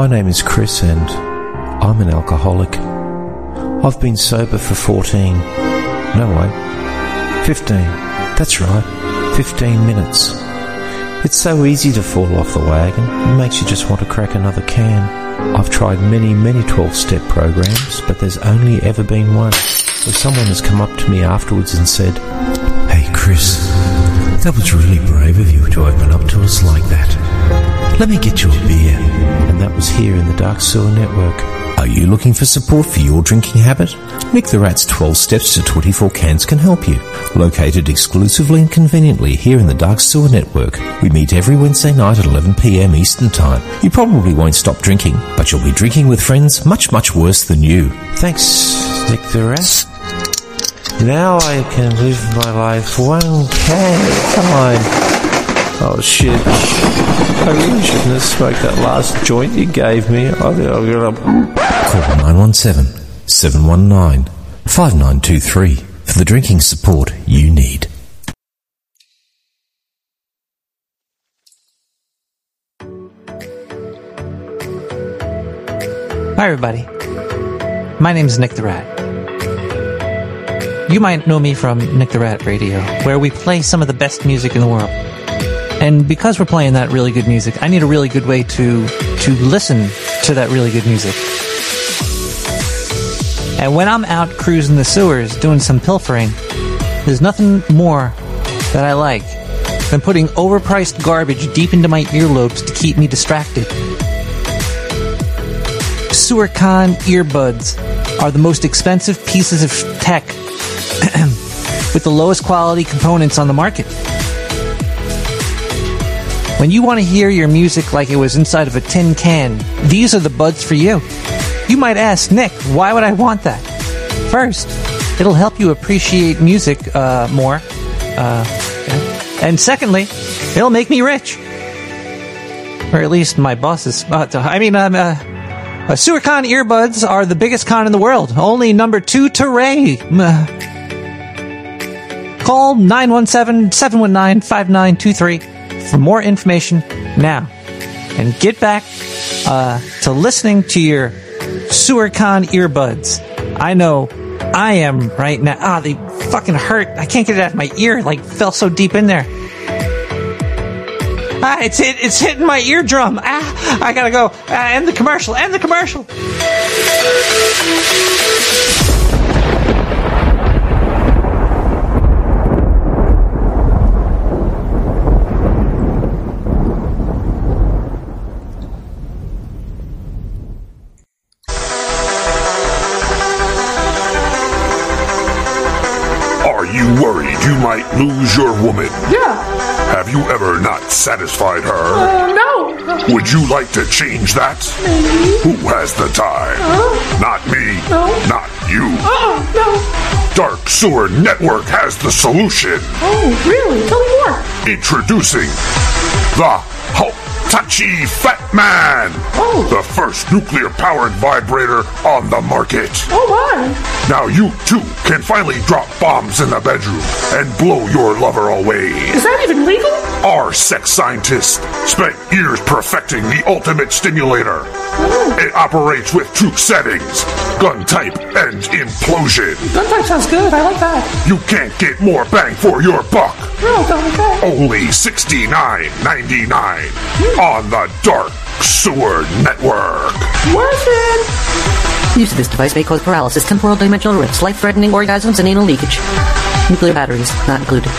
My name is Chris and I'm an alcoholic. I've been sober for 14. No, wait. 15. That's right. 15 minutes. It's so easy to fall off the wagon. It makes you just want to crack another can. I've tried many, many 12 step programs, but there's only ever been one where someone has come up to me afterwards and said, Hey, Chris, that was really brave of you to open up to us like that. Let me get you a beer. And that was here in the Dark Sewer Network. Are you looking for support for your drinking habit? Nick the Rat's 12 Steps to 24 Cans can help you. Located exclusively and conveniently here in the Dark Sewer Network, we meet every Wednesday night at 11pm Eastern Time. You probably won't stop drinking, but you'll be drinking with friends much, much worse than you. Thanks, Nick the Rat. Now I can live my life one can at a time. Oh shit. I really shouldn't have smoked that last joint you gave me. I think I'm gonna. Call 917 719 5923 for the drinking support you need. Hi, everybody. My name is Nick the Rat. You might know me from Nick the Rat Radio, where we play some of the best music in the world. And because we're playing that really good music, I need a really good way to to listen to that really good music. And when I'm out cruising the sewers doing some pilfering, there's nothing more that I like than putting overpriced garbage deep into my earlobes to keep me distracted. SewerCon earbuds are the most expensive pieces of tech with the lowest quality components on the market. When you want to hear your music like it was inside of a tin can, these are the buds for you. You might ask, Nick, why would I want that? First, it'll help you appreciate music uh, more. Uh. And secondly, it'll make me rich. Or at least my boss's. Uh, I mean, um, uh, uh, earbuds are the biggest con in the world. Only number two to Ray. Uh, Call 917-719-5923 for more information now. And get back uh, to listening to your SewerCon earbuds. I know I am right now. Ah, they fucking hurt. I can't get it out of my ear. Like fell so deep in there. Ah, it's hit. It's hitting my eardrum. Ah, I gotta go. Ah, end the commercial. End the commercial. Lose your woman? Yeah. Have you ever not satisfied her? Uh, no. Would you like to change that? Maybe. Who has the time? Uh, Not me. No. Not you. uh, no. Dark Sewer Network has the solution. Oh, really? Tell me more. Introducing the Hitachi Fat Man. Oh. The first nuclear powered vibrator on the market. Oh, my. Now you too can finally drop bombs in the bedroom and blow your lover away. Is that even legal? Our sex scientist spent years perfecting the ultimate stimulator. It operates with two settings gun type and implosion. Gun type sounds good. I like that. You can't get more bang for your buck. No, don't like that. Only $69.99 on the Dark Sewer Network. Worth it. Use of this device may cause paralysis, temporal dimensional rifts, life-threatening orgasms, and anal leakage. Nuclear batteries not included.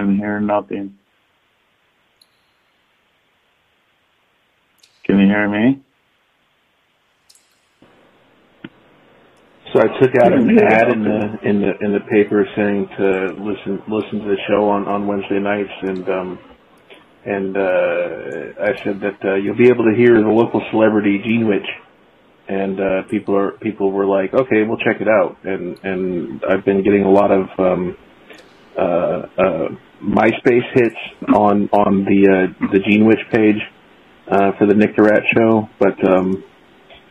Can hear nothing. Can you hear me? So I took out an ad in the in the in the paper saying to listen listen to the show on on Wednesday nights, and um, and uh, I said that uh, you'll be able to hear the local celebrity Gene Witch, and uh, people are people were like, okay, we'll check it out, and and I've been getting a lot of um, uh, uh, MySpace hits on on the uh, the Gene Witch page uh, for the Nick the Rat show, but um,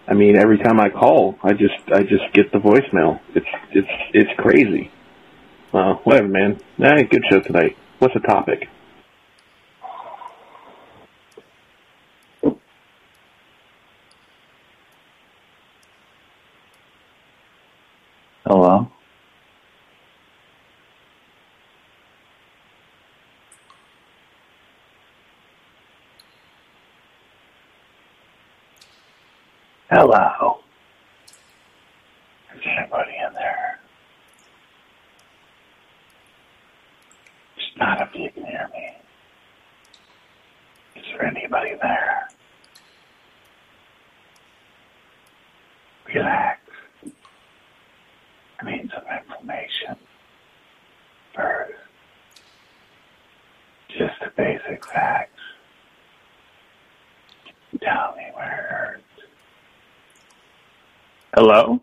I mean, every time I call, I just I just get the voicemail. It's it's it's crazy. Uh, whatever, man. Nah, good show tonight. What's the topic? Hello? Hello? Is anybody in there? It's not if you can hear me. Is there anybody there? Relax. I need some information first. Just the basic facts. Tell me where. Hello?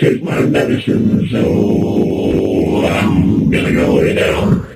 Take my medicine, so I'm gonna go lay down.